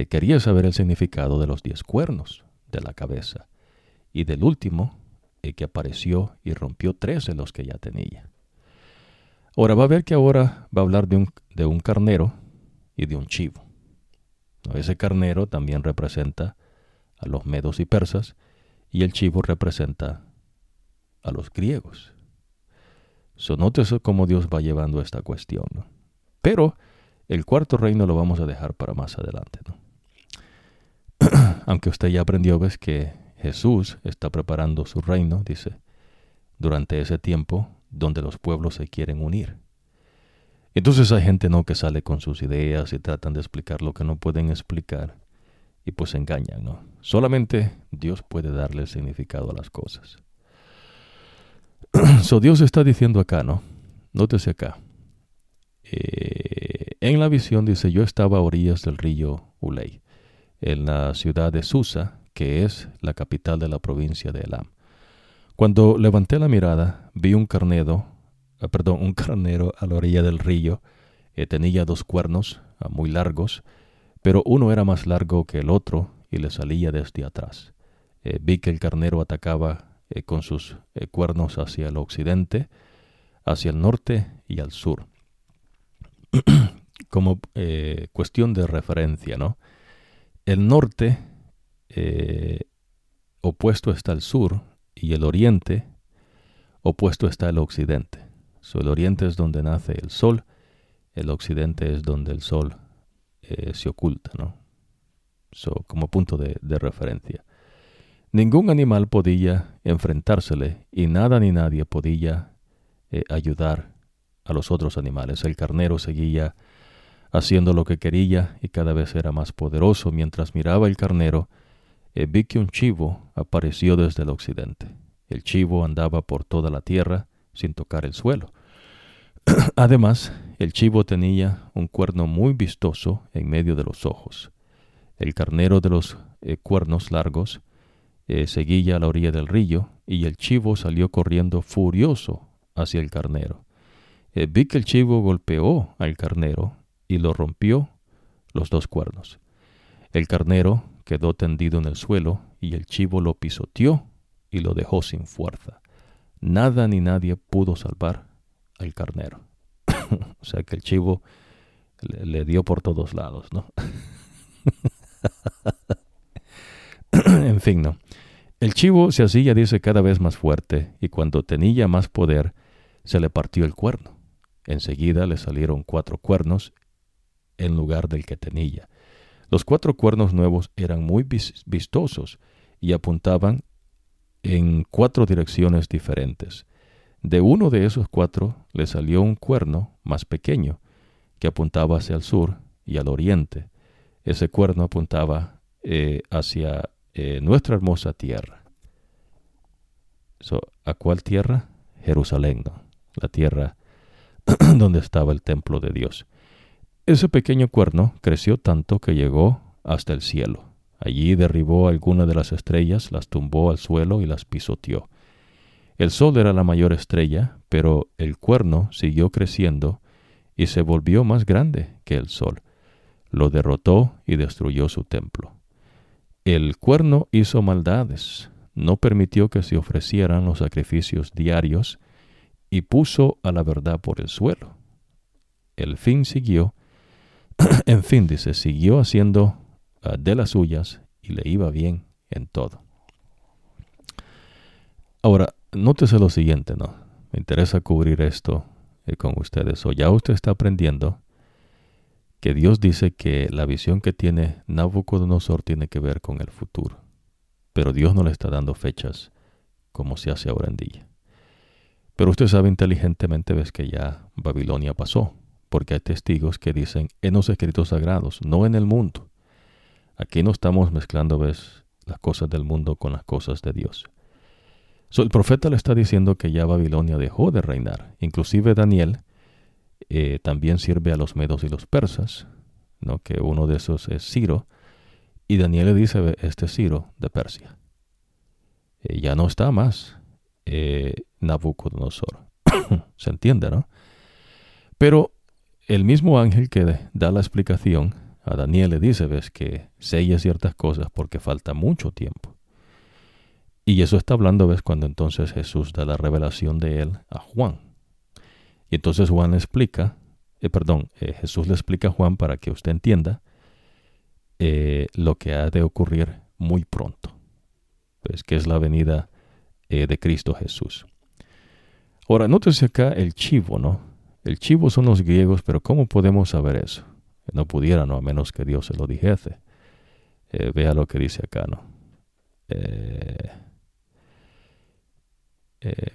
A: quería saber el significado de los diez cuernos de la cabeza y del último que apareció y rompió tres de los que ya tenía. Ahora va a ver que ahora va a hablar de un, de un carnero y de un chivo. Ese carnero también representa a los medos y persas y el chivo representa a los griegos. So, nótese cómo Dios va llevando esta cuestión. Pero el cuarto reino lo vamos a dejar para más adelante. Aunque usted ya aprendió, ves que Jesús está preparando su reino, dice, durante ese tiempo donde los pueblos se quieren unir. Entonces hay gente no que sale con sus ideas y tratan de explicar lo que no pueden explicar y pues engañan, ¿no? Solamente Dios puede darle significado a las cosas. so Dios está diciendo acá, ¿no? Nótese acá. Eh, en la visión dice, yo estaba a orillas del río Ulei, en la ciudad de Susa, que es la capital de la provincia de Elam. Cuando levanté la mirada, vi un carnero, ah, perdón, un carnero a la orilla del río. que tenía dos cuernos ah, muy largos, pero uno era más largo que el otro y le salía desde atrás. Eh, vi que el carnero atacaba eh, con sus eh, cuernos hacia el occidente, hacia el norte y al sur. Como cuestión de referencia, ¿no? El norte opuesto está al sur, y el oriente opuesto está el occidente. el oriente es donde nace el sol, el occidente es donde el sol eh, se oculta, ¿no? como punto de, referencia. Ningún animal podía enfrentársele y nada ni nadie podía eh, ayudar a los otros animales. El carnero seguía haciendo lo que quería y cada vez era más poderoso. Mientras miraba el carnero, eh, vi que un chivo apareció desde el occidente. El chivo andaba por toda la tierra sin tocar el suelo. Además, el chivo tenía un cuerno muy vistoso en medio de los ojos. El carnero de los eh, cuernos largos eh, seguía a la orilla del río y el chivo salió corriendo furioso hacia el carnero. vi que el chivo golpeó al carnero y lo rompió los dos cuernos. El carnero quedó tendido en el suelo y el chivo lo pisoteó y lo dejó sin fuerza. Nada ni nadie pudo salvar al carnero. o sea que el chivo le, dio por todos lados, ¿no? en fin, ¿no? El chivo se hacía, dice, cada vez más fuerte, y cuando tenía más poder, se le partió el cuerno. Enseguida le salieron cuatro cuernos en lugar del que tenía. Los cuatro cuernos nuevos eran muy vistosos y apuntaban en cuatro direcciones diferentes. De uno de esos cuatro le salió un cuerno más pequeño, que apuntaba hacia el sur y al oriente. Ese cuerno apuntaba eh, hacia eh, nuestra hermosa tierra. ¿A cuál tierra? Jerusalén, la tierra donde estaba el templo de Dios. Ese pequeño cuerno creció tanto que llegó hasta el cielo. Allí derribó alguna de las estrellas, las tumbó al suelo y las pisoteó. El sol era la mayor estrella, pero el cuerno siguió creciendo y se volvió más grande que el sol. Lo derrotó y destruyó su templo. El cuerno hizo maldades, no permitió que se ofrecieran los sacrificios diarios y puso a la verdad por el suelo. El fin siguió, en fin, dice, siguió haciendo ah, de las suyas y le iba bien en todo. Ahora, nótese lo siguiente, ¿no? Me interesa cubrir esto eh, con ustedes. O ya usted está aprendiendo que Dios dice que la visión que tiene Nabucodonosor tiene que ver con el futuro. Pero Dios no le está dando fechas como se hace ahora en día. Pero usted sabe inteligentemente, ves que ya Babilonia pasó, porque hay testigos que dicen en los escritos sagrados, no en el mundo. Aquí no estamos mezclando, ves, las cosas del mundo con las cosas de Dios. el profeta le está diciendo que ya Babilonia dejó de reinar. Inclusive Daniel eh, también sirve a los medos y los persas, ¿no? que uno de esos es Ciro, y Daniel le dice, este Ciro de Persia. Eh, ya no está más eh, Nabucodonosor. Se entiende, ¿no? Pero el mismo ángel que da la explicación a Daniel le dice, ves, que sella ciertas cosas porque falta mucho tiempo. Y eso está hablando, ves, cuando entonces Jesús da la revelación de él a Juan. Y entonces Juan explica, eh, perdón, eh, Jesús le explica a Juan para que usted entienda eh, lo que ha de ocurrir muy pronto, pues que es la venida de Cristo Jesús. Ahora, nótese acá el chivo, ¿no? El chivo son los griegos, pero ¿cómo podemos saber eso? No pudiera, ¿no? A menos que Dios se lo dijese. vea lo que dice acá, ¿no? Eh,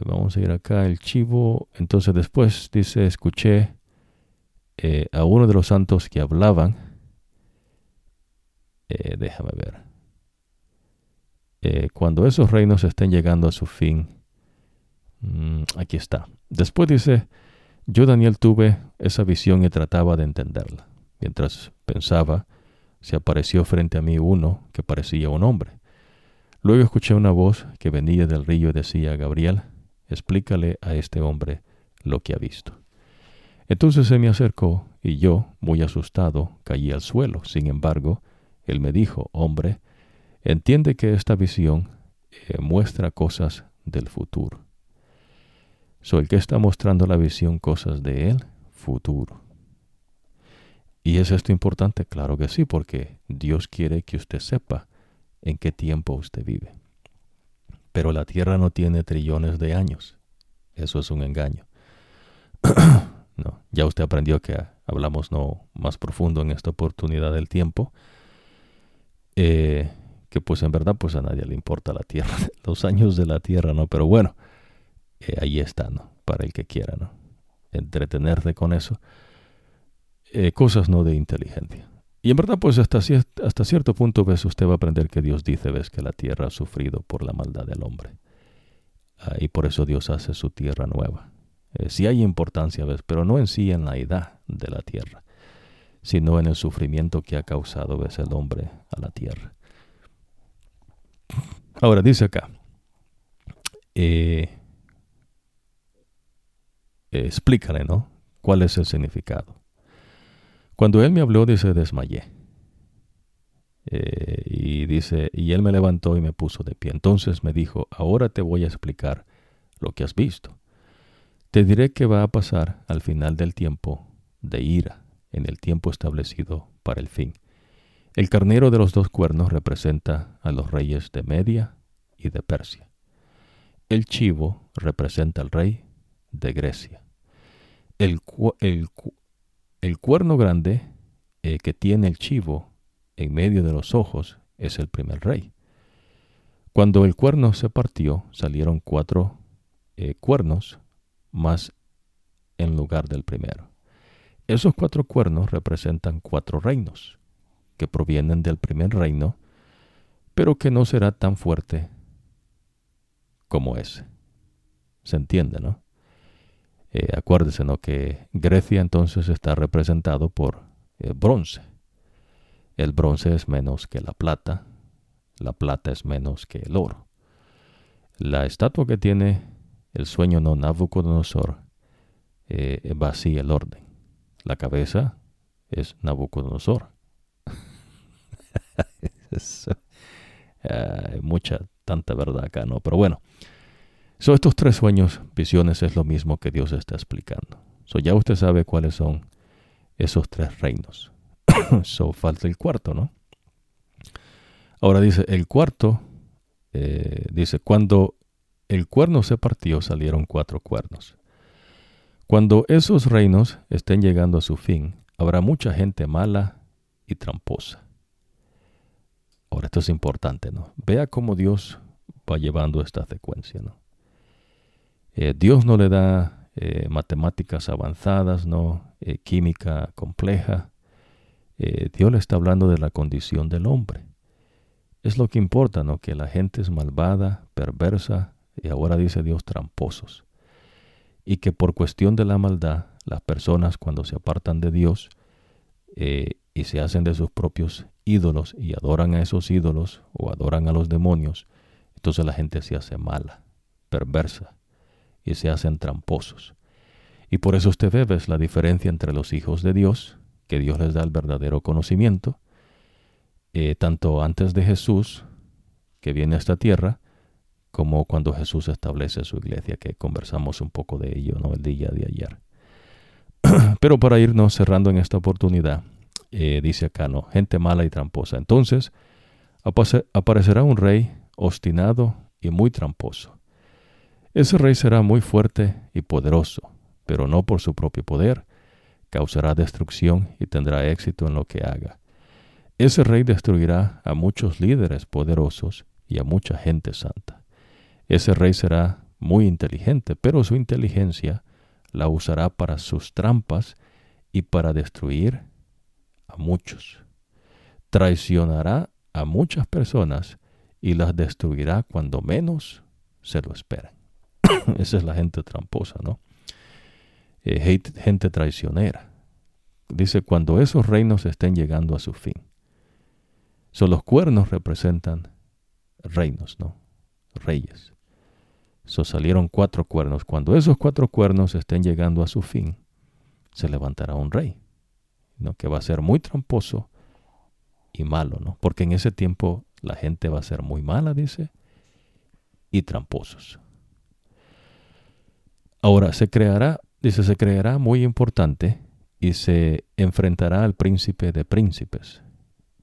A: vamos a ir acá, el chivo. Entonces después dice, escuché eh, a uno de los santos que hablaban. Eh, déjame ver. cuando esos reinos estén llegando a su fin. Mm, aquí está. Después dice, yo Daniel tuve esa visión y trataba de entenderla. Mientras pensaba, se apareció frente a mí uno que parecía un hombre Luego escuché una voz que venía del río y decía, Gabriel, explícale a este hombre lo que ha visto. Entonces se me acercó y yo, muy asustado, caí al suelo. Sin embargo, él me dijo, hombre, entiende que esta visión eh, muestra cosas del futuro. ¿Soy el que está mostrando la visión cosas de él? Futuro. ¿Y es esto importante? Claro que sí, porque Dios quiere que usted sepa en qué tiempo usted vive. Pero la Tierra no tiene trillones de años. Eso es un engaño. no, ya usted aprendió que hablamos no más profundo en esta oportunidad del tiempo. Eh, que pues en verdad pues a nadie le importa la Tierra, los años de la Tierra, ¿no? Pero bueno, eh, ahí está, ¿no? Para el que quiera, ¿no? Entretenerse con eso. Eh, cosas no de inteligencia. Y en verdad, pues hasta, hasta cierto punto, ves, usted va a aprender que Dios dice, ves, que la tierra ha sufrido por la maldad del hombre. Ah, y por eso Dios hace su tierra nueva. Eh, sí hay importancia, ves, pero no en sí en la edad de la tierra, sino en el sufrimiento que ha causado, ves, el hombre a la tierra. Ahora, dice acá, eh, explícale, ¿no? ¿Cuál es el significado? Cuando él me habló, dice, desmayé. Eh, y dice, y él me levantó y me puso de pie. Entonces me dijo, ahora te voy a explicar lo que has visto. Te diré qué va a pasar al final del tiempo de ira. en el tiempo establecido para el fin. El carnero de los dos cuernos representa a los reyes de Media y de Persia. El chivo representa al rey de Grecia. El, el, cuerno grande eh, que tiene el chivo en medio de los ojos es el primer rey. Cuando el cuerno se partió, salieron cuatro eh, cuernos más en lugar del primero. Esos cuatro cuernos representan cuatro reinos que provienen del primer reino, pero que no será tan fuerte como ese. Se entiende, ¿no? Eh, acuérdese, ¿no? Que Grecia entonces está representado por eh, bronce. El bronce es menos que la plata, la plata es menos que el oro. La estatua que tiene el sueño no Nabucodonosor eh, va así el orden. La cabeza es Nabucodonosor. Mucha, tanta verdad acá, ¿no? Pero bueno, son estos tres sueños, visiones, es lo mismo que Dios está explicando. So, ya usted sabe cuáles son esos tres reinos. so, falta el cuarto, ¿no? Ahora dice, el cuarto, eh, dice, cuando el cuerno se partió salieron cuatro cuernos. Cuando esos reinos estén llegando a su fin, habrá mucha gente mala y tramposa. Ahora, esto es importante, ¿no? Vea cómo Dios va llevando esta secuencia, ¿no? Eh, Dios no le da eh, matemáticas avanzadas, ¿no? Eh, química compleja. Dios le está hablando de la condición del hombre. Es lo que importa, ¿no? Que la gente es malvada, perversa, y ahora dice Dios tramposos. Y que por cuestión de la maldad, las personas cuando se apartan de Dios y se hacen de sus propios ídolos y adoran a esos ídolos o adoran a los demonios, entonces la gente se hace mala, perversa y se hacen tramposos. Y por eso usted ve la diferencia entre los hijos de Dios, que Dios les da el verdadero conocimiento, eh, tanto antes de Jesús, que viene a esta tierra, como cuando Jesús establece su iglesia, que conversamos un poco de ello ¿no? el día de ayer. Pero para irnos cerrando en esta oportunidad, eh, dice acá, ¿no? Gente mala y tramposa. Entonces aparecerá un rey obstinado y muy tramposo. Ese rey será muy fuerte y poderoso, pero no por su propio poder. Causará destrucción y tendrá éxito en lo que haga. Ese rey destruirá a muchos líderes poderosos y a mucha gente santa. Ese rey será muy inteligente, pero su inteligencia la usará para sus trampas y para destruir a muchos. Traicionará a muchas personas y las destruirá cuando menos se lo esperan. Esa es la gente tramposa, ¿no? Eh, gente traicionera. Dice, cuando esos reinos estén llegando a su fin. son los cuernos representan reinos, ¿no? Reyes. So salieron cuatro cuernos. Cuando esos cuatro cuernos estén llegando a su fin, se levantará un rey, ¿no? Que va a ser muy tramposo y malo, ¿no? Porque en ese tiempo la gente va a ser muy mala, dice, y tramposos. Ahora se creará, dice, se creará muy importante y se enfrentará al príncipe de príncipes,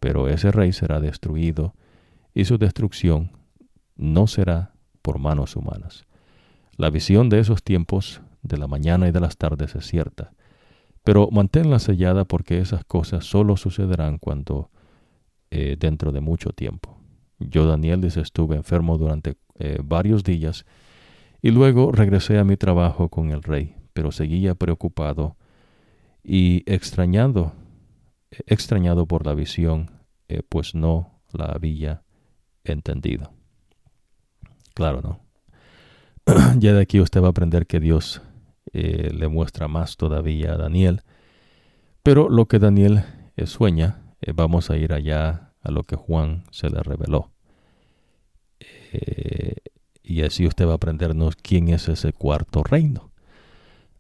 A: pero ese rey será destruido y su destrucción no será por manos humanas. La visión de esos tiempos, de la mañana y de las tardes, es cierta, pero manténla sellada porque esas cosas solo sucederán cuando eh, dentro de mucho tiempo. Yo, Daniel, dice, estuve enfermo durante eh, varios días y luego regresé a mi trabajo con el rey, pero seguía preocupado y extrañado, extrañado por la visión, eh, pues no la había entendido. Claro, ¿no? ya de aquí usted va a aprender que Dios eh, le muestra más todavía a Daniel, pero lo que Daniel eh, sueña, vamos a ir allá a lo que Juan se le reveló. Y así usted va a aprendernos quién es ese cuarto reino.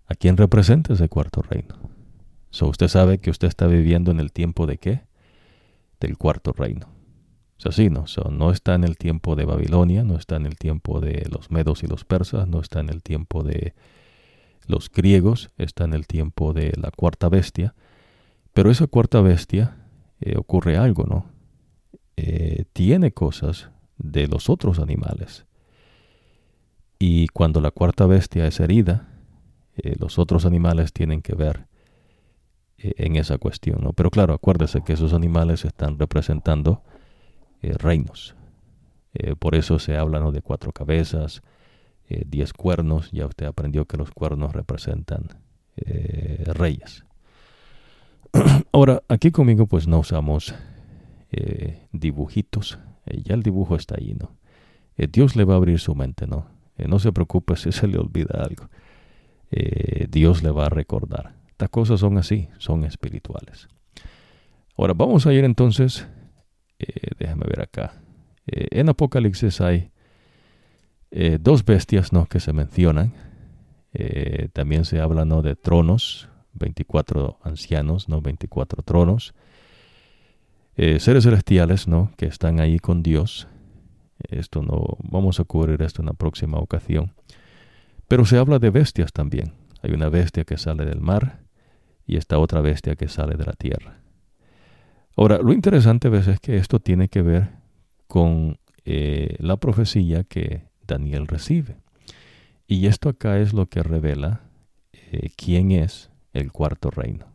A: ¿A quién representa ese cuarto reino? So, usted sabe que usted está viviendo en el tiempo de qué? Del cuarto reino. O sea, no, no está en el tiempo de Babilonia, no está en el tiempo de los medos y los persas, no está en el tiempo de los griegos, está en el tiempo de la cuarta bestia, Pero esa cuarta bestia eh, ocurre algo, ¿no? Eh, tiene cosas de los otros animales. Y cuando la cuarta bestia es herida, eh, los otros animales tienen que ver en esa cuestión, ¿no? Pero claro, acuérdese que esos animales están representando reinos. por eso se habla de cuatro cabezas, diez cuernos. Ya usted aprendió que los cuernos representan reyes. Ahora, aquí conmigo pues no usamos eh, dibujitos. Eh, ya el dibujo está ahí, ¿no? Eh, Dios le va a abrir su mente, ¿no? No se preocupe si se le olvida algo. Dios le va a recordar. Estas cosas son así, son espirituales. Ahora vamos a ir entonces, déjame ver acá. en Apocalipsis hay dos bestias, ¿no? Que se mencionan. también se habla, ¿no? De tronos, 24 ancianos, ¿no? 24 tronos. Eh, seres celestiales, ¿no? Que están ahí con Dios. Esto no, vamos a cubrir esto en la próxima ocasión. Pero se habla de bestias también. Hay una bestia que sale del mar y esta otra bestia que sale de la tierra. Ahora, lo interesante es que esto tiene que ver con eh, la profecía que Daniel recibe. Y esto acá es lo que revela eh, quién es el cuarto reino.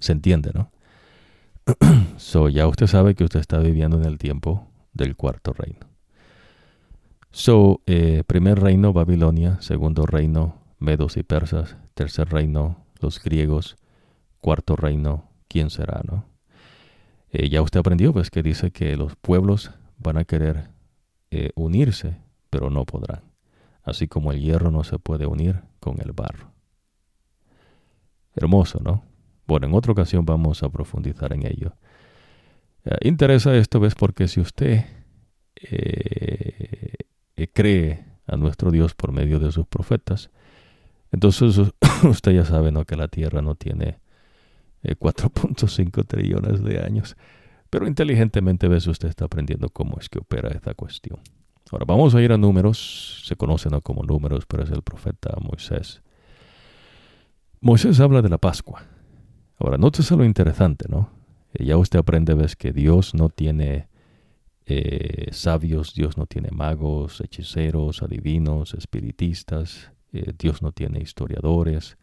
A: ¿Se entiende, no? so, ya usted sabe que usted está viviendo en el tiempo del cuarto reino. So, eh, primer reino, Babilonia. Segundo reino, Medos y Persas. Tercer reino, los griegos. Cuarto reino, ¿quién será, no? Eh, ya usted aprendió, pues, que dice que los pueblos van a querer eh, unirse, pero no podrán. Así como el hierro no se puede unir con el barro. Hermoso, ¿no? Bueno, en otra ocasión vamos a profundizar en ello. Eh, interesa esto, ¿ves? Porque si usted eh, eh, cree a nuestro Dios por medio de sus profetas, entonces usted ya sabe, ¿no? Que la Tierra no tiene 4.5 trillones de años. Pero inteligentemente, ¿ves? Usted está aprendiendo cómo es que opera esta cuestión. Ahora vamos a ir a números, se conocen ¿no? como números, pero es el profeta Moisés. Moisés habla de la Pascua. Ahora, nótese lo interesante, ¿no? Eh, ya usted aprende, ves, que Dios no tiene eh, sabios, Dios no tiene magos, hechiceros, adivinos, espiritistas, eh, Dios no tiene historiadores,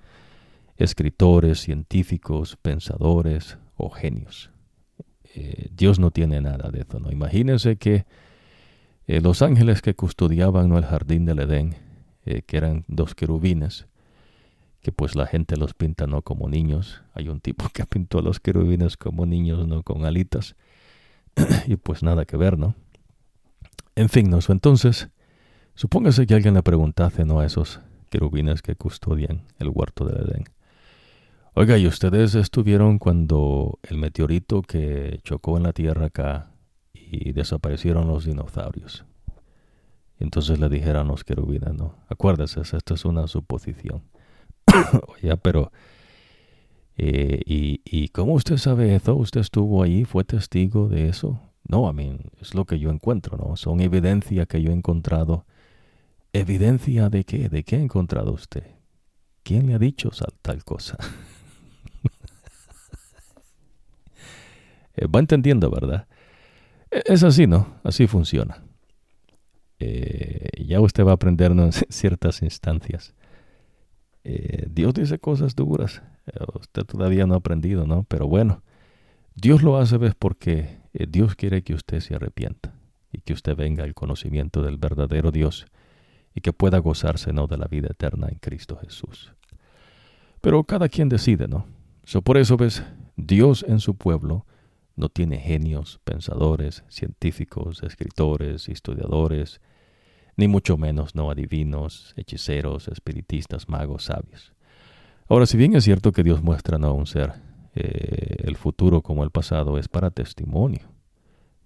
A: escritores, científicos, pensadores o genios. Dios no tiene nada de eso, ¿no? Imagínense que los ángeles que custodiaban el jardín del Edén, que eran dos querubines, que pues la gente los pinta no como niños. Hay un tipo que pintó a los querubines como niños, no con alitas. y pues nada que ver, ¿no? En fin, ¿no? entonces, supóngase que alguien le preguntase, ¿no? A esos querubines que custodian el huerto del Edén. Oiga, ¿y ustedes estuvieron cuando el meteorito que chocó en la Tierra acá y desaparecieron los dinosaurios? Entonces le dijeron los querubines, ¿no? Acuérdese, esto es una suposición. Oye, pero... Eh, y, ¿Y cómo usted sabe eso? ¿Usted estuvo ahí? ¿Fue testigo de eso? No, a mí es lo que yo encuentro, ¿no? Son evidencia que yo he encontrado. ¿Evidencia de qué? ¿De qué ha encontrado usted? ¿Quién le ha dicho tal cosa? Eh, va entendiendo, ¿verdad? E, es así, ¿no? Así funciona. Eh, ya usted va a aprender en ciertas instancias. Eh, Dios dice cosas duras. Eh, usted todavía no ha aprendido, ¿no? Pero bueno, Dios lo hace ¿ves? porque eh, Dios quiere que usted se arrepienta y que usted venga al conocimiento del verdadero Dios y que pueda gozarse, ¿no? De la vida eterna en Cristo Jesús. Pero cada quien decide, ¿no? So, por eso, ¿ves? Dios en su pueblo no tiene genios, pensadores, científicos, escritores, historiadores, ni mucho menos no adivinos, hechiceros, espiritistas, magos, sabios. Ahora, si bien es cierto que Dios muestra no a un ser eh, el futuro como el pasado, es para testimonio,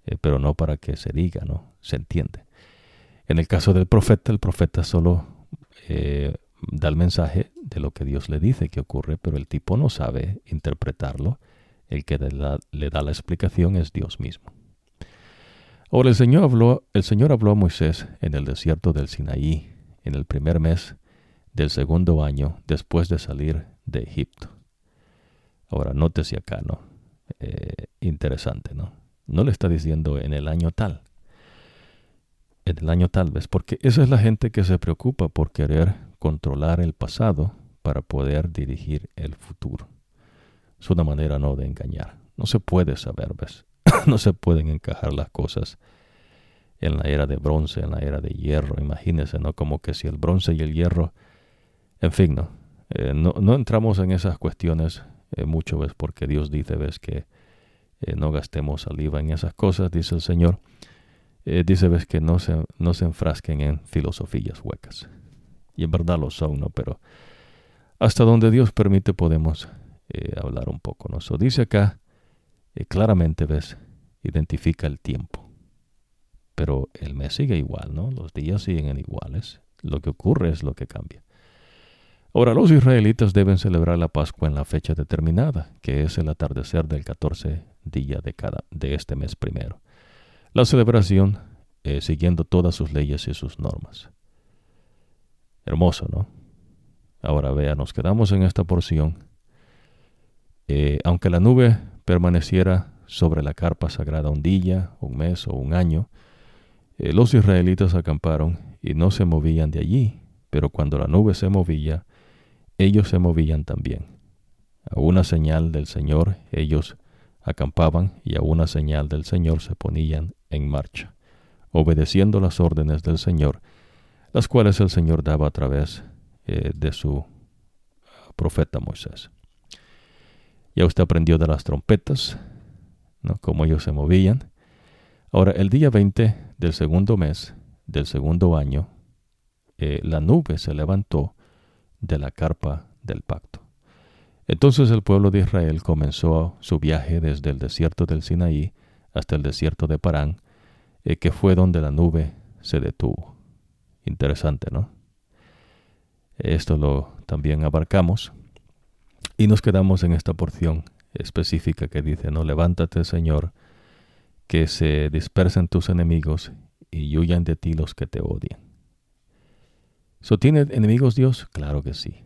A: eh, pero no para que se diga, ¿no? Se entiende. En el caso del profeta, el profeta solo eh, da el mensaje de lo que Dios le dice que ocurre, pero el tipo no sabe interpretarlo. El que le da la explicación es Dios mismo. Ahora el Señor habló, el Señor habló a Moisés en el desierto del Sinaí, en el primer mes del segundo año después de salir de Egipto. Ahora, nótese acá, ¿no? Eh, interesante, ¿no? No le está diciendo en el año tal. En el año tal vez, porque esa es la gente que se preocupa por querer controlar el pasado para poder dirigir el futuro. Es una manera no de engañar. No se puede saber, ¿ves? no se pueden encajar las cosas en la era de bronce, en la era de hierro. Imagínense, ¿no? Como que si el bronce y el hierro, en fin, ¿no? Eh, no, no, entramos en esas cuestiones eh, mucho, ¿ves? Porque Dios dice, ¿ves? Que eh, no gastemos saliva en esas cosas, dice el Señor. dice, ¿ves? Que no se, no se enfrasquen en filosofías huecas. Y en verdad lo son, ¿no? Pero hasta donde Dios permite podemos hablar un poco, ¿no? So, dice acá, claramente, ¿ves? Identifica el tiempo pero el mes sigue igual, ¿no? Los días siguen iguales. Lo que ocurre es lo que cambia. Ahora, los israelitas deben celebrar la Pascua en la fecha determinada, que es el atardecer del 14 día de, cada, de este mes primero. La celebración eh, siguiendo todas sus leyes y sus normas. Hermoso, ¿no? Ahora vea, nos quedamos en esta porción. Eh, aunque la nube permaneciera sobre la carpa sagrada un día, un mes o un año, eh, los israelitas acamparon y no se movían de allí, pero cuando la nube se movía, ellos se movían también. A una señal del Señor ellos acampaban y a una señal del Señor se ponían en marcha, obedeciendo las órdenes del Señor, las cuales el Señor daba a través eh, de su profeta Moisés. Ya usted aprendió de las trompetas, ¿no? cómo ellos se movían. Ahora, el día 20 del segundo mes del segundo año, eh, la nube se levantó de la carpa del pacto. Entonces el pueblo de Israel comenzó su viaje desde el desierto del Sinaí hasta el desierto de Parán, eh, que fue donde la nube se detuvo. Interesante, ¿no? Esto lo también abarcamos y nos quedamos en esta porción específica que dice, no, levántate Señor, que se dispersen tus enemigos y huyan de ti los que te odian. ¿So tiene enemigos Dios? Claro que sí.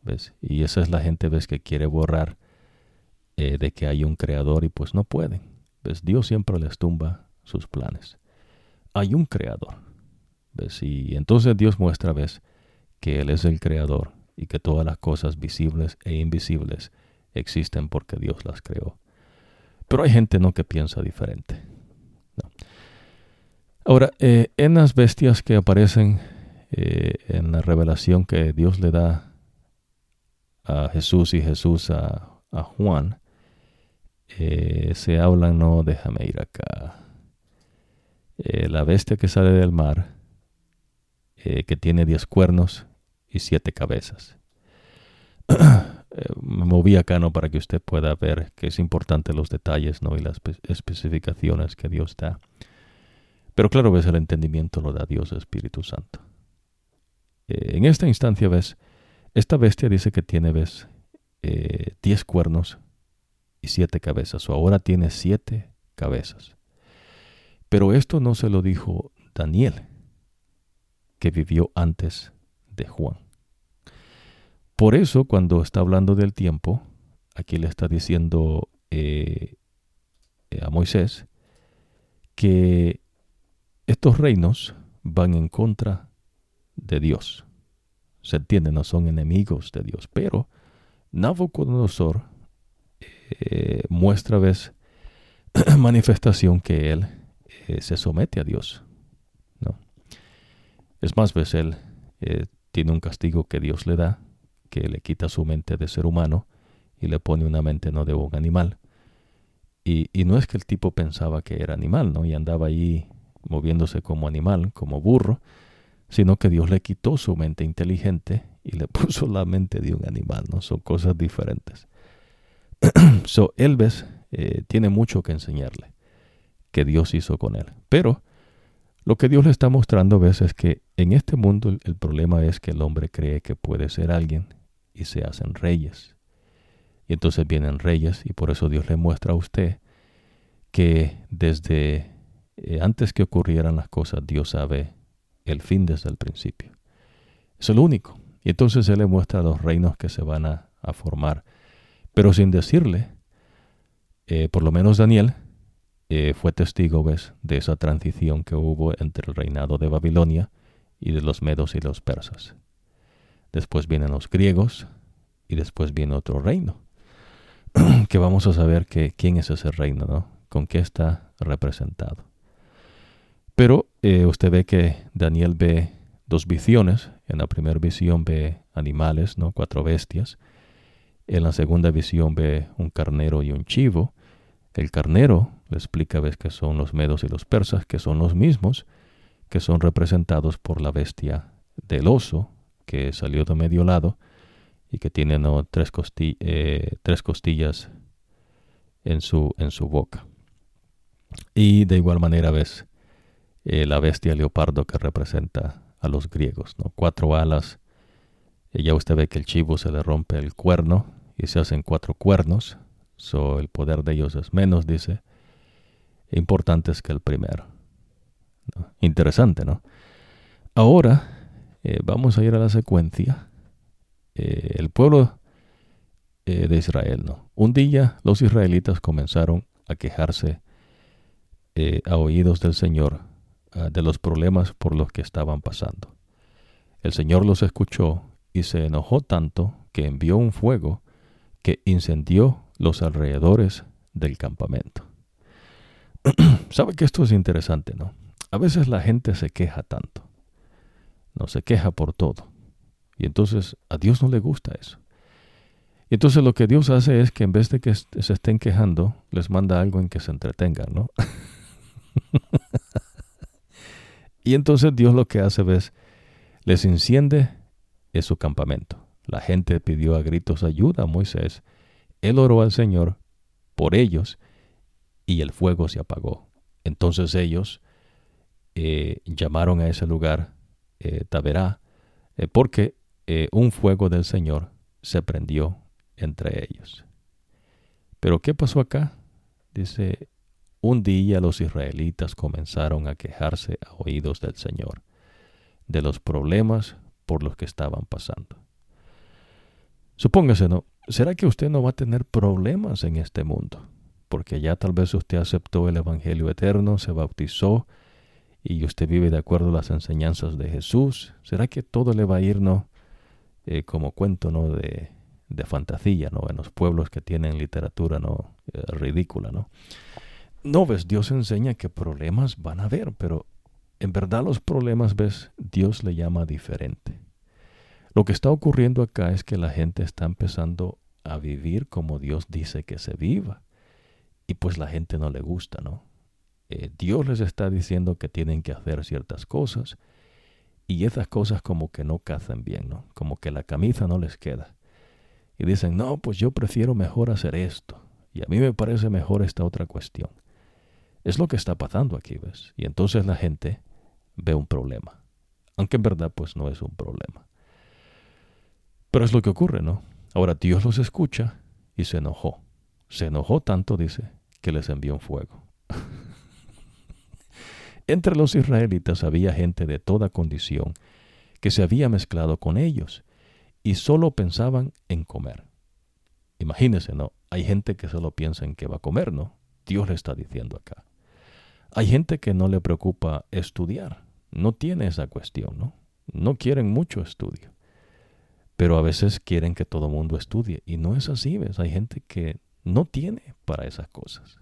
A: ¿Ves? Y esa es la gente ¿ves? que quiere borrar eh, de que hay un creador y pues no pueden. ¿Ves? Dios siempre les tumba sus planes. Hay un creador. ¿Ves? Y entonces Dios muestra ¿ves? que Él es el creador y que todas las cosas visibles e invisibles existen porque Dios las creó. Pero hay gente no que piensa diferente. Ahora, eh, en las bestias que aparecen eh, en la revelación que Dios le da a Jesús y Jesús a, Juan, eh, se hablan, no, déjame ir acá. la bestia que sale del mar, que tiene diez cuernos y siete cabezas. me moví acá no para que usted pueda ver que es importante los detalles no y las especificaciones que Dios da. Pero claro, ves, el entendimiento lo da Dios Espíritu Santo. Eh, en esta instancia, ves, esta bestia dice que tiene, ves, eh, diez cuernos y siete cabezas, o ahora tiene siete cabezas. Pero esto no se lo dijo Daniel, que vivió antes de Juan. Por eso, cuando está hablando del tiempo, aquí le está diciendo eh, eh, a Moisés que estos reinos van en contra de Dios. Se entiende, no son enemigos de Dios, pero Nabucodonosor eh, muestra vez manifestación que él se somete a Dios. ¿no? Es más, vez él tiene un castigo que Dios le da que le quita su mente de ser humano y le pone una mente no de un animal. Y, no es que el tipo pensaba que era animal, ¿no? Y andaba ahí moviéndose como animal, como burro, sino que Dios le quitó su mente inteligente y le puso la mente de un animal, ¿no? Son cosas diferentes. so, Elves eh, tiene mucho que enseñarle que Dios hizo con él. Pero lo que Dios le está mostrando, ves, es que en este mundo el, problema es que el hombre cree que puede ser alguien y se hacen reyes. Y entonces vienen reyes y por eso Dios le muestra a usted que desde eh, antes que ocurrieran las cosas Dios sabe el fin desde el principio. Es el único. Y entonces Él le muestra los reinos que se van a, formar. pero sin decirle, eh, por lo menos Daniel eh, fue testigo ¿ves? de esa transición que hubo entre el reinado de Babilonia y de los medos y los persas. Después vienen los griegos y después viene otro reino, que vamos a saber quién es ese reino, ¿no? con qué está representado. Pero eh, usted ve que Daniel ve dos visiones. En la primera visión ve animales, ¿no? cuatro bestias. En la segunda visión ve un carnero y un chivo. El carnero le explica ves que son los medos y los persas, que son los mismos, que son representados por la bestia del oso, que salió de medio lado y que tiene tres, eh, tres, costillas en su, en su boca. Y de igual manera ves eh, la bestia leopardo que representa a los griegos, ¿no? Cuatro alas. Y ya usted ve que el chivo se le rompe el cuerno y se hacen cuatro cuernos. So, el poder de ellos es menos, dice. Importante es que el primero. Interesante, ¿no? Ahora eh, vamos a ir a la secuencia. Eh, el pueblo eh, de Israel, ¿no? Un día los israelitas comenzaron a quejarse a oídos del Señor ah, de los problemas por los que estaban pasando. El Señor los escuchó y se enojó tanto que envió un fuego que incendió los alrededores del campamento. Sabe que esto es interesante, ¿no? A veces la gente se queja tanto, no se queja por todo. Y entonces a Dios no le gusta eso. Y entonces lo que Dios hace es que en vez de que se estén quejando, les manda algo en que se entretengan, ¿no? y entonces Dios lo que hace es, les enciende en su campamento. La gente pidió a gritos ayuda a Moisés. Él oró al Señor por ellos y el fuego se apagó. Entonces ellos eh, llamaron a ese lugar eh, Taberá eh, porque un fuego del Señor se prendió entre ellos. Pero ¿qué pasó acá? Dice, un día los israelitas comenzaron a quejarse a oídos del Señor de los problemas por los que estaban pasando. Supóngase, ¿no? ¿Será que usted no va a tener problemas en este mundo? Porque ya tal vez usted aceptó el Evangelio eterno, se bautizó y usted vive de acuerdo a las enseñanzas de Jesús. ¿Será que todo le va a ir, no? Eh, como cuento, ¿no? De, de, fantasía, ¿no? En los pueblos que tienen literatura, ¿no? Eh, ridícula, ¿no? No, ves, Dios enseña que problemas van a haber, pero en verdad los problemas, ves, Dios le llama diferente. Lo que está ocurriendo acá es que la gente está empezando a vivir como Dios dice que se viva. Y pues la gente no le gusta, ¿no? Eh, Dios les está diciendo que tienen que hacer ciertas cosas y esas cosas como que no cazan bien, ¿no? Como que la camisa no les queda. Y dicen, no, pues yo prefiero mejor hacer esto. Y a mí me parece mejor esta otra cuestión. Es lo que está pasando aquí, ¿ves? Y entonces la gente ve un problema. Aunque en verdad pues no es un problema. Pero es lo que ocurre, ¿no? Ahora Dios los escucha y se enojó. Se enojó tanto, dice, que les envió un fuego. Entre los israelitas había gente de toda condición que se había mezclado con ellos y solo pensaban en comer. Imagínense, ¿no? Hay gente que solo piensa en que va a comer, ¿no? Dios le está diciendo acá. Hay gente que no le preocupa estudiar, no tiene esa cuestión, ¿no? No quieren mucho estudio. Pero a veces quieren que todo mundo estudie. Y no es así, ¿ves? Hay gente que no tiene para esas cosas.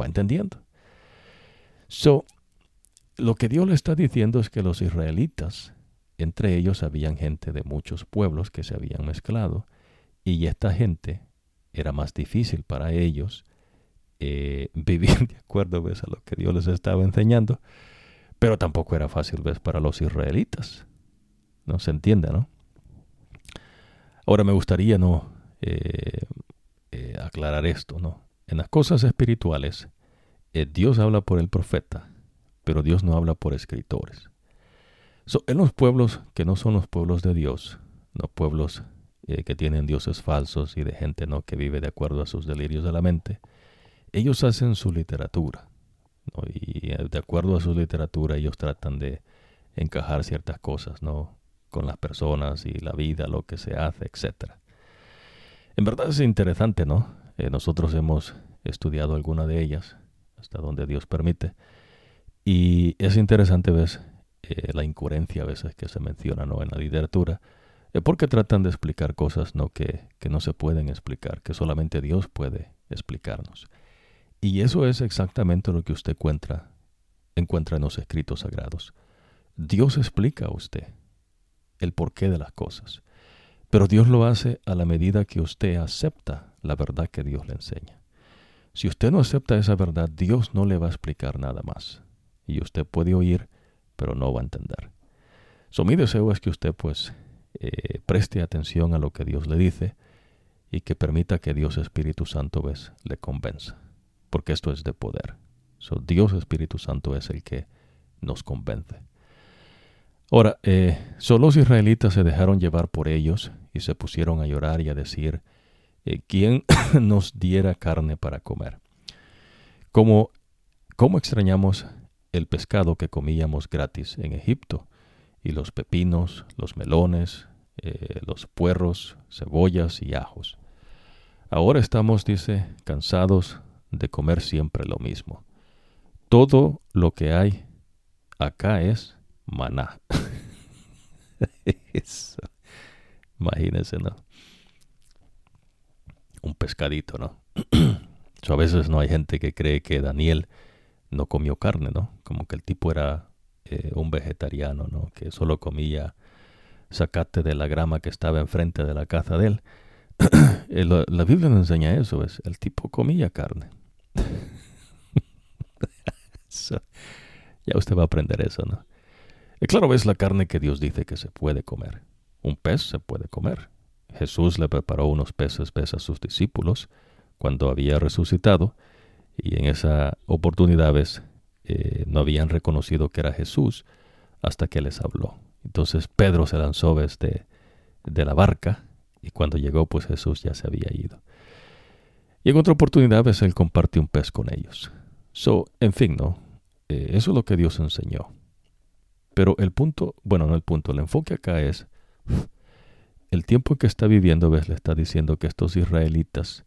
A: ¿Va entendiendo? So, lo que Dios le está diciendo es que los israelitas, entre ellos habían gente de muchos pueblos que se habían mezclado, y esta gente era más difícil para ellos eh, vivir de acuerdo a lo que Dios les estaba enseñando, pero tampoco era fácil para los israelitas. ¿No se entiende, no? Ahora me gustaría no eh, eh, aclarar esto, ¿no? En las cosas espirituales, Dios habla por el profeta, pero Dios no habla por escritores. en los pueblos que no son los pueblos de Dios, no pueblos que tienen dioses falsos y de gente no que vive de acuerdo a sus delirios de la mente, ellos hacen su literatura, y de acuerdo a su literatura ellos tratan de encajar ciertas cosas, ¿no? con las personas y la vida, lo que se hace, etc. En verdad es interesante, ¿no? Eh, nosotros hemos estudiado alguna de ellas, hasta donde Dios permite. Y es interesante, ves, eh, la incoherencia a veces que se menciona ¿no? en la literatura, eh, porque tratan de explicar cosas ¿no? que, que no se pueden explicar, que solamente Dios puede explicarnos. Y eso es exactamente lo que usted encuentra, encuentra en los escritos sagrados. Dios explica a usted el porqué de las cosas, pero Dios lo hace a la medida que usted acepta la verdad que Dios le enseña. Si usted no acepta esa verdad, Dios no le va a explicar nada más. Y usted puede oír, pero no va a entender. So, mi deseo es que usted pues eh, preste atención a lo que Dios le dice y que permita que Dios Espíritu Santo ves, le convenza. Porque esto es de poder. So, Dios Espíritu Santo es el que nos convence. Ahora, eh, solo los israelitas se dejaron llevar por ellos y se pusieron a llorar y a decir, eh, ¿quién nos diera carne para comer? Como, ¿Cómo extrañamos el pescado que comíamos gratis en Egipto? Y los pepinos, los melones, eh, los puerros, cebollas y ajos. Ahora estamos, dice, cansados de comer siempre lo mismo. Todo lo que hay acá es maná. Eso. Imagínense, ¿no? Un pescadito, ¿no? a veces no hay gente que cree que Daniel no comió carne, ¿no? Como que el tipo era eh, un vegetariano, ¿no? Que solo comía sacate de la grama que estaba enfrente de la casa de él. Eh, la, Biblia nos enseña eso, ¿ves? El tipo comía carne. ya usted va a aprender eso, ¿no? Y claro, es la carne que Dios dice que se puede comer. Un pez se puede comer. Jesús le preparó unos peces, peces a sus discípulos cuando había resucitado y en esa oportunidad eh, no habían reconocido que era Jesús hasta que les habló. Entonces Pedro se lanzó desde de la barca y cuando llegó pues Jesús ya se había ido. Y en otra oportunidad él compartió un pez con ellos. So, en fin, ¿no? Eh, eso es lo que Dios enseñó. Pero el punto, bueno, no el punto, el enfoque acá es el tiempo que está viviendo, ves, le está diciendo que estos israelitas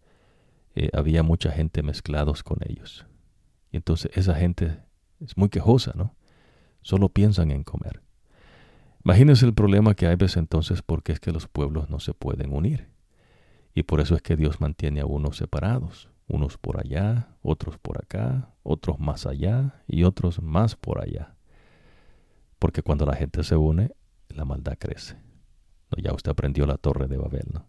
A: eh, había mucha gente mezclados con ellos. Y entonces esa gente es muy quejosa, ¿no? Solo piensan en comer. Imagínense el problema que hay veces entonces porque es que los pueblos no se pueden unir. Y por eso es que Dios mantiene a unos separados, unos por allá, otros por acá, otros más allá y otros más por allá. Porque cuando la gente se une, la maldad crece. Ya usted aprendió la torre de Babel, ¿no?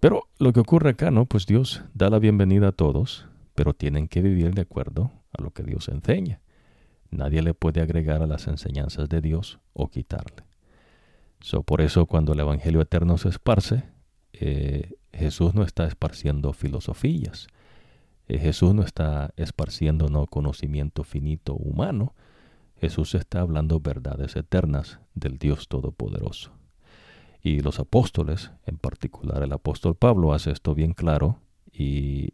A: Pero lo que ocurre acá, ¿no? Pues Dios da la bienvenida a todos, pero tienen que vivir de acuerdo a lo que Dios enseña. Nadie le puede agregar a las enseñanzas de Dios o quitarle. So, por eso cuando el Evangelio eterno se esparce, eh, Jesús no está esparciendo filosofías. Eh, Jesús no está esparciendo no conocimiento finito humano, Jesús está hablando verdades eternas del Dios Todopoderoso. Y los apóstoles, en particular el apóstol Pablo, hace esto bien claro y,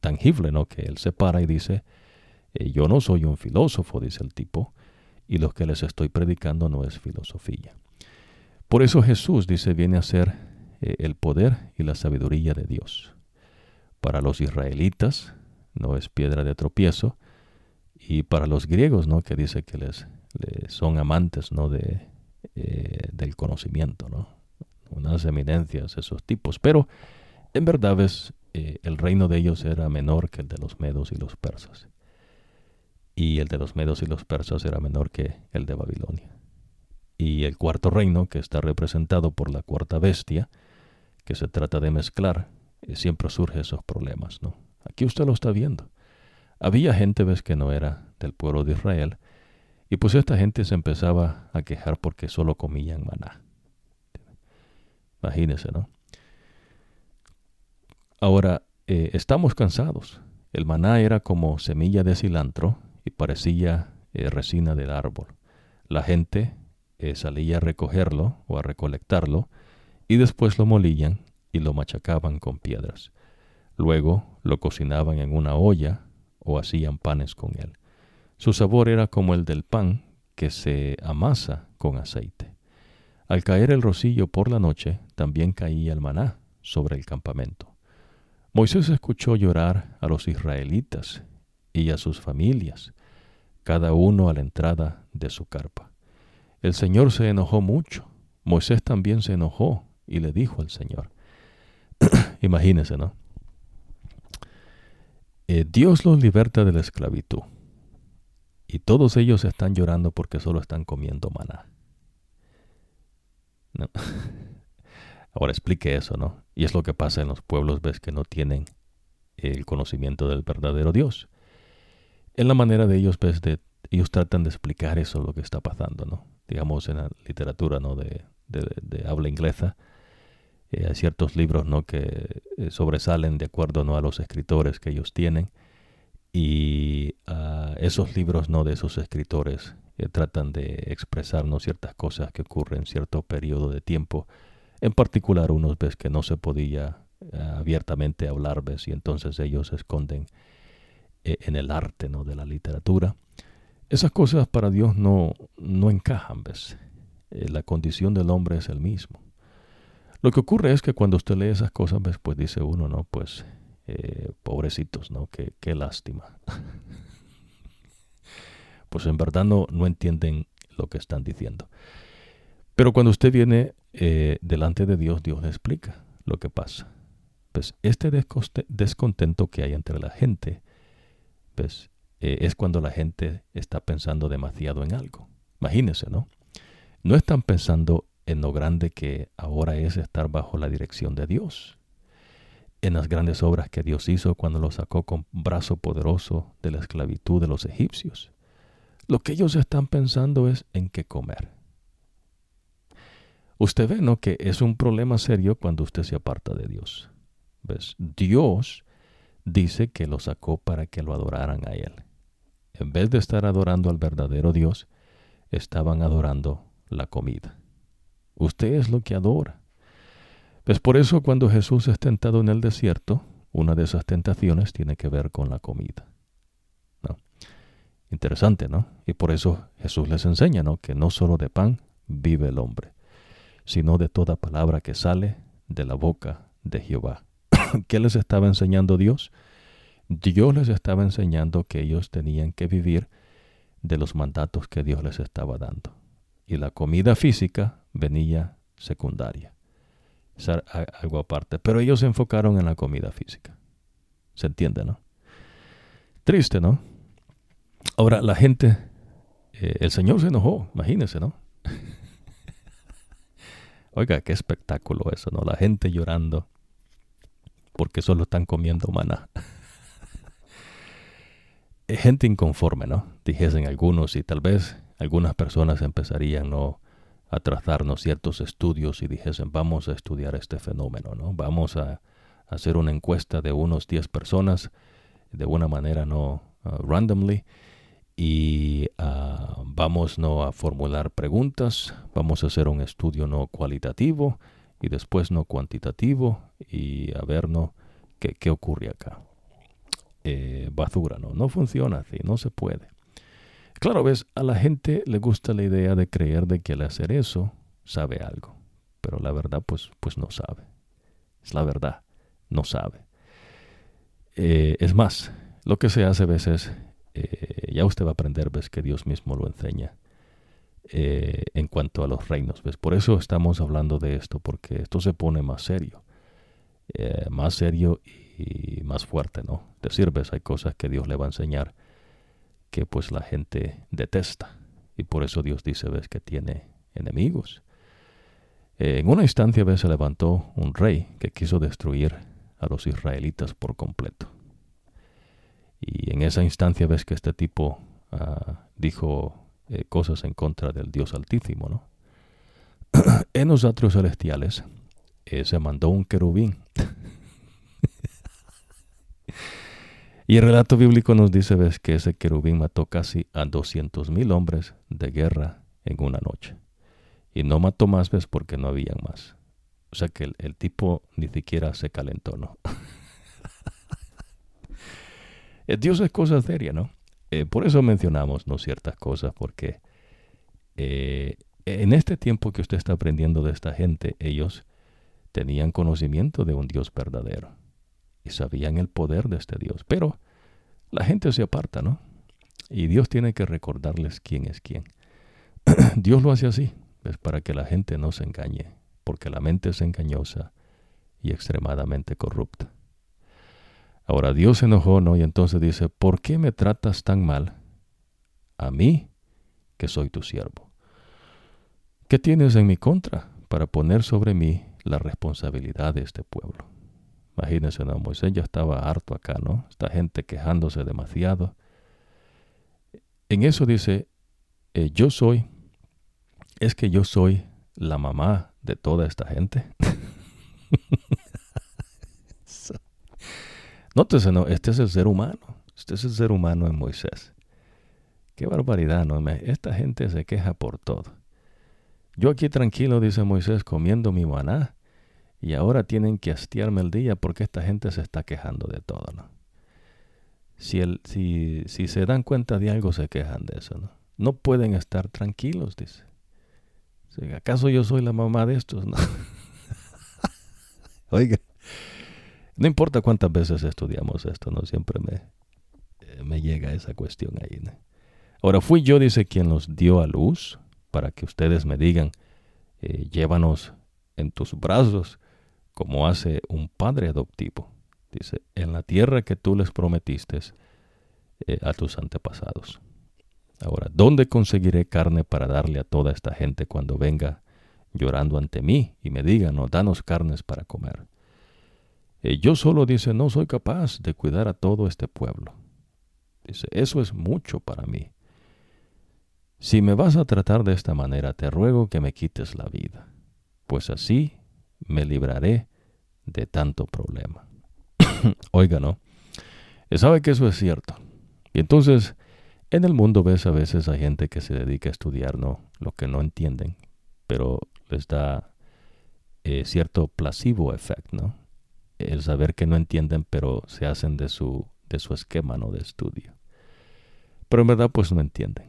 A: tangible, ¿no? Que él se para y dice, eh, yo no soy un filósofo, dice el tipo, y lo que les estoy predicando no es filosofía. Por eso Jesús, dice, viene a ser eh, el poder y la sabiduría de Dios. Para los israelitas no es piedra de tropiezo, y para los griegos, ¿no? Que dice que les, son amantes, ¿no? De, eh, del conocimiento, ¿no? Unas eminencias, esos tipos. Pero en verdad es, eh, el reino de ellos era menor que el de los medos y los persas. Y el de los medos y los persas era menor que el de Babilonia. Y el cuarto reino, que está representado por la cuarta bestia, que se trata de mezclar, eh, siempre surge esos problemas, ¿no? Aquí usted lo está viendo. Había gente, ves, que no era del pueblo de Israel, y pues esta gente se empezaba a quejar porque solo comían maná. Imagínense, ¿no? Ahora, eh, estamos cansados. El maná era como semilla de cilantro y parecía eh, resina del árbol. La gente eh, salía a recogerlo o a recolectarlo y después lo molían y lo machacaban con piedras. Luego lo cocinaban en una olla o hacían panes con él. Su sabor era como el del pan que se amasa con aceite. Al caer el rocío por la noche, también caía el maná sobre el campamento. Moisés escuchó llorar a los israelitas y a sus familias, cada uno a la entrada de su carpa. El Señor se enojó mucho. Moisés también se enojó y le dijo al Señor, imagínese, ¿no? Eh, Dios los liberta de la esclavitud y todos ellos están llorando porque solo están comiendo maná. Ahora explique eso, ¿no? Y es lo que pasa en los pueblos, ves que no tienen el conocimiento del verdadero Dios. En la manera de ellos, ves, ellos tratan de explicar eso, lo que está pasando, ¿no? Digamos en la literatura, ¿no? De, de, habla inglesa, eh, hay ciertos libros, ¿no? Que eh, sobresalen de acuerdo, ¿no? A los escritores que ellos tienen. Y uh, esos libros, ¿no? De esos escritores eh, tratan de expresarnos ciertas cosas que ocurren en cierto periodo de tiempo en particular, unos ves que no se podía eh, abiertamente hablar, ves, y entonces ellos se esconden eh, en el arte ¿no? de la literatura. Esas cosas para Dios no, no encajan, ves. Eh, la condición del hombre es el mismo. Lo que ocurre es que cuando usted lee esas cosas, ves, pues dice uno, ¿no? Pues, pobrecitos, ¿no? Qué, qué lástima. pues en verdad no, no entienden lo que están diciendo. Pero cuando usted viene eh, delante de Dios, Dios le explica lo que pasa. Pues este descontento que hay entre la gente, pues eh, es cuando la gente está pensando demasiado en algo. Imagínense, ¿no? No están pensando en lo grande que ahora es estar bajo la dirección de Dios, en las grandes obras que Dios hizo cuando lo sacó con brazo poderoso de la esclavitud de los egipcios. Lo que ellos están pensando es en qué comer. Usted ve, ¿no? Que es un problema serio cuando usted se aparta de Dios. ¿Ves? Dios dice que lo sacó para que lo adoraran a Él. En vez de estar adorando al verdadero Dios, estaban adorando la comida. Usted es lo que adora. Pues por eso cuando Jesús es tentado en el desierto, una de esas tentaciones tiene que ver con la comida. Interesante, ¿no? Y por eso Jesús les enseña, ¿no? Que no solo de pan vive el hombre, sino de toda palabra que sale de la boca de Jehová. ¿Qué les estaba enseñando Dios? Dios les estaba enseñando que ellos tenían que vivir de los mandatos que Dios les estaba dando. Y la comida física venía secundaria. Algo aparte. Pero ellos se enfocaron en la comida física. ¿Se entiende, no? Triste, ¿no? Ahora, la gente, eh, el Señor se enojó, imagínense, ¿no? Oiga, qué espectáculo eso, ¿no? La gente llorando porque solo están comiendo maná. gente inconforme, ¿no? Dijesen algunos y tal vez algunas personas empezarían ¿no? A trazarnos ciertos estudios y dijesen vamos a estudiar este fenómeno, ¿no? Vamos a hacer una encuesta de unos 10 personas de una manera no uh, randomly y uh, vamos ¿no? a formular preguntas, vamos a hacer un estudio no cualitativo y después no cuantitativo y a ver ¿no? qué, qué ocurre acá. Eh, basura, ¿no? No funciona así, no se puede. Claro, ves, a la gente le gusta la idea de creer de que al hacer eso sabe algo, pero la verdad pues, pues no sabe. Es la verdad, no sabe. Eh, es más, lo que se hace a veces eh, ya usted va a aprender, ves que Dios mismo lo enseña eh, en cuanto a los reinos, ves. Por eso estamos hablando de esto, porque esto se pone más serio, más serio y más fuerte, ¿no? Decir, ves, hay cosas que Dios le va a enseñar que pues la gente detesta y por eso Dios dice, ves, que tiene enemigos. en una instancia, ves, se levantó un rey que quiso destruir a los israelitas por completo. Y en esa instancia ves que este tipo ah, dijo eh, cosas en contra del Dios Altísimo, ¿no? en los atrios celestiales eh, se mandó un querubín. y el relato bíblico nos dice, ves, que ese querubín mató casi a 200 mil hombres de guerra en una noche. Y no mató más, ves, porque no habían más. O sea que el, el tipo ni siquiera se calentó, ¿no? Eh, Dios es cosa seria, ¿no? Eh, por eso mencionamos ¿no? ciertas cosas, porque eh, en este tiempo que usted está aprendiendo de esta gente, ellos tenían conocimiento de un Dios verdadero y sabían el poder de este Dios. Pero la gente se aparta, ¿no? Y Dios tiene que recordarles quién es quién. Dios lo hace así, es para que la gente no se engañe, porque la mente es engañosa y extremadamente corrupta. Ahora Dios se enojó, ¿no? Y entonces dice, ¿por qué me tratas tan mal a mí que soy tu siervo? ¿Qué tienes en mi contra para poner sobre mí la responsabilidad de este pueblo? Imagínense, ¿no? Moisés ya estaba harto acá, ¿no? Esta gente quejándose demasiado. En eso dice, eh, yo soy, es que yo soy la mamá de toda esta gente. Nótese, no, este es el ser humano. Este es el ser humano en Moisés. Qué barbaridad, ¿no? Esta gente se queja por todo. Yo aquí tranquilo, dice Moisés, comiendo mi maná, y ahora tienen que hastiarme el día porque esta gente se está quejando de todo, ¿no? Si, el, si, si se dan cuenta de algo, se quejan de eso, ¿no? No pueden estar tranquilos, dice. ¿Acaso yo soy la mamá de estos? No. Oiga. No importa cuántas veces estudiamos esto, no siempre me, eh, me llega esa cuestión ahí. Ahora fui yo, dice, quien los dio a luz para que ustedes me digan, eh, llévanos en tus brazos como hace un padre adoptivo. Dice, en la tierra que tú les prometiste eh, a tus antepasados. Ahora, ¿dónde conseguiré carne para darle a toda esta gente cuando venga llorando ante mí y me diga, no, danos carnes para comer? Eh, yo solo dice, no soy capaz de cuidar a todo este pueblo. Dice, eso es mucho para mí. Si me vas a tratar de esta manera, te ruego que me quites la vida, pues así me libraré de tanto problema. Oiga, ¿no? Sabe que eso es cierto. Y entonces, en el mundo ves a veces a gente que se dedica a estudiar, ¿no? Lo que no entienden, pero les da eh, cierto placebo effect, ¿no? el saber que no entienden, pero se hacen de su, de su esquema ¿no? de estudio. Pero en verdad pues no entienden.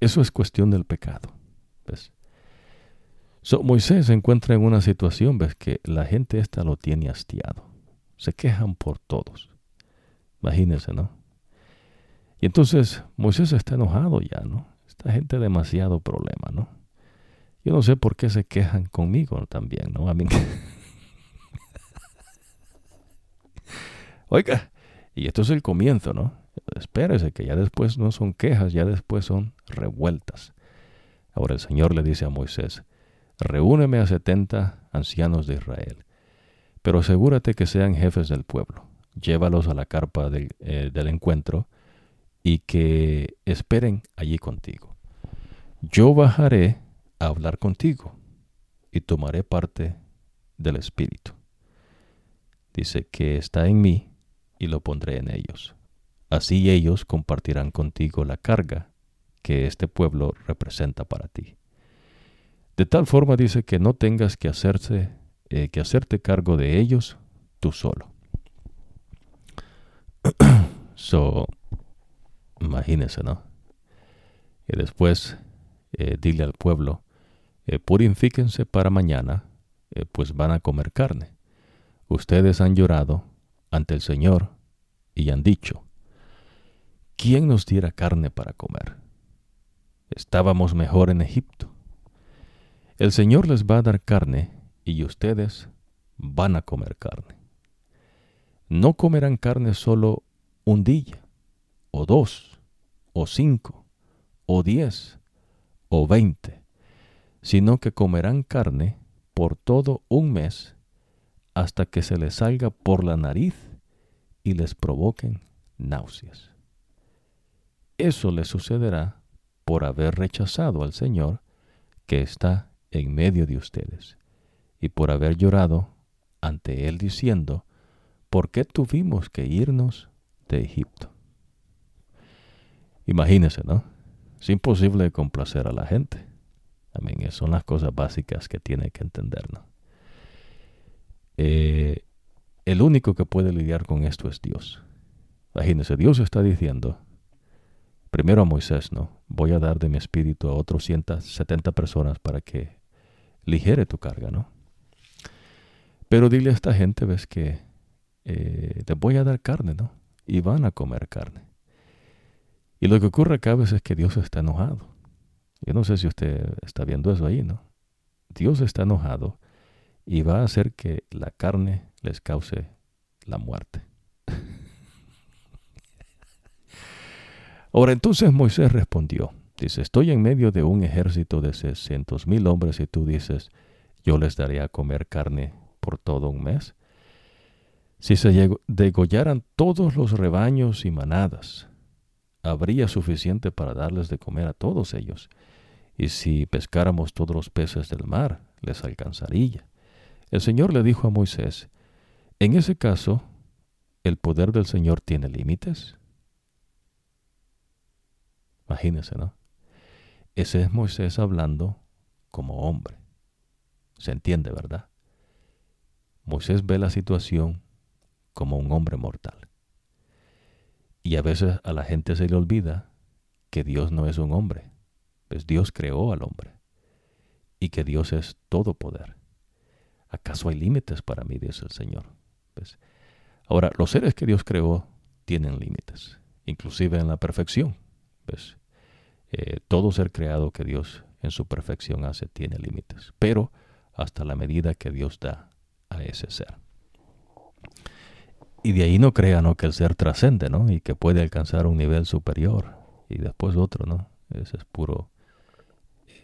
A: Eso es cuestión del pecado. ¿ves? Moisés se encuentra en una situación, ves que la gente esta lo tiene hastiado. Se quejan por todos. Imagínense, ¿no? Y entonces Moisés está enojado ya, ¿no? Esta gente demasiado problema, ¿no? Yo no sé por qué se quejan conmigo también, ¿no? A mí Oiga, y esto es el comienzo, ¿no? Espérese que ya después no son quejas, ya después son revueltas. Ahora el Señor le dice a Moisés, reúneme a setenta ancianos de Israel, pero asegúrate que sean jefes del pueblo, llévalos a la carpa del, eh, del encuentro y que esperen allí contigo. Yo bajaré a hablar contigo y tomaré parte del Espíritu. Dice que está en mí y lo pondré en ellos. Así ellos compartirán contigo la carga que este pueblo representa para ti. De tal forma dice que no tengas que hacerse eh, que hacerte cargo de ellos tú solo. so, imagínese, ¿no? Y después eh, dile al pueblo, eh, purifíquense para mañana, pues van a comer carne. Ustedes han llorado ante el Señor y han dicho, ¿quién nos diera carne para comer? Estábamos mejor en Egipto. El Señor les va a dar carne y ustedes van a comer carne. No comerán carne solo un día, o dos, o cinco, o diez, o veinte, sino que comerán carne por todo un mes hasta que se les salga por la nariz y les provoquen náuseas. Eso les sucederá por haber rechazado al Señor que está en medio de ustedes y por haber llorado ante Él diciendo, ¿por qué tuvimos que irnos de Egipto? Imagínense, ¿no? Es imposible complacer a la gente. También son las cosas básicas que tiene que entender, ¿no? Eh, el único que puede lidiar con esto es Dios. Imagínense, Dios está diciendo, primero a Moisés, ¿no? Voy a dar de mi espíritu a otros 170 personas para que ligere tu carga, ¿no? Pero dile a esta gente, ves que eh, les voy a dar carne, ¿no? Y van a comer carne. Y lo que ocurre acá a veces es que Dios está enojado. Yo no sé si usted está viendo eso ahí, ¿no? Dios está enojado y va a hacer que la carne les cause la muerte. Ahora entonces Moisés respondió, dice, estoy en medio de un ejército de seiscientos mil hombres y tú dices, yo les daré a comer carne por todo un mes. Si se degollaran todos los rebaños y manadas, habría suficiente para darles de comer a todos ellos. Y si pescáramos todos los peces del mar, les alcanzaría. El Señor le dijo a Moisés, en ese caso, ¿el poder del Señor tiene límites? Imagínense, ¿no? Ese es Moisés hablando como hombre. Se entiende, ¿verdad? Moisés ve la situación como un hombre mortal. Y a veces a la gente se le olvida que Dios no es un hombre, pues Dios creó al hombre y que Dios es todo poder. ¿Acaso hay límites para mí? Dice el Señor. Pues, ahora, los seres que Dios creó tienen límites, inclusive en la perfección. ¿Ves? Eh, todo ser creado que Dios en su perfección hace tiene límites, pero hasta la medida que Dios da a ese ser. Y de ahí no crean que el ser trascende, ¿no? Y que puede alcanzar un nivel superior y después otro, ¿no? Ese es puro,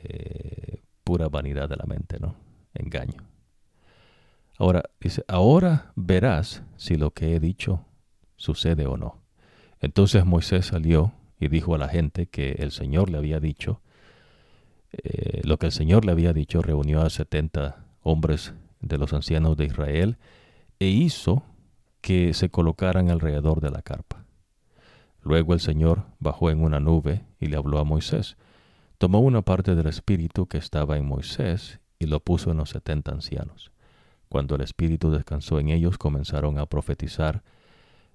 A: eh, pura vanidad de la mente, ¿no? Engaño. Ahora, dice, ahora verás si lo que he dicho sucede o no. Entonces Moisés salió y dijo a la gente que el Señor le había dicho, eh, lo que el Señor le había dicho, reunió a setenta hombres de los ancianos de Israel e hizo que se colocaran alrededor de la carpa. Luego el Señor bajó en una nube y le habló a Moisés. Tomó una parte del espíritu que estaba en Moisés y lo puso en los setenta ancianos. Cuando el espíritu descansó en ellos comenzaron a profetizar,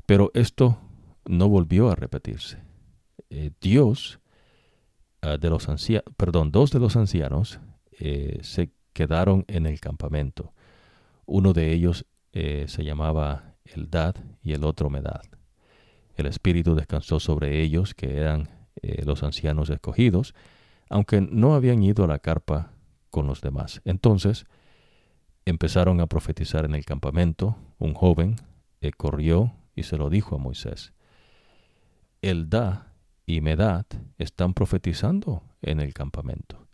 A: pero esto no volvió a repetirse. Eh, Dios ah, de los ancianos, perdón, dos de los ancianos eh, se quedaron en el campamento. Uno de ellos eh, se llamaba Eldad y el otro Medad. El Espíritu descansó sobre ellos, que eran los ancianos escogidos, aunque no habían ido a la carpa con los demás. Entonces empezaron a profetizar en el campamento. Un joven corrió y se lo dijo a Moisés. Eldad y Medad están profetizando en el campamento.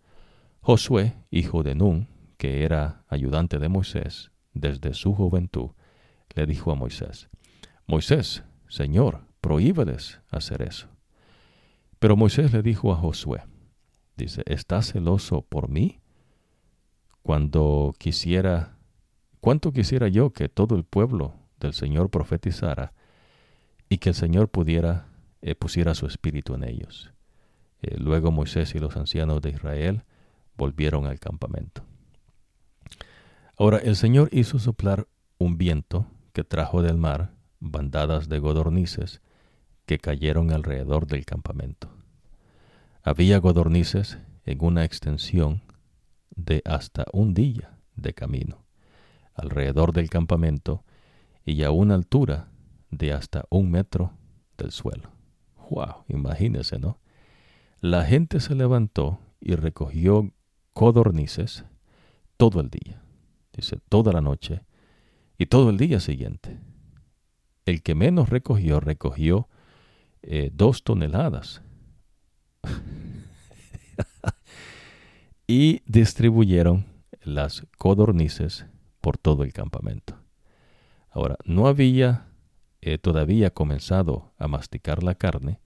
A: Josué, hijo de Nun, que era ayudante de Moisés desde su juventud, le dijo a Moisés, Moisés, Señor, prohíbeles hacer eso. Pero Moisés le dijo a Josué, dice, ¿estás celoso por mí? Cuando quisiera, cuánto quisiera yo que todo el pueblo del Señor profetizara y que el Señor pudiera eh, pusiera su espíritu en ellos. Eh, luego Moisés y los ancianos de Israel volvieron al campamento. Ahora el Señor hizo soplar un viento que trajo del mar bandadas de godornices que cayeron alrededor del campamento. Había godornices en una extensión de hasta un día de camino alrededor del campamento y a una altura de hasta un metro del suelo. Wow, imagínese, ¿no? La gente se levantó y recogió codornices todo el día, dice, toda la noche y todo el día siguiente. El que menos recogió, recogió eh, dos toneladas. y distribuyeron las codornices por todo el campamento. Ahora, no había todavía comenzado a masticar la carne,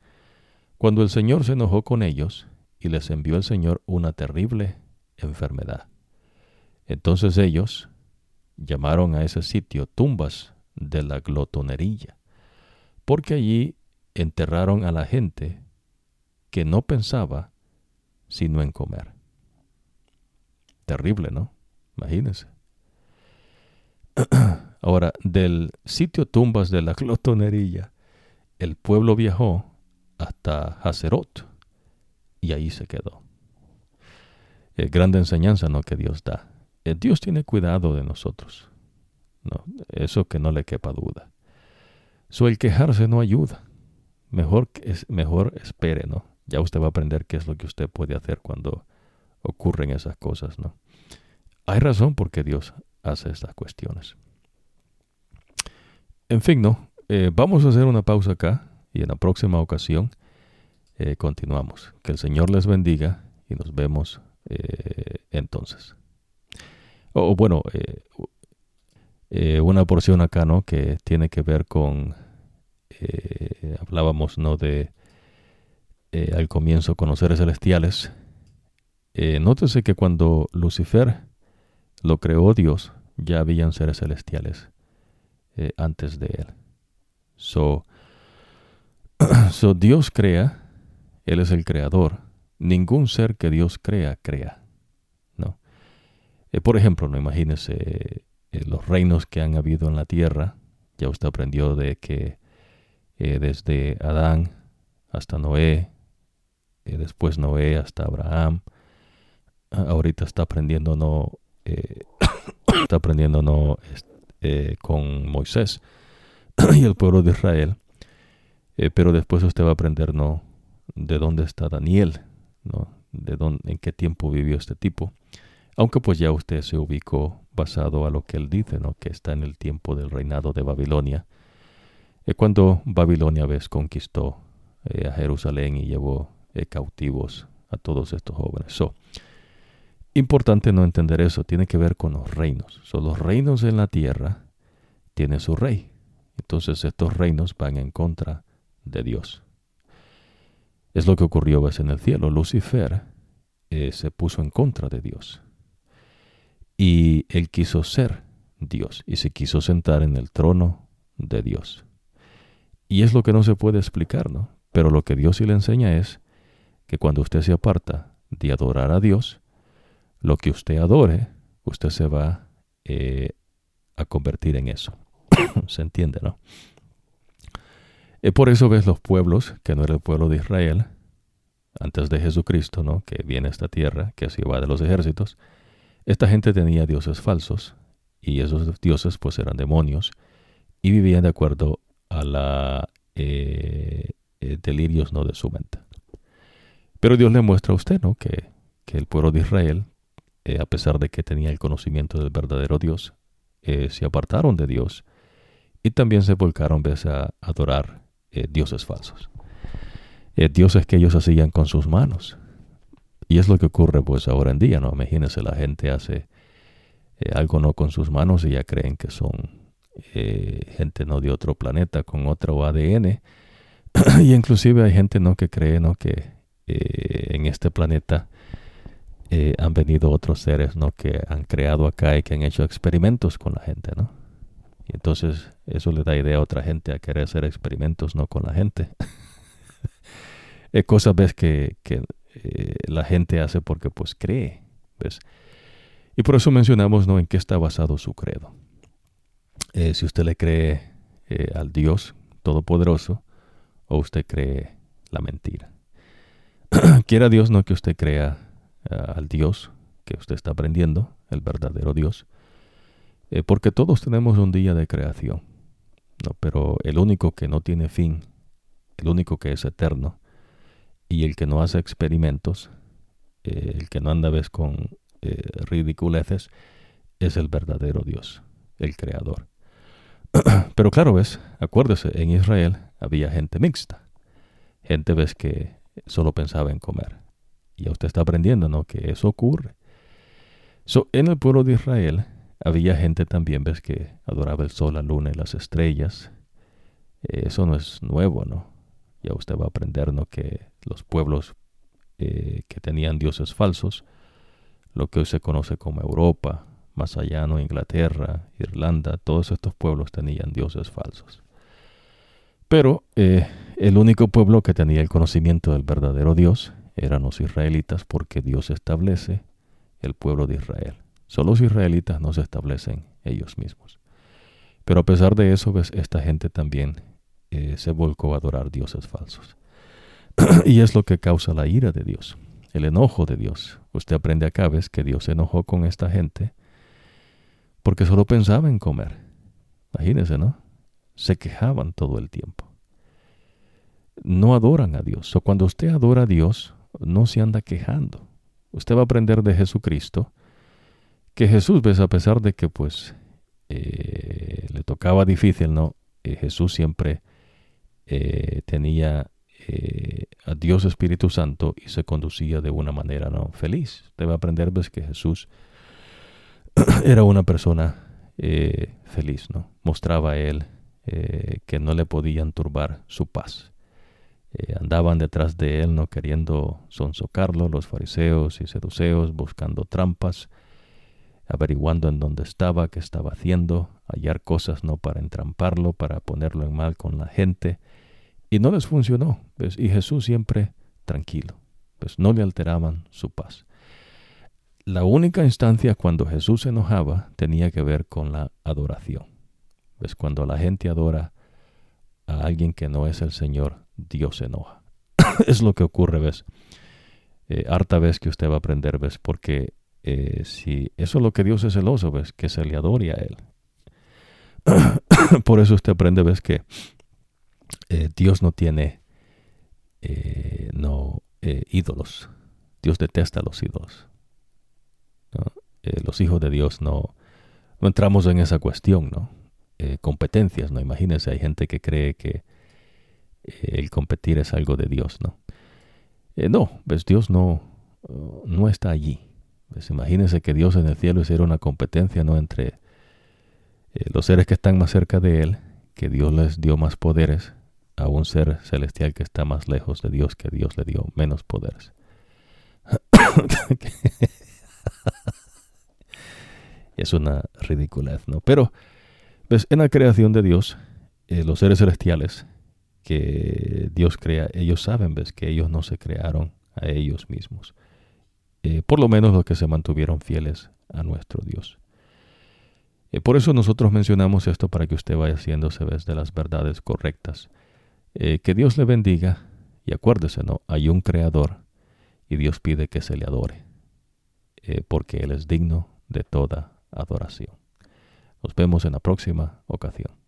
A: cuando el Señor se enojó con ellos y les envió el Señor una terrible enfermedad. Entonces ellos llamaron a ese sitio tumbas de la glotonería, porque allí enterraron a la gente que no pensaba sino en comer. Terrible, ¿no? Imagínense. Ahora, del sitio tumbas de la glotonería, el pueblo viajó hasta Hazerot y ahí se quedó. Es grande enseñanza ¿no? que Dios da. Eh, Dios tiene cuidado de nosotros. No, eso que no le quepa duda. So, el quejarse no ayuda. Mejor, es, mejor espere, ¿no? Ya usted va a aprender qué es lo que usted puede hacer cuando ocurren esas cosas, ¿no? Hay razón por qué Dios hace estas cuestiones. En fin, ¿no? Eh, vamos a hacer una pausa acá y en la próxima ocasión eh, continuamos. Que el Señor les bendiga y nos vemos eh, entonces. O bueno, una porción acá, ¿no? Que tiene que ver con, hablábamos, ¿no? De al comienzo con los seres celestiales. nótese que cuando Lucifer lo creó Dios, ya habían seres celestiales eh, antes de él. So, so, Dios crea, Él es el creador. Ningún ser que Dios crea, crea. ¿no? Eh, por ejemplo, no imagínese eh, los reinos que han habido en la tierra. Ya usted aprendió de que desde Adán hasta Noé, después Noé hasta Abraham, ahorita está aprendiendo no está aprendiendo no eh, con Moisés y el pueblo de Israel. Eh, pero después usted va a aprender no de dónde está Daniel, no de dónde, en qué tiempo vivió este tipo. Aunque pues ya usted se ubicó basado a lo que él dice, ¿no? que está en el tiempo del reinado de Babilonia. Eh, cuando Babilonia ves conquistó a Jerusalén y llevó cautivos a todos estos jóvenes. Importante no entender eso, tiene que ver con los reinos. Son los reinos en la tierra tienen su rey. Entonces estos reinos van en contra de Dios. Es lo que ocurrió ves, en el cielo. Lucifer eh, se puso en contra de Dios. Y él quiso ser Dios y se quiso sentar en el trono de Dios. Y es lo que no se puede explicar, ¿no? Pero lo que Dios sí le enseña es que cuando usted se aparta de adorar a Dios, lo que usted adore, usted se va eh, a convertir en eso. ¿Se entiende, no? Y por eso ves los pueblos, que no era el pueblo de Israel, antes de Jesucristo, ¿no? Que viene a esta tierra, que se va de los ejércitos. Esta gente tenía dioses falsos, y esos dioses pues eran demonios, y vivían de acuerdo a la eh, eh, delirios no de su mente. Pero Dios le muestra a usted, ¿no? Que el pueblo de Israel eh, a pesar de que tenía el conocimiento del verdadero Dios, eh, se apartaron de Dios y también se volcaron a adorar eh, dioses falsos. dioses que ellos hacían con sus manos. Y es lo que ocurre pues ahora en día, ¿no? Imagínense, la gente hace algo no con sus manos y ya creen que son gente no de otro planeta con otro ADN. y inclusive hay gente no que cree no que en este planeta eh, han venido otros seres ¿no? que han creado acá y que han hecho experimentos con la gente, ¿no? Y entonces eso le da idea a otra gente a querer hacer experimentos no con la gente. es cosas ves que, que eh, la gente hace porque pues cree, ¿ves? Y por eso mencionamos ¿no? en qué está basado su credo. Eh, si usted le cree al Dios Todopoderoso o usted cree la mentira. Quiera Dios no que usted crea eh, al Dios que usted está aprendiendo, el verdadero Dios, eh, porque todos tenemos un día de creación, ¿no? pero el único que no tiene fin, el único que es eterno, y el que no hace experimentos, eh, el que no anda vez con ridiculeces, es el verdadero Dios, el creador. Pero claro, ves, acuérdese, en Israel había gente mixta, gente ves que solo pensaba en comer y usted está aprendiendo, ¿no? Que eso ocurre. So, en el pueblo de Israel había gente también, ves, que adoraba el sol, la luna y las estrellas. eso no es nuevo, ¿no? Ya usted va a aprender, ¿no? Que los pueblos eh, que tenían dioses falsos, lo que hoy se conoce como Europa, más allá, ¿no? Inglaterra, Irlanda, todos estos pueblos tenían dioses falsos. Pero eh, el único pueblo que tenía el conocimiento del verdadero Dios eran los israelitas porque Dios establece el pueblo de Israel. Solo los israelitas no se establecen ellos mismos. Pero a pesar de eso, ves, esta gente también eh, se volcó a adorar dioses falsos. y es lo que causa la ira de Dios, el enojo de Dios. Usted aprende acá, ves, que Dios se enojó con esta gente porque solo pensaba en comer Imagínense, ¿no? Se quejaban todo el tiempo. No adoran a Dios. O cuando usted adora a Dios, no se anda quejando. Usted va a aprender de Jesucristo que Jesús, ves, a pesar de que pues eh, le tocaba difícil, ¿no? Eh, Jesús siempre eh, tenía a Dios Espíritu Santo y se conducía de una manera no feliz. Usted va a aprender, ves, que Jesús era una persona feliz, ¿no? Mostraba a él que no le podían turbar su paz. Andaban detrás de él, no queriendo sonsocarlo, los fariseos y seduceos, buscando trampas, averiguando en dónde estaba, qué estaba haciendo, hallar cosas no para entramparlo, para ponerlo en mal con la gente. Y no les funcionó. Y Jesús siempre tranquilo. Pues no le alteraban su paz. La única instancia cuando Jesús se enojaba tenía que ver con la adoración. ¿Ves? Cuando la gente adora a alguien que no es el Señor, Dios se enoja. es lo que ocurre, ¿ves? Eh, harta vez que usted va a aprender, ¿ves? Porque eh, si eso es lo que Dios es celoso, ves, que se le adore a Él. Por eso usted aprende, ves, que eh, Dios no tiene no ídolos. Dios detesta a los ídolos. los hijos de Dios no, no entramos en esa cuestión, ¿no? competencias, ¿no? Imagínense, hay gente que cree que el competir es algo de Dios, ¿no? no, ves, Dios no, no está allí. Pues imagínense que Dios en el cielo hiciera una competencia no entre eh, los seres que están más cerca de Él, que Dios les dio más poderes, a un ser celestial que está más lejos de Dios, que Dios le dio menos poderes. es una ridiculez, ¿no? Pero, pues, en la creación de Dios, eh, los seres celestiales que Dios crea, ellos saben, ves, que ellos no se crearon a ellos mismos. Eh, por lo menos los que se mantuvieron fieles a nuestro Dios. Eh, por eso nosotros mencionamos esto para que usted vaya haciéndose de las verdades correctas. Eh, que Dios le bendiga y acuérdese, ¿no? Hay un creador y Dios pide que se le adore, porque Él es digno de toda adoración. Nos vemos en la próxima ocasión.